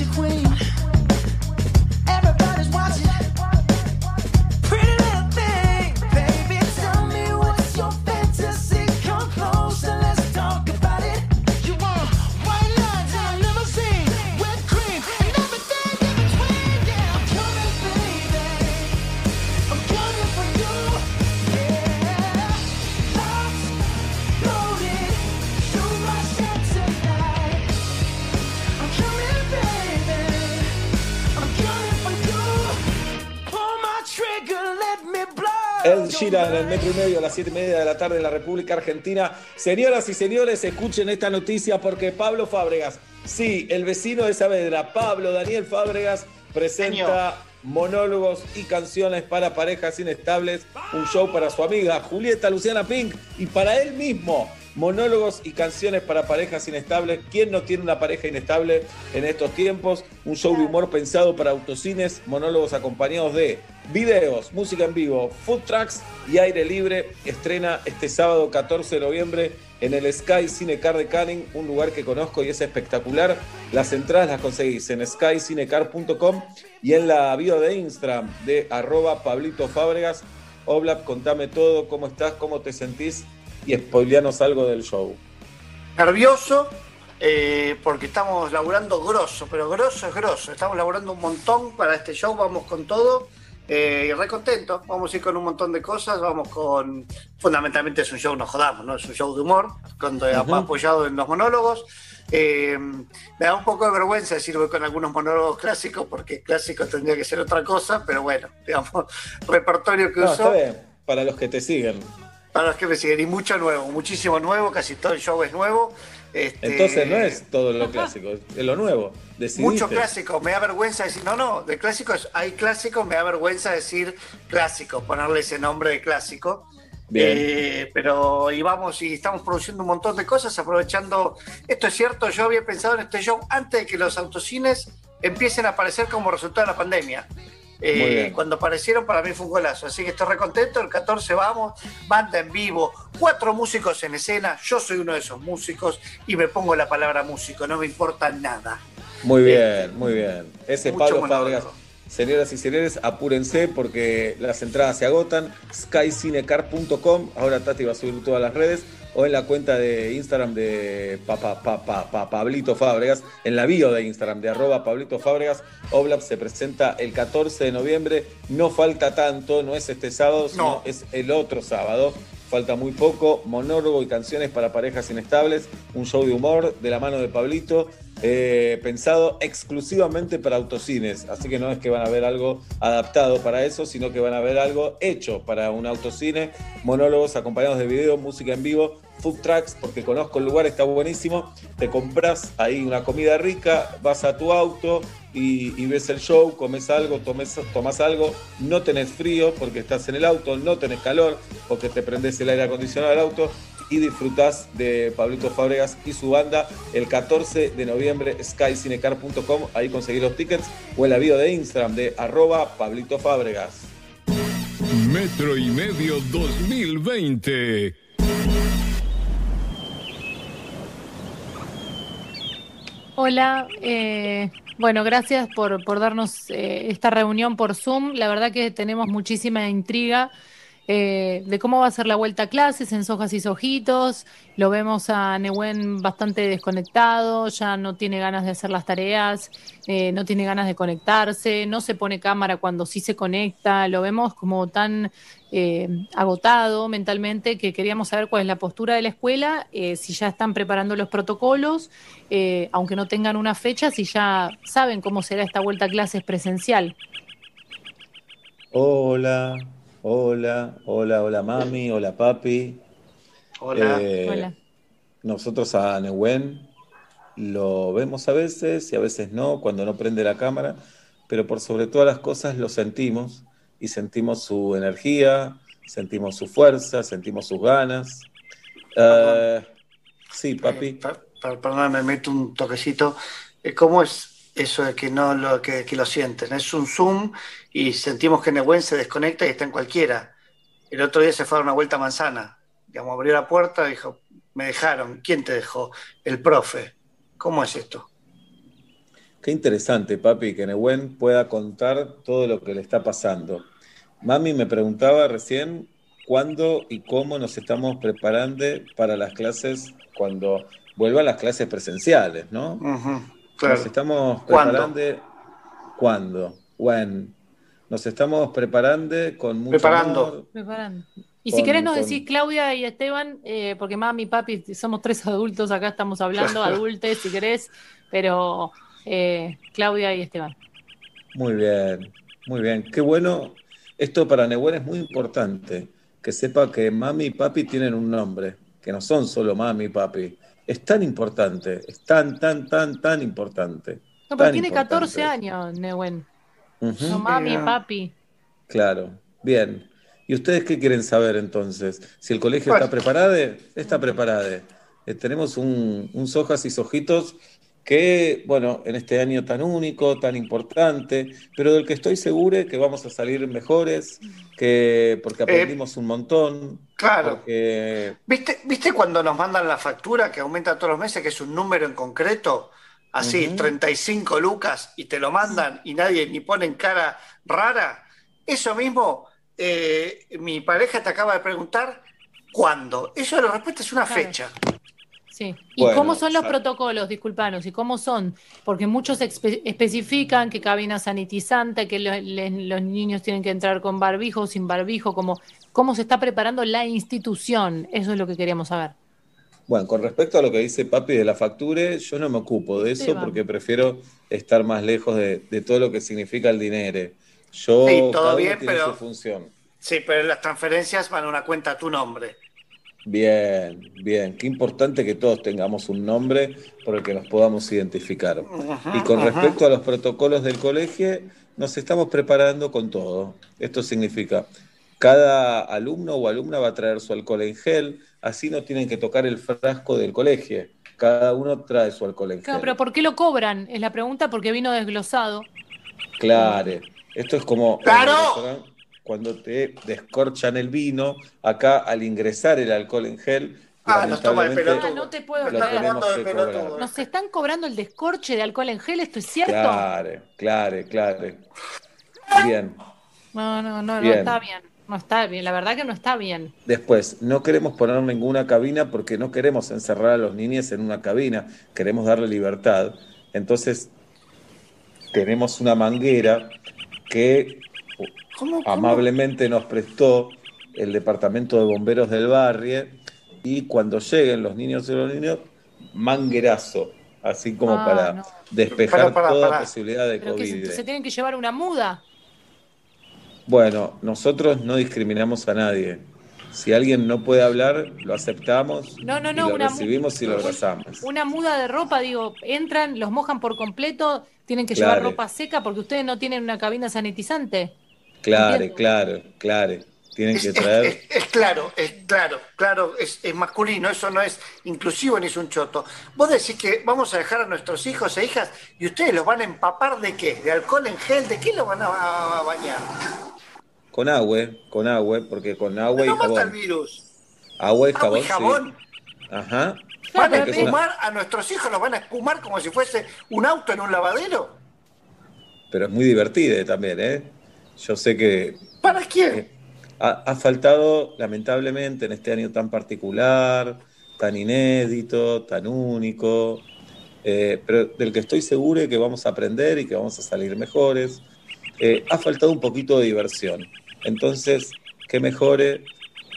consequência. Y medio a las siete y media de la tarde en la República Argentina. Señoras y señores, escuchen esta noticia porque Pablo Fábregas, sí, el vecino de Saavedra, Pablo Daniel Fábregas, presenta monólogos y canciones para parejas inestables, un show para su amiga Julieta Luciana Pink y para él mismo. Monólogos y canciones para parejas inestables. ¿Quién no tiene una pareja inestable en estos tiempos? Un show de humor pensado para autocines, monólogos acompañados de videos, música en vivo, food trucks y aire libre. Estrena este sábado 14 de noviembre en el Sky Cinecar de Canning, un lugar que conozco y es espectacular. Las entradas las conseguís en skycinecar.com y en la bio de Instagram de arroba Pablito Fábregas. Oblap, contame todo, cómo estás, cómo te sentís y spoileanos algo del show. Nervioso, eh, porque estamos laburando grosso, pero grosso es grosso. Estamos laburando un montón para este show, vamos con todo. Eh, y re contento, vamos a ir con un montón de cosas, vamos con, fundamentalmente es un show, no jodamos, ¿no? Es un show de humor, con, apoyado en los monólogos. Eh, me da un poco de vergüenza decir voy con algunos monólogos clásicos, porque clásico tendría que ser otra cosa, pero bueno, digamos, repertorio que no, uso. para los que te siguen. Para los que me siguen, y mucho nuevo, muchísimo nuevo, casi todo el show es nuevo. Este, Entonces no es todo lo clásico, es lo nuevo. Mucho clásico, me da vergüenza decir, no, no, de clásicos hay clásicos, me da vergüenza decir clásico, ponerle ese nombre de clásico. Eh, pero y vamos, y estamos produciendo un montón de cosas, aprovechando. Esto es cierto, yo había pensado en este show antes de que los autocines empiecen a aparecer como resultado de la pandemia. Eh, cuando aparecieron para mí fue un golazo, así que estoy recontento, el 14 vamos, banda en vivo, cuatro músicos en escena, yo soy uno de esos músicos y me pongo la palabra músico, no me importa nada. Muy bien, muy bien. Ese es Pablo Fábregas. Señoras y señores, apúrense porque las entradas se agotan. skycinecar.com, ahora Tati va a subir todas las redes, o en la cuenta de Instagram de Pablito Fábregas, en la bio de Instagram de arroba Pablito Fábregas. Oblap se presenta el 14 de noviembre, no falta tanto, no es este sábado, sino es el otro sábado. Falta muy poco, monólogo y canciones para parejas inestables, un show de humor de la mano de Pablito, eh, pensado exclusivamente para autocines. Así que no es que van a ver algo adaptado para eso, sino que van a ver algo hecho para un autocine, monólogos acompañados de video, música en vivo, food trucks, porque conozco el lugar, está buenísimo. Te compras ahí una comida rica, vas a tu auto y, ves el show, comes algo, tomes, tomas algo, no tenés frío porque estás en el auto, no tenés calor porque te prendes el aire acondicionado del auto y disfrutás de Pablito Fábregas y su banda el 14 de noviembre, skycinecar.com, ahí conseguís los tickets o en la video de Instagram de arroba Pablito Fábregas. Metro y medio 2020. Hola, eh, bueno, gracias por, por darnos eh, esta reunión por Zoom. La verdad que tenemos muchísima intriga eh, de cómo va a ser la vuelta a clases en Sojas y Sojitos. Lo vemos a Nehuen bastante desconectado, ya no tiene ganas de hacer las tareas, eh, no tiene ganas de conectarse, no se pone cámara cuando sí se conecta. Lo vemos como tan eh, agotado mentalmente que queríamos saber cuál es la postura de la escuela, si ya están preparando los protocolos, aunque no tengan una fecha, si ya saben cómo será esta vuelta a clases presencial. Hola, Hola, hola, hola mami, hola papi. Hola. Eh, hola. Nosotros a Nehuen lo vemos a veces y a veces no, cuando no prende la cámara, pero por sobre todas las cosas lo sentimos y sentimos su energía, sentimos su fuerza, sentimos sus ganas. Uh, sí, papi. Perdón, me meto un toquecito. Eh, ¿Cómo es eso de que no lo, que, lo sienten. Es un Zoom y sentimos que Nehuen se desconecta y está en cualquiera. El otro día se fue a dar una vuelta a manzana. Digamos, abrió la puerta y dijo, me dejaron. ¿Quién te dejó? El profe. ¿Cómo es esto? Qué interesante, papi, que Nehuen pueda contar todo lo que le está pasando. Mami me preguntaba recién cuándo y cómo nos estamos preparando para las clases cuando vuelvan las clases presenciales, ¿no? Nos estamos preparando. ¿Cuándo? When. Nos estamos preparando con mucho Preparando. Preparando. Y si querés nos decís Claudia y Esteban, eh, porque mami, papi, somos tres adultos, acá estamos hablando, adultos, si querés, pero eh, Claudia y Esteban. Muy bien, muy bien. Qué bueno. Esto para Nehuen es muy importante. que sepa que mami y papi tienen un nombre, que no son solo mami y papi. Es tan importante, es tan, tan, tan, tan importante. No, pero tiene importante. 14 años, No, mami, papi. Claro, bien. ¿Y ustedes qué quieren saber entonces? Si el colegio Bueno. está preparado, está preparado. Eh, tenemos un, un Sojas y Sojitos que, bueno, en este año tan único, tan importante, pero del que estoy seguro que vamos a salir mejores, que porque aprendimos un montón. claro. porque- ¿Viste, ¿Viste cuando nos mandan la factura que aumenta todos los meses, que es un número en concreto? Así, Ujú. 35 lucas, y te lo mandan y nadie ni pone en cara rara. Eso mismo, eh, mi pareja te acaba de preguntar, ¿cuándo? Eso la respuesta es una Claro. fecha. Sí. ¿Y Bueno, cómo son los protocolos? Disculpanos, ¿y cómo son? Porque muchos espe- especifican que cabina sanitizante, que lo- le- los niños tienen que entrar con barbijo o sin barbijo, como, ¿cómo se está preparando la institución? Eso es lo que queríamos saber. Bueno, con respecto a lo que dice Papi de la factura, yo no me ocupo de eso Esteban. porque prefiero estar más lejos de, de todo lo que significa el dinero. Yo, Sí, todo bien, tiene pero- su función. Sí, pero las transferencias van a una cuenta a tu nombre. Bien, bien. Qué importante que todos tengamos un nombre por el que nos podamos identificar. Y con ajá. respecto a los protocolos del colegio, nos estamos preparando con todo. Esto significa, cada alumno o alumna va a traer su alcohol en gel, así no tienen que tocar el frasco del colegio. Cada uno trae su alcohol en Claro, gel. pero ¿por qué lo cobran? Es la pregunta porque vino desglosado. Claro, esto es como ¡Claro! el cuando te descorchan el vino, acá al ingresar el alcohol en gel, Ah, nos toma de lamentablemente, Ah, no te puedo cobrar. ¿Nos están cobrando el descorche de alcohol en gel? ¿Esto es cierto? Claro, claro, claro. Bien. No, no, no, no está bien. No está bien. La verdad que no está bien. Después, no queremos poner ninguna cabina porque no queremos encerrar a los niños en una cabina, queremos darle libertad. Entonces, tenemos una manguera que amablemente nos prestó el departamento de bomberos del barrio y cuando lleguen los niños y los niños, manguerazo, así como Ah, para no. despejar toda posibilidad de Pero que COVID. se, se tienen que llevar una muda. Bueno, nosotros no discriminamos a nadie. Si alguien no puede hablar, lo aceptamos No, no, y no, lo una mu- recibimos y lo abrazamos. Una muda de ropa, digo, entran, los mojan por completo, tienen que llevar ropa seca porque ustedes no tienen una cabina sanitizante. Claro, claro, claro. Tienen que Es, traer. es- es claro, es claro, claro, es, es masculino, eso no es inclusivo ni es un choto. Vos decís que vamos a dejar a nuestros hijos e hijas y ustedes los van a empapar de qué? ¿De alcohol en gel? ¿De qué los van a, a bañar? Con agua, con agua, porque con agua y No mata el jabón. virus. Agua y Agua jabón. y jabón. sí. Ajá. ¿Van a una- espumar a nuestros hijos? ¿Los van a espumar como si fuese un auto en un lavadero? Pero es muy divertida también, ¿eh? Yo sé que ¿Para quién? Ha, faltado, lamentablemente, en este año tan particular, tan inédito, tan único, eh, pero del que estoy seguro de que vamos a aprender y que vamos a salir mejores. Eh, ha faltado un poquito de diversión. Entonces, que mejore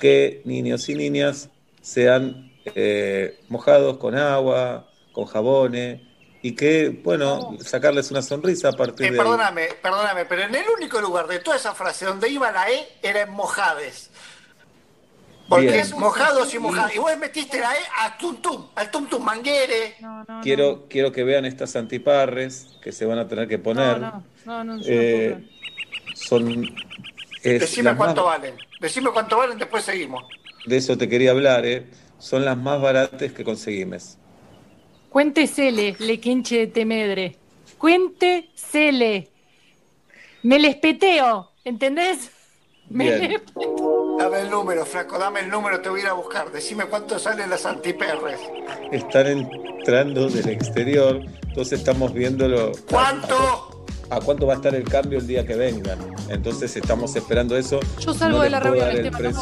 que niños y niñas sean eh, mojados con agua, con jabones, y que, bueno, sacarles una sonrisa a partir Eh, de ahí. perdóname, perdóname, pero en el único lugar de toda esa frase donde iba la E era en mojades. Porque Bien. es mojados y mojados. Y vos metiste la E a tum tum, al tum tum manguere. Quiero, quiero que vean estas antiparres que se van a tener que poner. No, no, no, Eh, son. es Decime cuánto más- valen. Decime cuánto valen, después seguimos. de eso te quería hablar, ¿eh? Son las más baratas que conseguimos. Cuéntesele, le quinche de temedre. Cuéntesele. Me les peteo, ¿entendés? Me Bien. les- Dame el número, flaco, dame el número, te voy a ir a buscar. Decime cuánto salen las antiperres. Están entrando del exterior, entonces estamos viéndolo. ¿Cuánto? ¿A cuánto va a estar el cambio el día que vengan? Entonces estamos esperando eso. Yo salgo No de la reunión, el no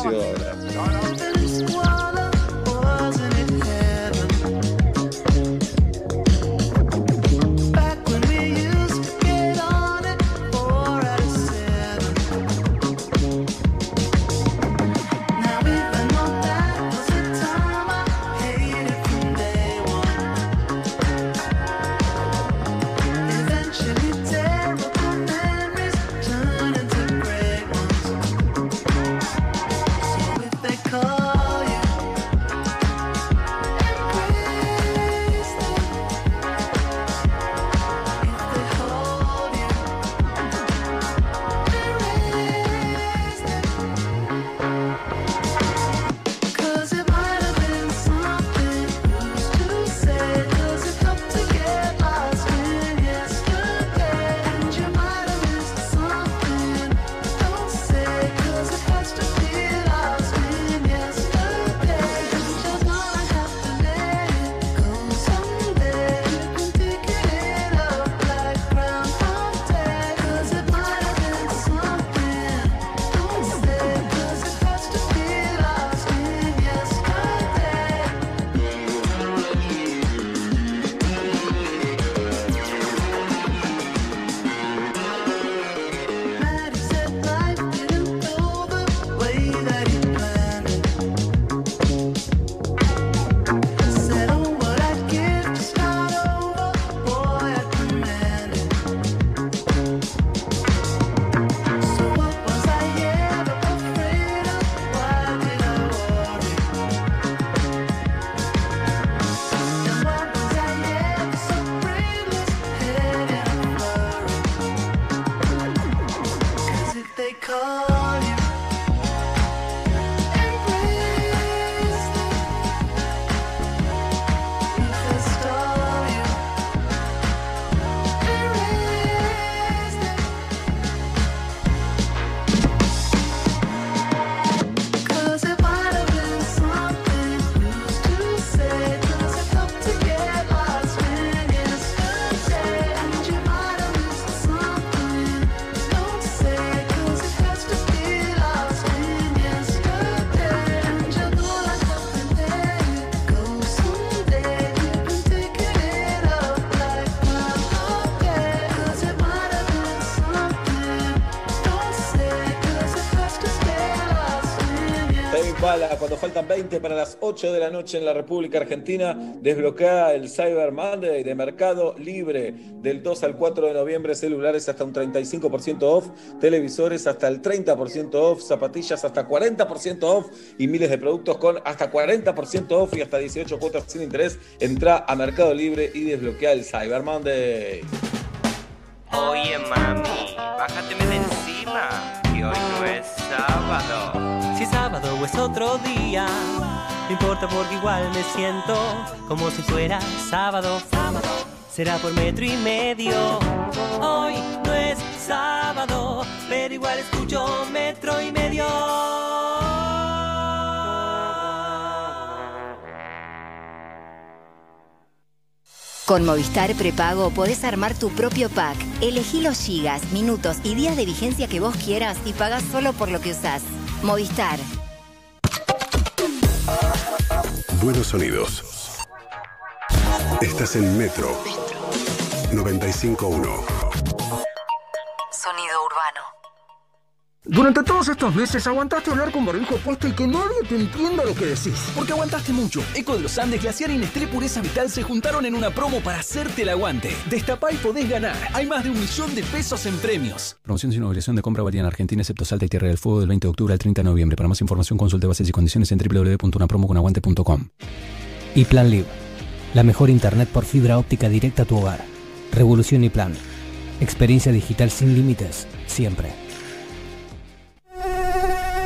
20 para las 8 de la noche en la República Argentina, desbloquea el Cyber Monday de Mercado Libre del 2 al 4 de noviembre, celulares hasta un 35% off, televisores hasta el 30% off, zapatillas hasta 40% off y miles de productos con hasta 40% off y hasta 18 cuotas sin interés. Entra a Mercado Libre y desbloquea el Cyber Monday. Oye mami, bájateme de encima, que hoy no es sábado. Si sábado o es otro día, no importa porque igual me siento como si fuera sábado. Será por metro y medio. Hoy no es sábado, pero igual escucho metro y medio. Con Movistar Prepago podés armar tu propio pack. Elegí los gigas, minutos y días de vigencia que vos quieras y pagás solo por lo que usás. Movistar. Buenos sonidos. Estás en Metro 951. Sonido urbano. Durante todos estos meses aguantaste hablar con barbijo puesto y que nadie te entienda lo que decís. Porque aguantaste mucho. Eco de los Andes, Glaciar y Nestlé Pureza Vital se juntaron en una promo para hacerte el aguante. Destapá y podés ganar. Hay más de un millón de pesos en premios. Promoción sin obligación de compra varía en Argentina, excepto Salta y Tierra del Fuego del 20 de octubre al 30 de noviembre. Para más información consulte bases y condiciones en www.unapromoconaguante.com. Y Plan Live. La mejor internet por fibra óptica directa a tu hogar. Revolución y Plan. Experiencia digital sin límites, siempre.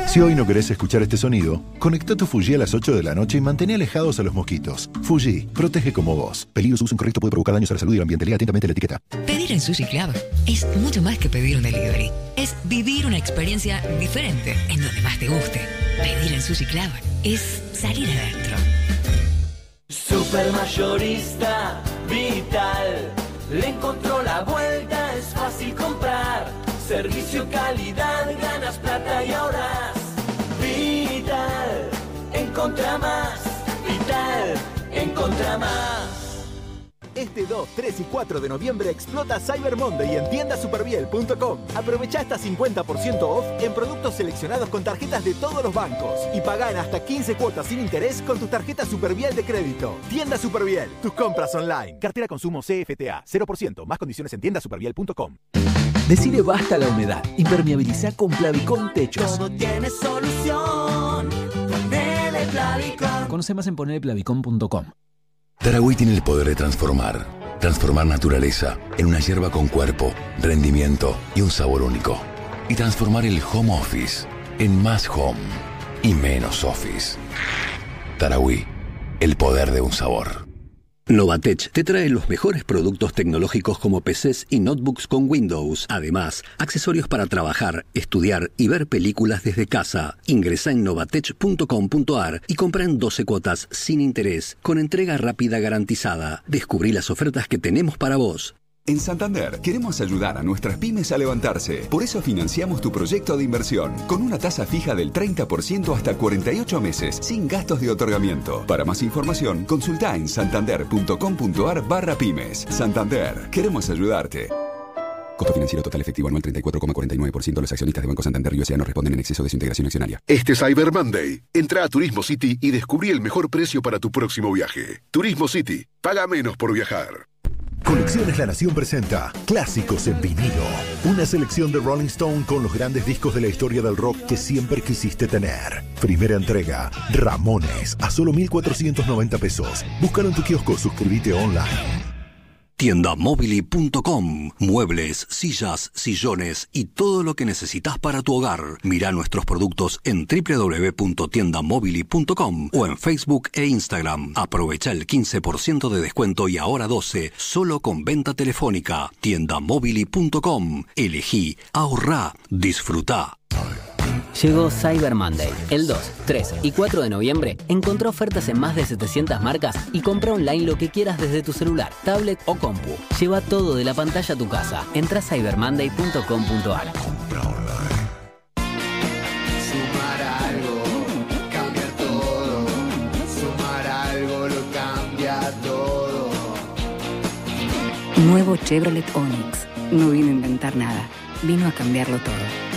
Si hoy no querés escuchar este sonido, conecta tu Fuji a las 8 de la noche y mantén alejados a los mosquitos. Fuji, protege como vos. Peligro uso incorrecto puede provocar daños a la salud y el ambiente. Lea atentamente la etiqueta. Pedir en Sushi Club es mucho más que pedir un delivery. Es vivir una experiencia diferente en donde más te guste. Pedir en Sushi Club es salir adentro. Supermayorista Vital. Le encontró la vuelta, es fácil comprar. Servicio, calidad, ganas plata y ahorras. Encontra más. Vital, encontra más. Este 2, 3 y 4 de noviembre explota Cyber Monday en tiendasuperbiel.com. Aprovecha hasta 50% off en productos seleccionados con tarjetas de todos los bancos y pagan hasta 15 cuotas sin interés con tu tarjeta Superbiel de crédito. Tienda Superbiel, tus compras online. Cartera consumo CFTA, 0%, más condiciones en tiendasuperbiel.com. Decide basta la humedad. Impermeabiliza con Plavicón Techos. Todo tiene solución. Ponele Plavicón. Conoce más en ponerplavicón.com. Tarahui tiene el poder de transformar. Transformar naturaleza en una hierba con cuerpo, rendimiento y un sabor único. Y transformar el home office en más home y menos office. Tarahui, el poder de un sabor. Novatech te trae los mejores productos tecnológicos como PCs y notebooks con Windows. Además, accesorios para trabajar, estudiar y ver películas desde casa. Ingresa en novatech.com.ar y compra en 12 cuotas sin interés, con entrega rápida garantizada. Descubrí las ofertas que tenemos para vos. En Santander queremos ayudar a nuestras pymes a levantarse. Por eso financiamos tu proyecto de inversión con una tasa fija del 30% hasta 48 meses, sin gastos de otorgamiento. Para más información, consulta en santander.com.ar barra pymes. Santander, queremos ayudarte. Costo financiero total efectivo anual 34,49%. Los accionistas de Banco Santander y no responden en exceso de su integración accionaria. Este Cyber Monday, entra a Turismo City y descubrí el mejor precio para tu próximo viaje. Turismo City, paga menos por viajar. Colecciones La Nación presenta Clásicos en vinilo. Una selección de Rolling Stone con los grandes discos de la historia del rock que siempre quisiste tener. Primera entrega, Ramones, a solo 1,490 pesos. Búscalo en tu kiosco, suscríbete online. Tiendamobili.com. Muebles, sillas, sillones y todo lo que necesitas para tu hogar. Mira nuestros productos en www.tiendamobili.com o en Facebook e Instagram. Aprovecha el 15% de descuento y ahora 12 solo con venta telefónica. Tiendamobili.com. Elegí, ahorrá, disfruta. Llegó Cyber Monday. El 2, 3 y 4 de noviembre encontrá ofertas en más de 700 marcas y compra online lo que quieras desde tu celular, tablet o compu. Lleva todo de la pantalla a tu casa. Entra a cybermonday.com.ar. Sumar algo, cambiar todo. Sumar algo lo cambia todo. Nuevo Chevrolet Onix. No vino a inventar nada, vino a cambiarlo todo.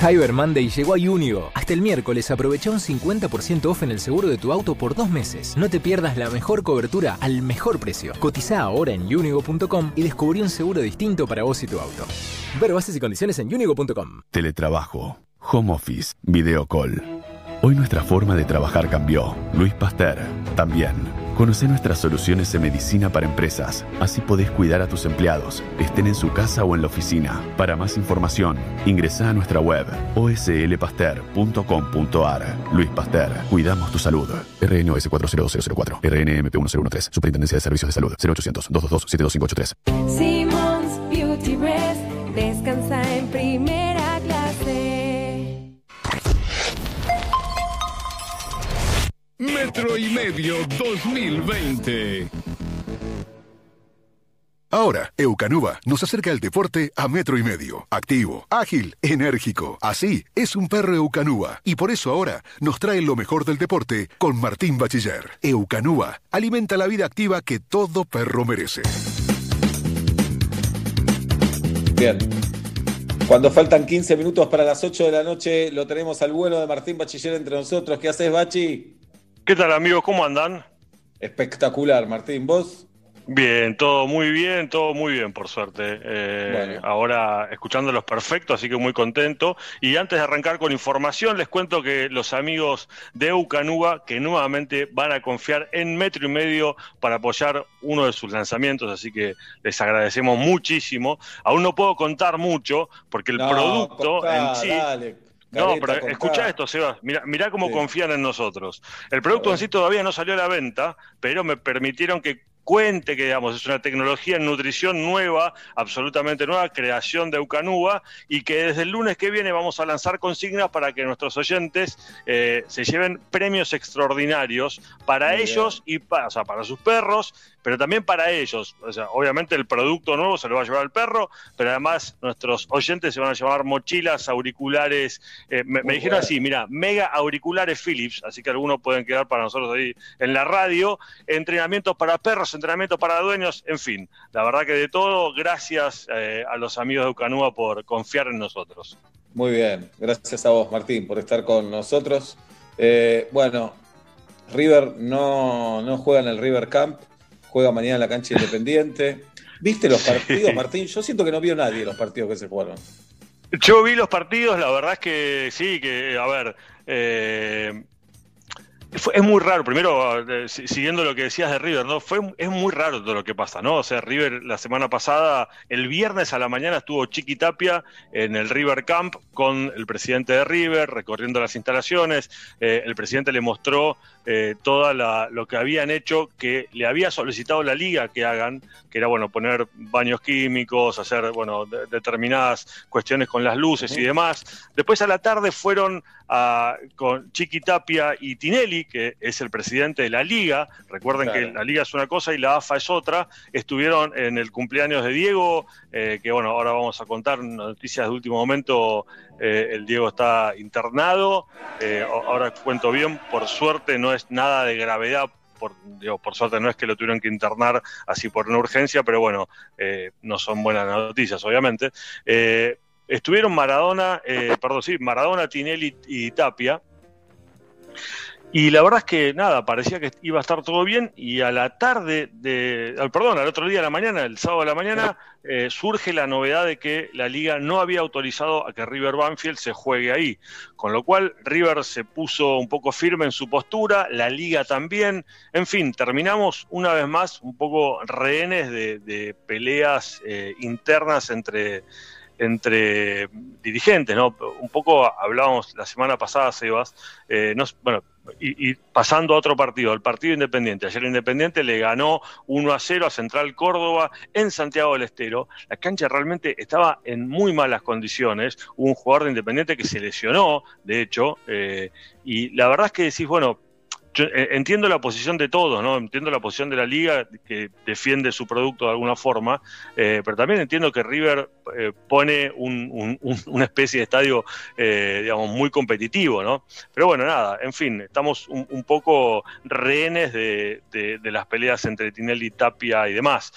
Cyber Monday llegó a Unigo. Hasta el miércoles aprovecha un 50% off en el seguro de tu auto por dos meses. No te pierdas la mejor cobertura al mejor precio. Cotiza ahora en unigo.com y descubrí un seguro distinto para vos y tu auto. Ver bases y condiciones en unigo.com. Teletrabajo, home office, video call. Hoy nuestra forma de trabajar cambió. Luis Pasteur también. Conoce nuestras soluciones de medicina para empresas. Así podés cuidar a tus empleados, estén en su casa o en la oficina. Para más información, ingresa a nuestra web oslpaster.com.ar. Luis Pasteur, cuidamos tu salud. RNOS 40004, RNMP 1013, Superintendencia de Servicios de Salud, 0800 222 72583. Simmons Metro y Medio 2020. Ahora, Eucanuba nos acerca el deporte a metro y medio. Activo, ágil, enérgico. Así es un perro Eucanuba. Y por eso ahora nos trae lo mejor del deporte con Martín Bachiller. Eucanuba alimenta la vida activa que todo perro merece. Bien. Cuando faltan 15 minutos para las 8 de la noche, lo tenemos al bueno de Martín Bachiller entre nosotros. ¿Qué haces, Bachi? ¿Qué tal, amigos? ¿Cómo andan? Espectacular, Martín. ¿Vos? Bien, todo muy bien, todo muy bien, por suerte. Eh, Ahora escuchándolos perfecto, así que muy contento. Y antes de arrancar con información, les cuento que los amigos de Eucanuba, que nuevamente van a confiar en metro y medio para apoyar uno de sus lanzamientos, así que les agradecemos muchísimo. Aún no puedo contar mucho, porque el No, producto contá, en sí. dale, No, pero contá. escucha esto, Sebas. Mira, mirá cómo Sí. confían en nosotros. El producto en sí todavía no salió a la venta, pero me permitieron que cuente que, digamos, es una tecnología en nutrición nueva, absolutamente nueva, creación de Eucanuba, y que desde el lunes que viene vamos a lanzar consignas para que nuestros oyentes eh, se lleven premios extraordinarios para Muy ellos y para, o sea, para sus perros, pero también para ellos. O sea, obviamente el producto nuevo se lo va a llevar al perro, pero además nuestros oyentes se van a llevar mochilas, auriculares. eh, me, dijeron así, mira, mega auriculares Philips, así que algunos pueden quedar para nosotros ahí en la radio. Entrenamientos para perros, entrenamientos para dueños, en fin. La verdad que de todo, gracias eh, a los amigos de Ucanúa por confiar en nosotros. Muy bien. Gracias a vos, Martín, por estar con nosotros. Eh, bueno, River no, no juega en el River Camp, juega mañana en la cancha independiente. ¿Viste los partidos, Martín? Yo siento que no vio nadie los partidos que se jugaron. Yo vi los partidos, la verdad es que sí, que, a ver, eh, fue- es muy raro. Primero, eh, si- siguiendo lo que decías de River, ¿no? Fue, es muy raro todo lo que pasa, ¿no? O sea, River la semana pasada, el viernes a la mañana estuvo Chiqui Tapia en el River Camp con el presidente de River, recorriendo las instalaciones. Eh, el presidente le mostró eh, toda la, lo que habían hecho, que le había solicitado la liga que hagan, que era, bueno, poner baños químicos, hacer, bueno, de- determinadas cuestiones con las luces y demás. Después a la tarde fueron a- con Chiqui Tapia y Tinelli, que es el presidente de la liga. Recuerden Claro. que la liga es una cosa y la AFA es otra. Estuvieron en el cumpleaños de Diego, eh, que bueno, ahora vamos a contar noticias de último momento. Eh, el Diego está internado. Eh, ahora cuento bien, por suerte no es nada de gravedad. Por, digo, por suerte no es que lo tuvieron que internar así por una urgencia, pero bueno, eh, no son buenas noticias, obviamente. Eh, estuvieron Maradona, eh, perdón, sí, Maradona, Tinelli y Tapia. Y la verdad es que nada, parecía que iba a estar todo bien y a la tarde de, al- perdón, al otro día de la mañana, el sábado de la mañana, eh, surge la novedad de que la liga no había autorizado a que River Banfield se juegue ahí, con lo cual River se puso un poco firme en su postura, la liga también, en fin, terminamos una vez más un poco rehenes de, de peleas eh, internas entre entre dirigentes, ¿no? Un poco hablábamos la semana pasada, Sebas, eh, no, bueno, y, y pasando a otro partido, el partido Independiente. Ayer Independiente le ganó 1 a 0 a Central Córdoba en Santiago del Estero. La cancha realmente estaba en muy malas condiciones. Hubo un jugador de Independiente que se lesionó, de hecho, eh, y la verdad es que decís, bueno, yo eh, entiendo la posición de todos, ¿no? Entiendo la posición de la liga que defiende su producto de alguna forma, eh, pero también entiendo que River eh, pone un- un- un- una especie de estadio, eh, digamos, muy competitivo, ¿no? Pero bueno, nada, en fin, estamos un, poco rehenes de las peleas entre Tinelli, Tapia y demás.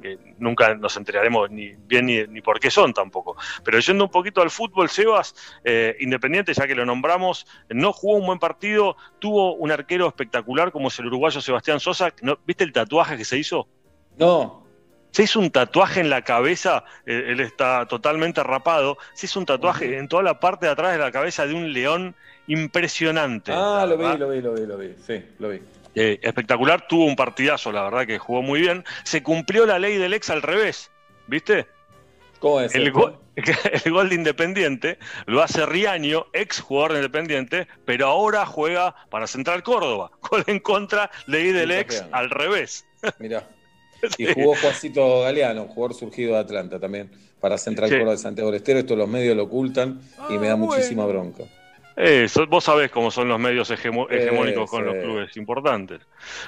Que nunca nos enteraremos ni bien ni, ni, por qué son tampoco. Pero yendo un poquito al fútbol, Sebas, eh, Independiente, ya que lo nombramos, no jugó un buen partido, tuvo un arquero espectacular como es el uruguayo Sebastián Sosa. ¿No, ¿Viste el tatuaje que se hizo? No. Se hizo un tatuaje en la cabeza, eh, él está totalmente rapado, se hizo un tatuaje en toda la parte de atrás de la cabeza de un león impresionante. Ah, lo vi, lo vi, lo vi, lo vi, sí, lo vi. Eh, espectacular, tuvo un partidazo, la verdad que jugó muy bien. Se cumplió la ley del ex al revés, ¿viste? ¿Cómo es? El gol, el gol de Independiente lo hace Riaño, ex jugador de Independiente, pero ahora juega para Central Córdoba. Gol en contra, ley del ex al revés. Mirá. Y jugó Juancito Galeano, jugador surgido de Atlanta también, para Central Sí. Córdoba de Santiago del Estero. Esto los medios lo ocultan y me da muchísima bronca. Eh, so- vos sabés cómo son los medios hegemo- hegemónicos con los clubes importantes.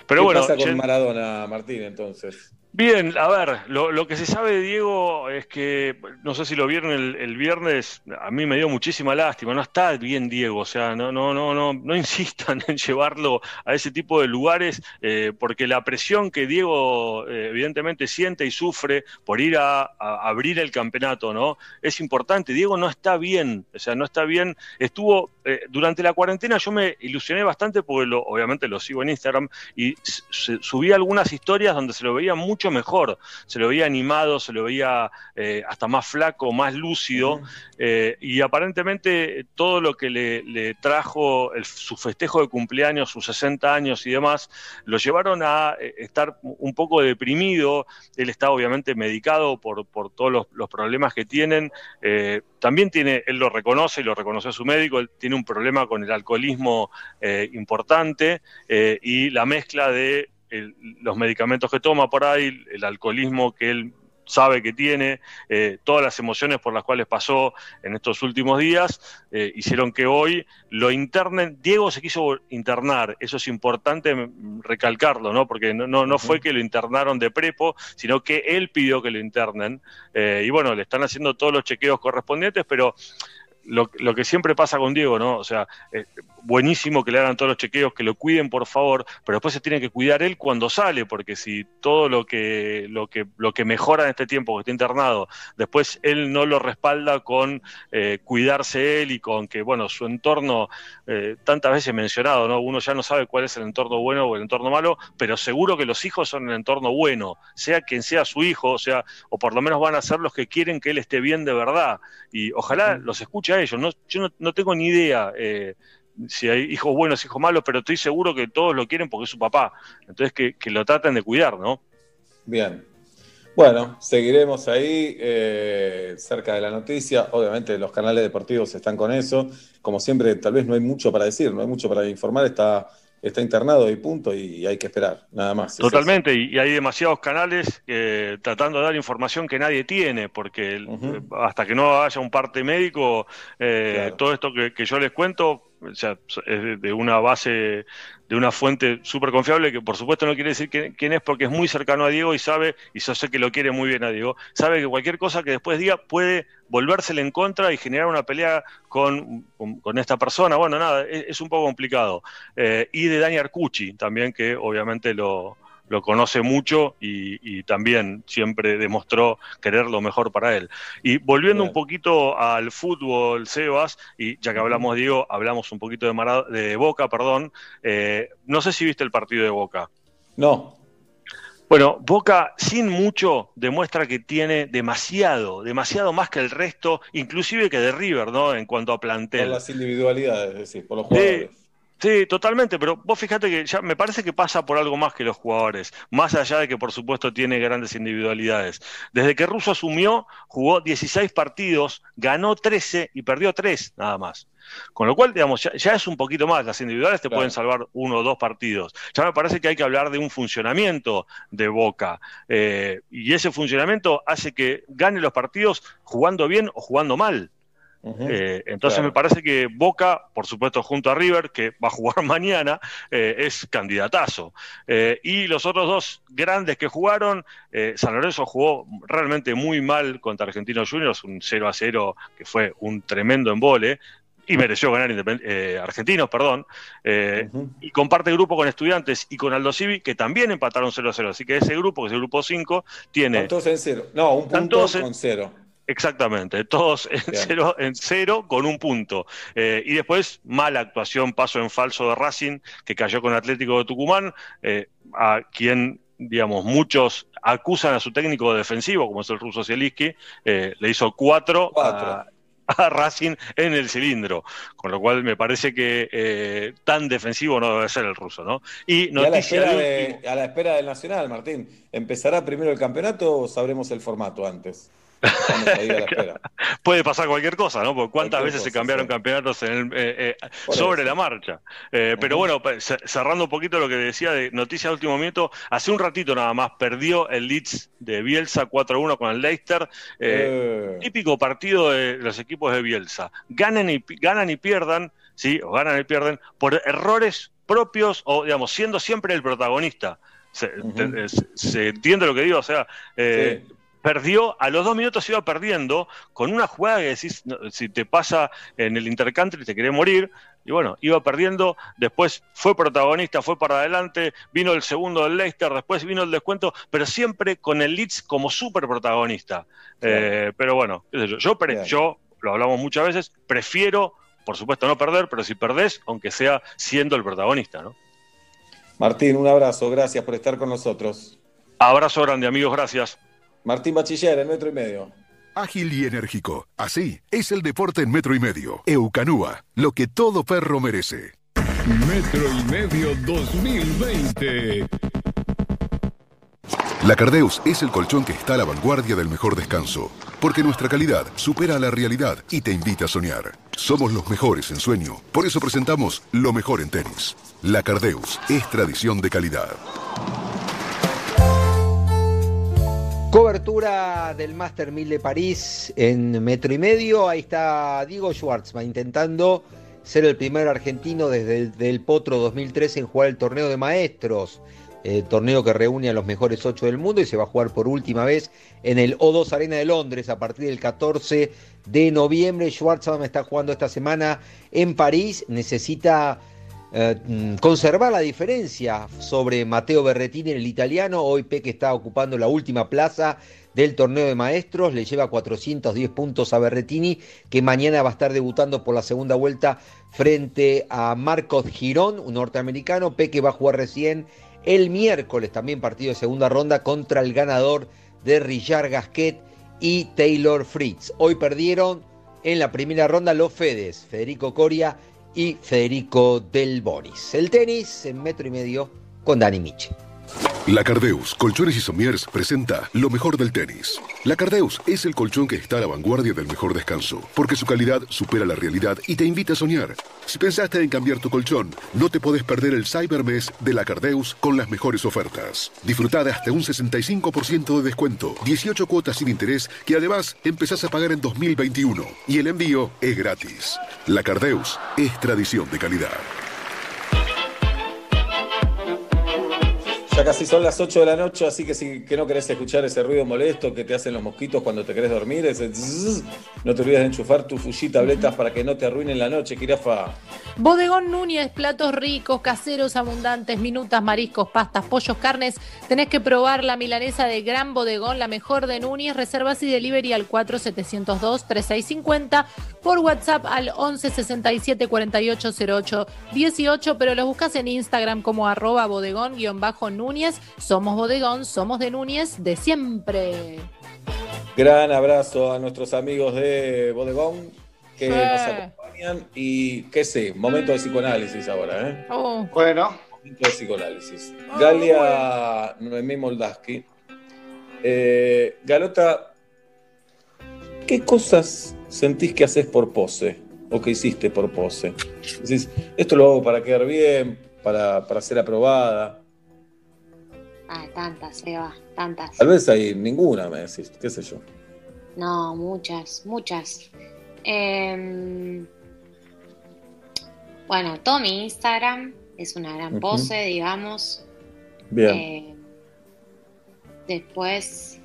Pero ¿Qué bueno, pasa con Maradona, Martín, entonces? Bien, a ver, lo, lo que se sabe de Diego es que, no sé si lo vieron el, el viernes, a mí me dio muchísima lástima, no está bien Diego, o sea, no, no, no, no, no insistan en llevarlo a ese tipo de lugares, eh, porque la presión que Diego eh, evidentemente siente y sufre por ir a, a abrir el campeonato, ¿no? Es importante, Diego no está bien, o sea, no está bien, estuvo, eh, durante la cuarentena yo me ilusioné bastante porque lo, obviamente lo sigo en Instagram y subí algunas historias donde se lo veía mucho mejor, se lo veía animado, se lo veía eh, hasta más flaco, más lúcido, eh, y aparentemente todo lo que le, le trajo el- su festejo de cumpleaños, sus 60 años y demás, lo llevaron a estar un poco deprimido, él está obviamente medicado por, por todos los, los problemas que tienen, también tiene, él lo reconoce y lo reconoció su médico, él tiene un problema con el alcoholismo eh, importante eh, y la mezcla de el- los medicamentos que toma por ahí, el alcoholismo que él sabe que tiene, eh, todas las emociones por las cuales pasó en estos últimos días, eh, hicieron que hoy lo internen. Diego se quiso internar, eso es importante recalcarlo, ¿no? Porque no, no, no fue que lo internaron de prepo, sino que él pidió que lo internen. Eh, y bueno, le están haciendo todos los chequeos correspondientes, pero lo, lo que siempre pasa con Diego, ¿no? O sea, eh, buenísimo que le hagan todos los chequeos, que lo cuiden, por favor, pero después se tiene que cuidar él cuando sale, porque si todo lo que, lo que, lo que mejora en este tiempo que está internado, después él no lo respalda con eh, cuidarse él y con que, bueno, su entorno, eh, tantas veces mencionado, ¿no? Uno ya no sabe cuál es el entorno bueno o el entorno malo, pero seguro que los hijos son el entorno bueno, sea quien sea su hijo, o sea, o por lo menos van a ser los que quieren que él esté bien de verdad. Y ojalá los escuche a ellos. No, yo no, tengo ni idea eh, si hay hijos buenos, hijos malos, pero estoy seguro que todos lo quieren porque es su papá. Entonces que, que lo traten de cuidar, ¿no? Bien. Bueno, seguiremos ahí eh, cerca de la noticia. Obviamente los canales deportivos están con eso. Como siempre, tal vez no hay mucho para decir, no hay mucho para informar. Está, está internado y punto, y hay que esperar, nada más. Totalmente, y, hay demasiados canales eh, tratando de dar información que nadie tiene, porque eh, hasta que no haya un parte médico, eh, todo esto que, que yo les cuento o sea, es de- una base, de una fuente súper confiable, que por supuesto no quiere decir quién es, porque es muy cercano a Diego y sabe, y yo sé que lo quiere muy bien a Diego, sabe que cualquier cosa que después diga puede volvérsele en contra y generar una pelea con, con, esta persona. Bueno, nada, es, es un poco complicado. Eh, y de Dani Arcucci también, que obviamente lo, lo conoce mucho y, y también siempre demostró querer lo mejor para él. Y volviendo un poquito al fútbol, Sebas, y ya que hablamos, Diego, hablamos un poquito de, de Boca, perdón. eh, no sé si viste el partido de Boca. No. Bueno, Boca sin mucho demuestra que tiene demasiado, demasiado más que el resto, inclusive que de River, ¿no? En cuanto a Por plantel. las individualidades, es decir, por los jugadores. Sí, totalmente, pero vos fíjate que ya me parece que pasa por algo más que los jugadores, más allá de que por supuesto tiene grandes individualidades. Desde que Russo asumió, jugó 16 partidos, ganó 13 y perdió 3 nada más. Con lo cual, digamos, ya, ya es un poquito más. Las individuales te pueden salvar uno o dos partidos. Ya me parece que hay que hablar de un funcionamiento de Boca. Eh, y ese funcionamiento hace que gane los partidos jugando bien o jugando mal. Eh, entonces Claro. me parece que Boca, por supuesto, junto a River, que va a jugar mañana, eh, es candidatazo. Eh, y los otros dos grandes que jugaron, San Lorenzo jugó realmente muy mal contra Argentinos Juniors, un 0 a 0 que fue un tremendo embole. y mereció ganar eh, Argentinos, perdón, eh, y comparte grupo con Estudiantes y con Aldo Civi, que también empataron 0-0. Así que ese grupo, que es el grupo 5, tiene... Están todos en cero. No, un punto todos en- con cero. Exactamente, todos en Bien. cero, en cero con un punto. Eh, y después, mala actuación, paso en falso de Racing, que cayó con Atlético de Tucumán, eh, a quien, digamos, muchos acusan a su técnico defensivo, como es el ruso Zielinski, eh, le hizo cuatro, A, a Racing en el cilindro, con lo cual me parece que eh, tan defensivo no debe ser el ruso, ¿no? Y Y a la, espera de de- a la espera del Nacional, Martín. ¿Empezará primero el campeonato o sabremos el formato antes? Puede pasar cualquier cosa, ¿no? Porque cuántas veces se cambiaron sí. campeonatos en el- eh, eh, sobre eso. la marcha. Eh, Pero bueno, cerrando un poquito lo que decía de noticias de último minuto, hace un ratito nada más perdió el Leeds de Bielsa 4-1 con el Leicester. Típico partido de los equipos de Bielsa. Ganan y, ganan y pierdan, ¿sí? O ganan y pierden por errores propios o, digamos, siendo siempre el protagonista. Se, te- se- se entiende lo que digo, o sea, eh, perdió, a los dos minutos iba perdiendo con una jugada que decís, si te pasa en el intercountry te querés morir, y bueno, iba perdiendo, después fue protagonista, fue para adelante, vino el segundo del Leicester, después vino el descuento, pero siempre con el Leeds como súper protagonista. Eh, pero bueno, yo, yo, yo, lo hablamos muchas veces, prefiero, por supuesto, no perder, pero si perdés, aunque sea siendo el protagonista, ¿no? Martín, un abrazo. Gracias por estar con nosotros. Abrazo grande, amigos, gracias. Martín Bachiller, en metro y medio. Ágil y enérgico. Así es el deporte en metro y medio. Eucanúa, lo que todo perro merece. Metro y medio 2020. La Cardeus es el colchón que está a la vanguardia del mejor descanso, porque nuestra calidad supera la realidad y te invita a soñar. Somos los mejores en sueño, por eso presentamos lo mejor en tenis. La Cardeus es tradición de calidad. Cobertura del Master 1000 de París en metro y medio. Ahí está Diego Schwartzman intentando ser el primer argentino desde el Potro 2013 en jugar el torneo de maestros. Torneo que reúne a los mejores ocho del mundo y se va a jugar por última vez en el O2 Arena de Londres a partir del 14 de noviembre. Schwartzman está jugando esta semana en París. Necesita eh, conservar la diferencia sobre Matteo Berretini, el italiano. Hoy Peque está ocupando la última plaza del torneo de maestros. Le lleva 410 puntos a Berretini, que mañana va a estar debutando por la segunda vuelta frente a Marcos Girón, un norteamericano. Peque va a jugar recién el miércoles, también partido de segunda ronda, contra el ganador de Richard Gasquet y Taylor Fritz. Hoy perdieron en la primera ronda los Fedes, Federico Coria y Federico Del Bonis. El tenis en metro y medio con Dani Miche. La Cardeus, Colchones y Somiers presenta lo mejor del tenis. La Cardeus es el colchón que está a la vanguardia del mejor descanso, porque su calidad supera la realidad y te invita a soñar. Si pensaste en cambiar tu colchón, no te podés perder el Cybermes de la Cardeus con las mejores ofertas. Disfrutá de hasta un 65% de descuento, 18 cuotas sin interés que además empezás a pagar en 2021 y el envío es gratis. La Cardeus es tradición de calidad. Ya casi son las 8 de la noche, así que si que no querés escuchar ese ruido molesto que te hacen los mosquitos cuando te querés dormir, no te olvides de enchufar tu Fuji tabletas para que no te arruinen la noche, Kirafa. Bodegón Núñez, platos ricos, caseros, abundantes, minutas, mariscos, pastas, pollos, carnes. Tenés que probar la milanesa de Gran Bodegón, la mejor de Núñez. Reservas y delivery al 4702-3650 por WhatsApp al 11 67 48 08 18, pero los buscas en Instagram como arroba bodegón-núñez. Somos bodegón, somos de Núñez de siempre. Gran abrazo a nuestros amigos de Bodegón que Sí. nos acompañan y qué sé, momento de psicoanálisis ahora, ¿eh? Oh. Bueno. Momento de psicoanálisis. Galia Noemí Moldaski. Eh, Galota, ¿qué cosas sentís que haces por pose? ¿O que hiciste por pose? Decís, esto lo hago para quedar bien, para, para ser aprobada. Ah, tantas, Seba, tantas. Tal vez hay ninguna, me decís, qué sé yo. No, muchas, muchas. Em, bueno, todo mi Instagram es una gran pose, digamos. Bien. Eh, después.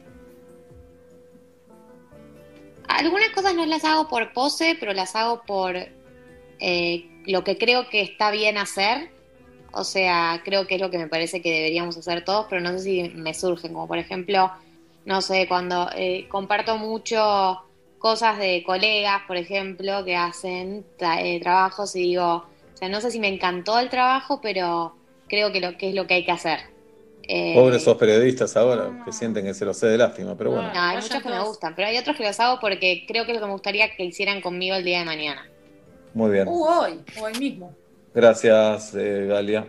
Algunas cosas no las hago por pose, pero las hago por eh, lo que creo que está bien hacer. O sea, creo que es lo que me parece que deberíamos hacer todos, pero no sé si me surgen, como por ejemplo, no sé, cuando eh, comparto mucho cosas de colegas, por ejemplo, que hacen tra- eh, trabajos y digo, o sea, no sé si me encantó el trabajo, pero creo que lo que es lo que hay que hacer. Eh, Pobres esos periodistas ahora que sienten que se los sé de lástima, pero bueno. no, hay muchos que me gustan, pero hay otros que los hago porque creo que es lo que me gustaría que hicieran conmigo el día de mañana. Muy bien. Uh, hoy, hoy mismo. Gracias, eh, Galia.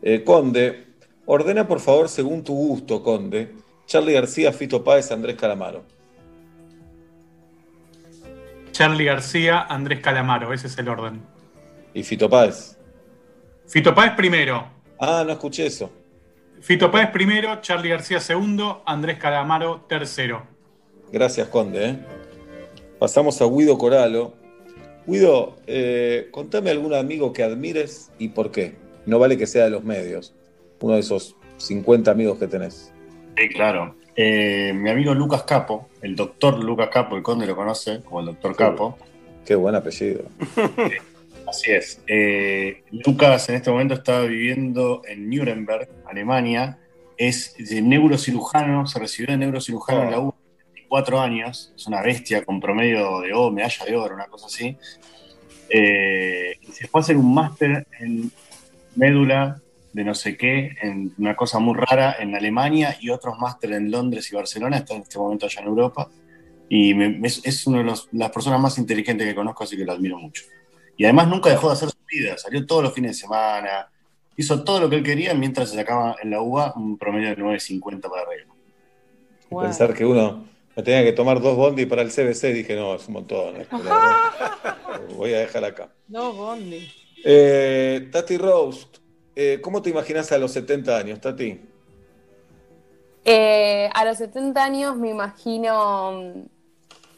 Eh, Conde, ordena por favor según tu gusto, Conde. Charlie García, Fito Páez, Andrés Calamaro. Charlie García, Andrés Calamaro, ese es el orden. ¿Y Fito Páez? Fito Páez primero. Ah, no escuché eso. Fito Páez primero, Charlie García segundo, Andrés Calamaro tercero. Gracias, Conde. ¿eh? Pasamos a Guido Coralo. Guido, eh, contame algún amigo que admires y por qué. No vale que sea de los medios. Uno de esos 50 amigos que tenés. Sí, claro. Eh, mi amigo Lucas Capo, el doctor Lucas Capo, el conde lo conoce como el doctor Capo. Qué buen apellido. Así es. Eh, Lucas en este momento está viviendo en Nuremberg, Alemania. Es de neurocirujano, se recibió de neurocirujano en la U, 24 años. Es una bestia con promedio de oro, medalla de oro, una cosa así. Eh, y se fue a hacer un máster en médula de no sé qué, en una cosa muy rara en Alemania y otros máster en Londres y Barcelona. Está en este momento allá en Europa. Y me- es, es una de los- las personas más inteligentes que conozco, así que lo admiro mucho. Y además nunca dejó de hacer su vida, salió todos los fines de semana, hizo todo lo que él quería mientras se sacaba en la UBA un promedio de 9.50 para arriba. Y Pensar que uno me tenía que tomar dos bondi para el CBC, dije, no, es un montón. esto. Voy a dejar acá. No, Bondi. Eh, Tati Roast, eh, ¿cómo te imaginas a los 70 años, Tati? Eh, a los 70 años me imagino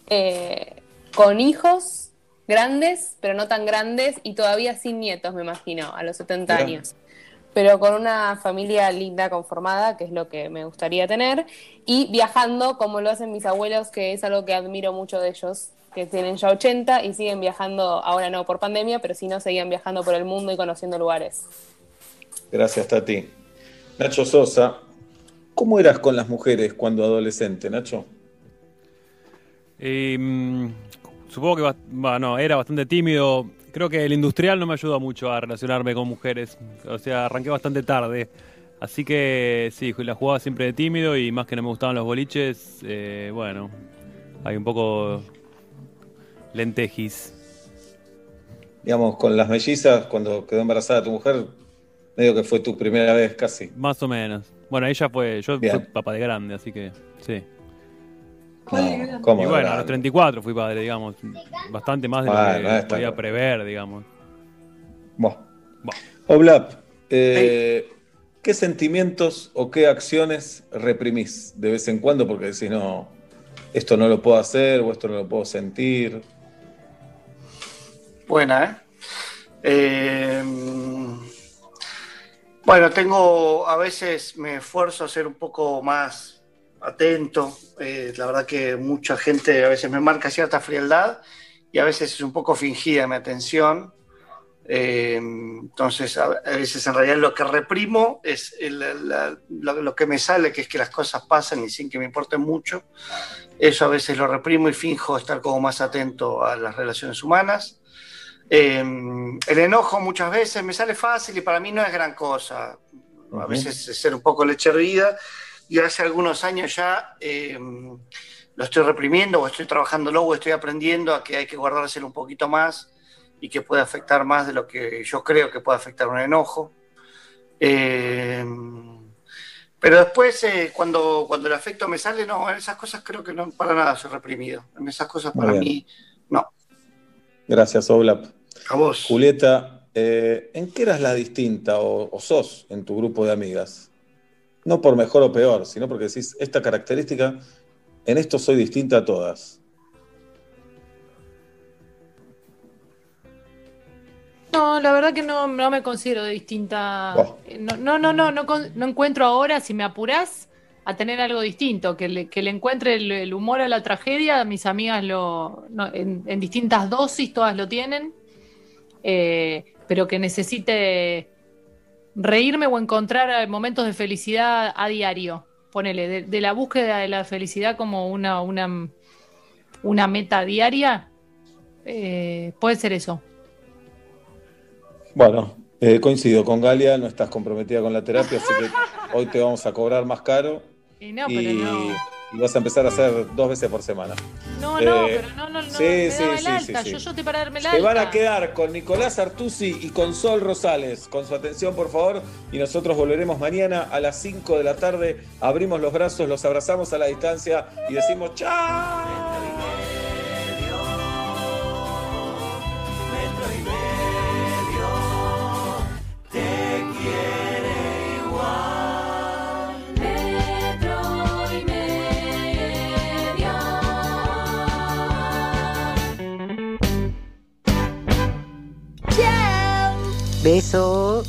eh, con hijos grandes, pero no tan grandes, y todavía sin nietos, me imagino, a los 70 Mirá. años. Pero con una familia linda, conformada, que es lo que me gustaría tener, y viajando como lo hacen mis abuelos, que es algo que admiro mucho de ellos, que tienen ya 80 y siguen viajando, ahora no por pandemia, pero si no, seguían viajando por el mundo y conociendo lugares. Gracias, Tati. Nacho Sosa, ¿cómo eras con las mujeres cuando adolescente, Nacho? Mm, supongo que ba- bah, no, era bastante tímido. Creo que el industrial no me ayudó mucho a relacionarme con mujeres. O sea, arranqué bastante tarde. Así que sí, la jugaba siempre de tímido y más que no me gustaban los boliches, eh, bueno, hay un poco lentejis. Digamos, con las mellizas, cuando quedó embarazada tu mujer, medio que fue tu primera vez casi. Más o menos. Bueno, ella fue, yo fui Bien. papá de grande, así que sí. No, ¿cómo y bueno, a los 34 fui padre, digamos. Bastante más de Bueno, lo que podía prever, digamos. Oblap, eh, ¿qué sentimientos o qué acciones reprimís de vez en cuando? Porque decís, no, esto no lo puedo hacer o esto no lo puedo sentir. Buena, ¿eh? Eh, Bueno, tengo, a veces me esfuerzo a ser un poco más atento. Eh, la verdad que mucha gente a veces me marca cierta frialdad y a veces es un poco fingida mi atención. Eh, entonces, a, veces en realidad lo que reprimo es el- la- lo, lo que me sale, que es que las cosas pasan y sin que me importen mucho. Eso a veces lo reprimo y finjo estar como más atento a las relaciones humanas. Eh, el enojo muchas veces me sale fácil y para mí no es gran cosa. A veces es ser un poco leche hervida y hace algunos años ya eh, lo estoy reprimiendo o estoy trabajándolo o estoy aprendiendo a que hay que guardárselo un poquito más y que puede afectar más de lo que yo creo que puede afectar un enojo. Eh, pero después, eh, cuando, cuando el afecto me sale, no, en esas cosas creo que no para nada soy reprimido. En esas cosas para mí, no. Gracias, Oblap. A vos. Julieta, eh, ¿en qué eras la distinta o, o sos en tu grupo de amigas? No por mejor o peor, sino porque decís, esta característica, en esto soy distinta a todas. No, la verdad que no, no me considero distinta. Oh. No, no, no, no, no, encuentro ahora, si me apurás, a tener algo distinto, que le, que le encuentre el, el humor a la tragedia. Mis amigas lo, no, en, en distintas dosis todas lo tienen. eh, pero que necesite reírme o encontrar momentos de felicidad a diario. Ponele, de, de la búsqueda de la felicidad como una, una, una meta diaria, eh, puede ser eso. Bueno, eh, coincido con Galia, no estás comprometida con la terapia, así que hoy te vamos a cobrar más caro. Y no, pero no. Y vas a empezar a hacer dos veces por semana. No, no, Eh, pero no, no, no. sí, me sí, daba el sí, alta. Yo, yo te para darme el Te van a quedar con Nicolás Artusi y con Sol Rosales. Con su atención, por favor. Y nosotros volveremos mañana a las 5 de la tarde. Abrimos los brazos, los abrazamos a la distancia y decimos ¡Chao! Beso.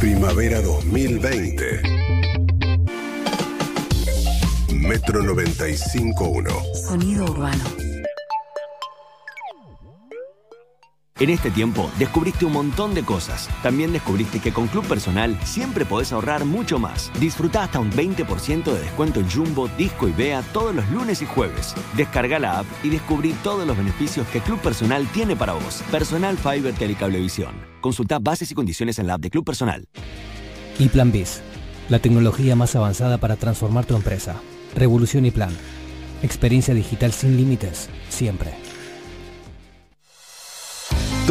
Primavera 2020. Metro 95.1. Sonido urbano. En este tiempo descubriste un montón de cosas. También descubriste que con Club Personal siempre podés ahorrar mucho más. Disfruta hasta un 20% de descuento en Jumbo, Disco y Bea todos los lunes y jueves. Descarga la app y descubrí todos los beneficios que Club Personal tiene para vos. Personal Fiber Telecablevisión. Consulta bases y condiciones en la app de Club Personal. Y Plan Biz, la tecnología más avanzada para transformar tu empresa. Revolución y Plan. Experiencia digital sin límites, siempre.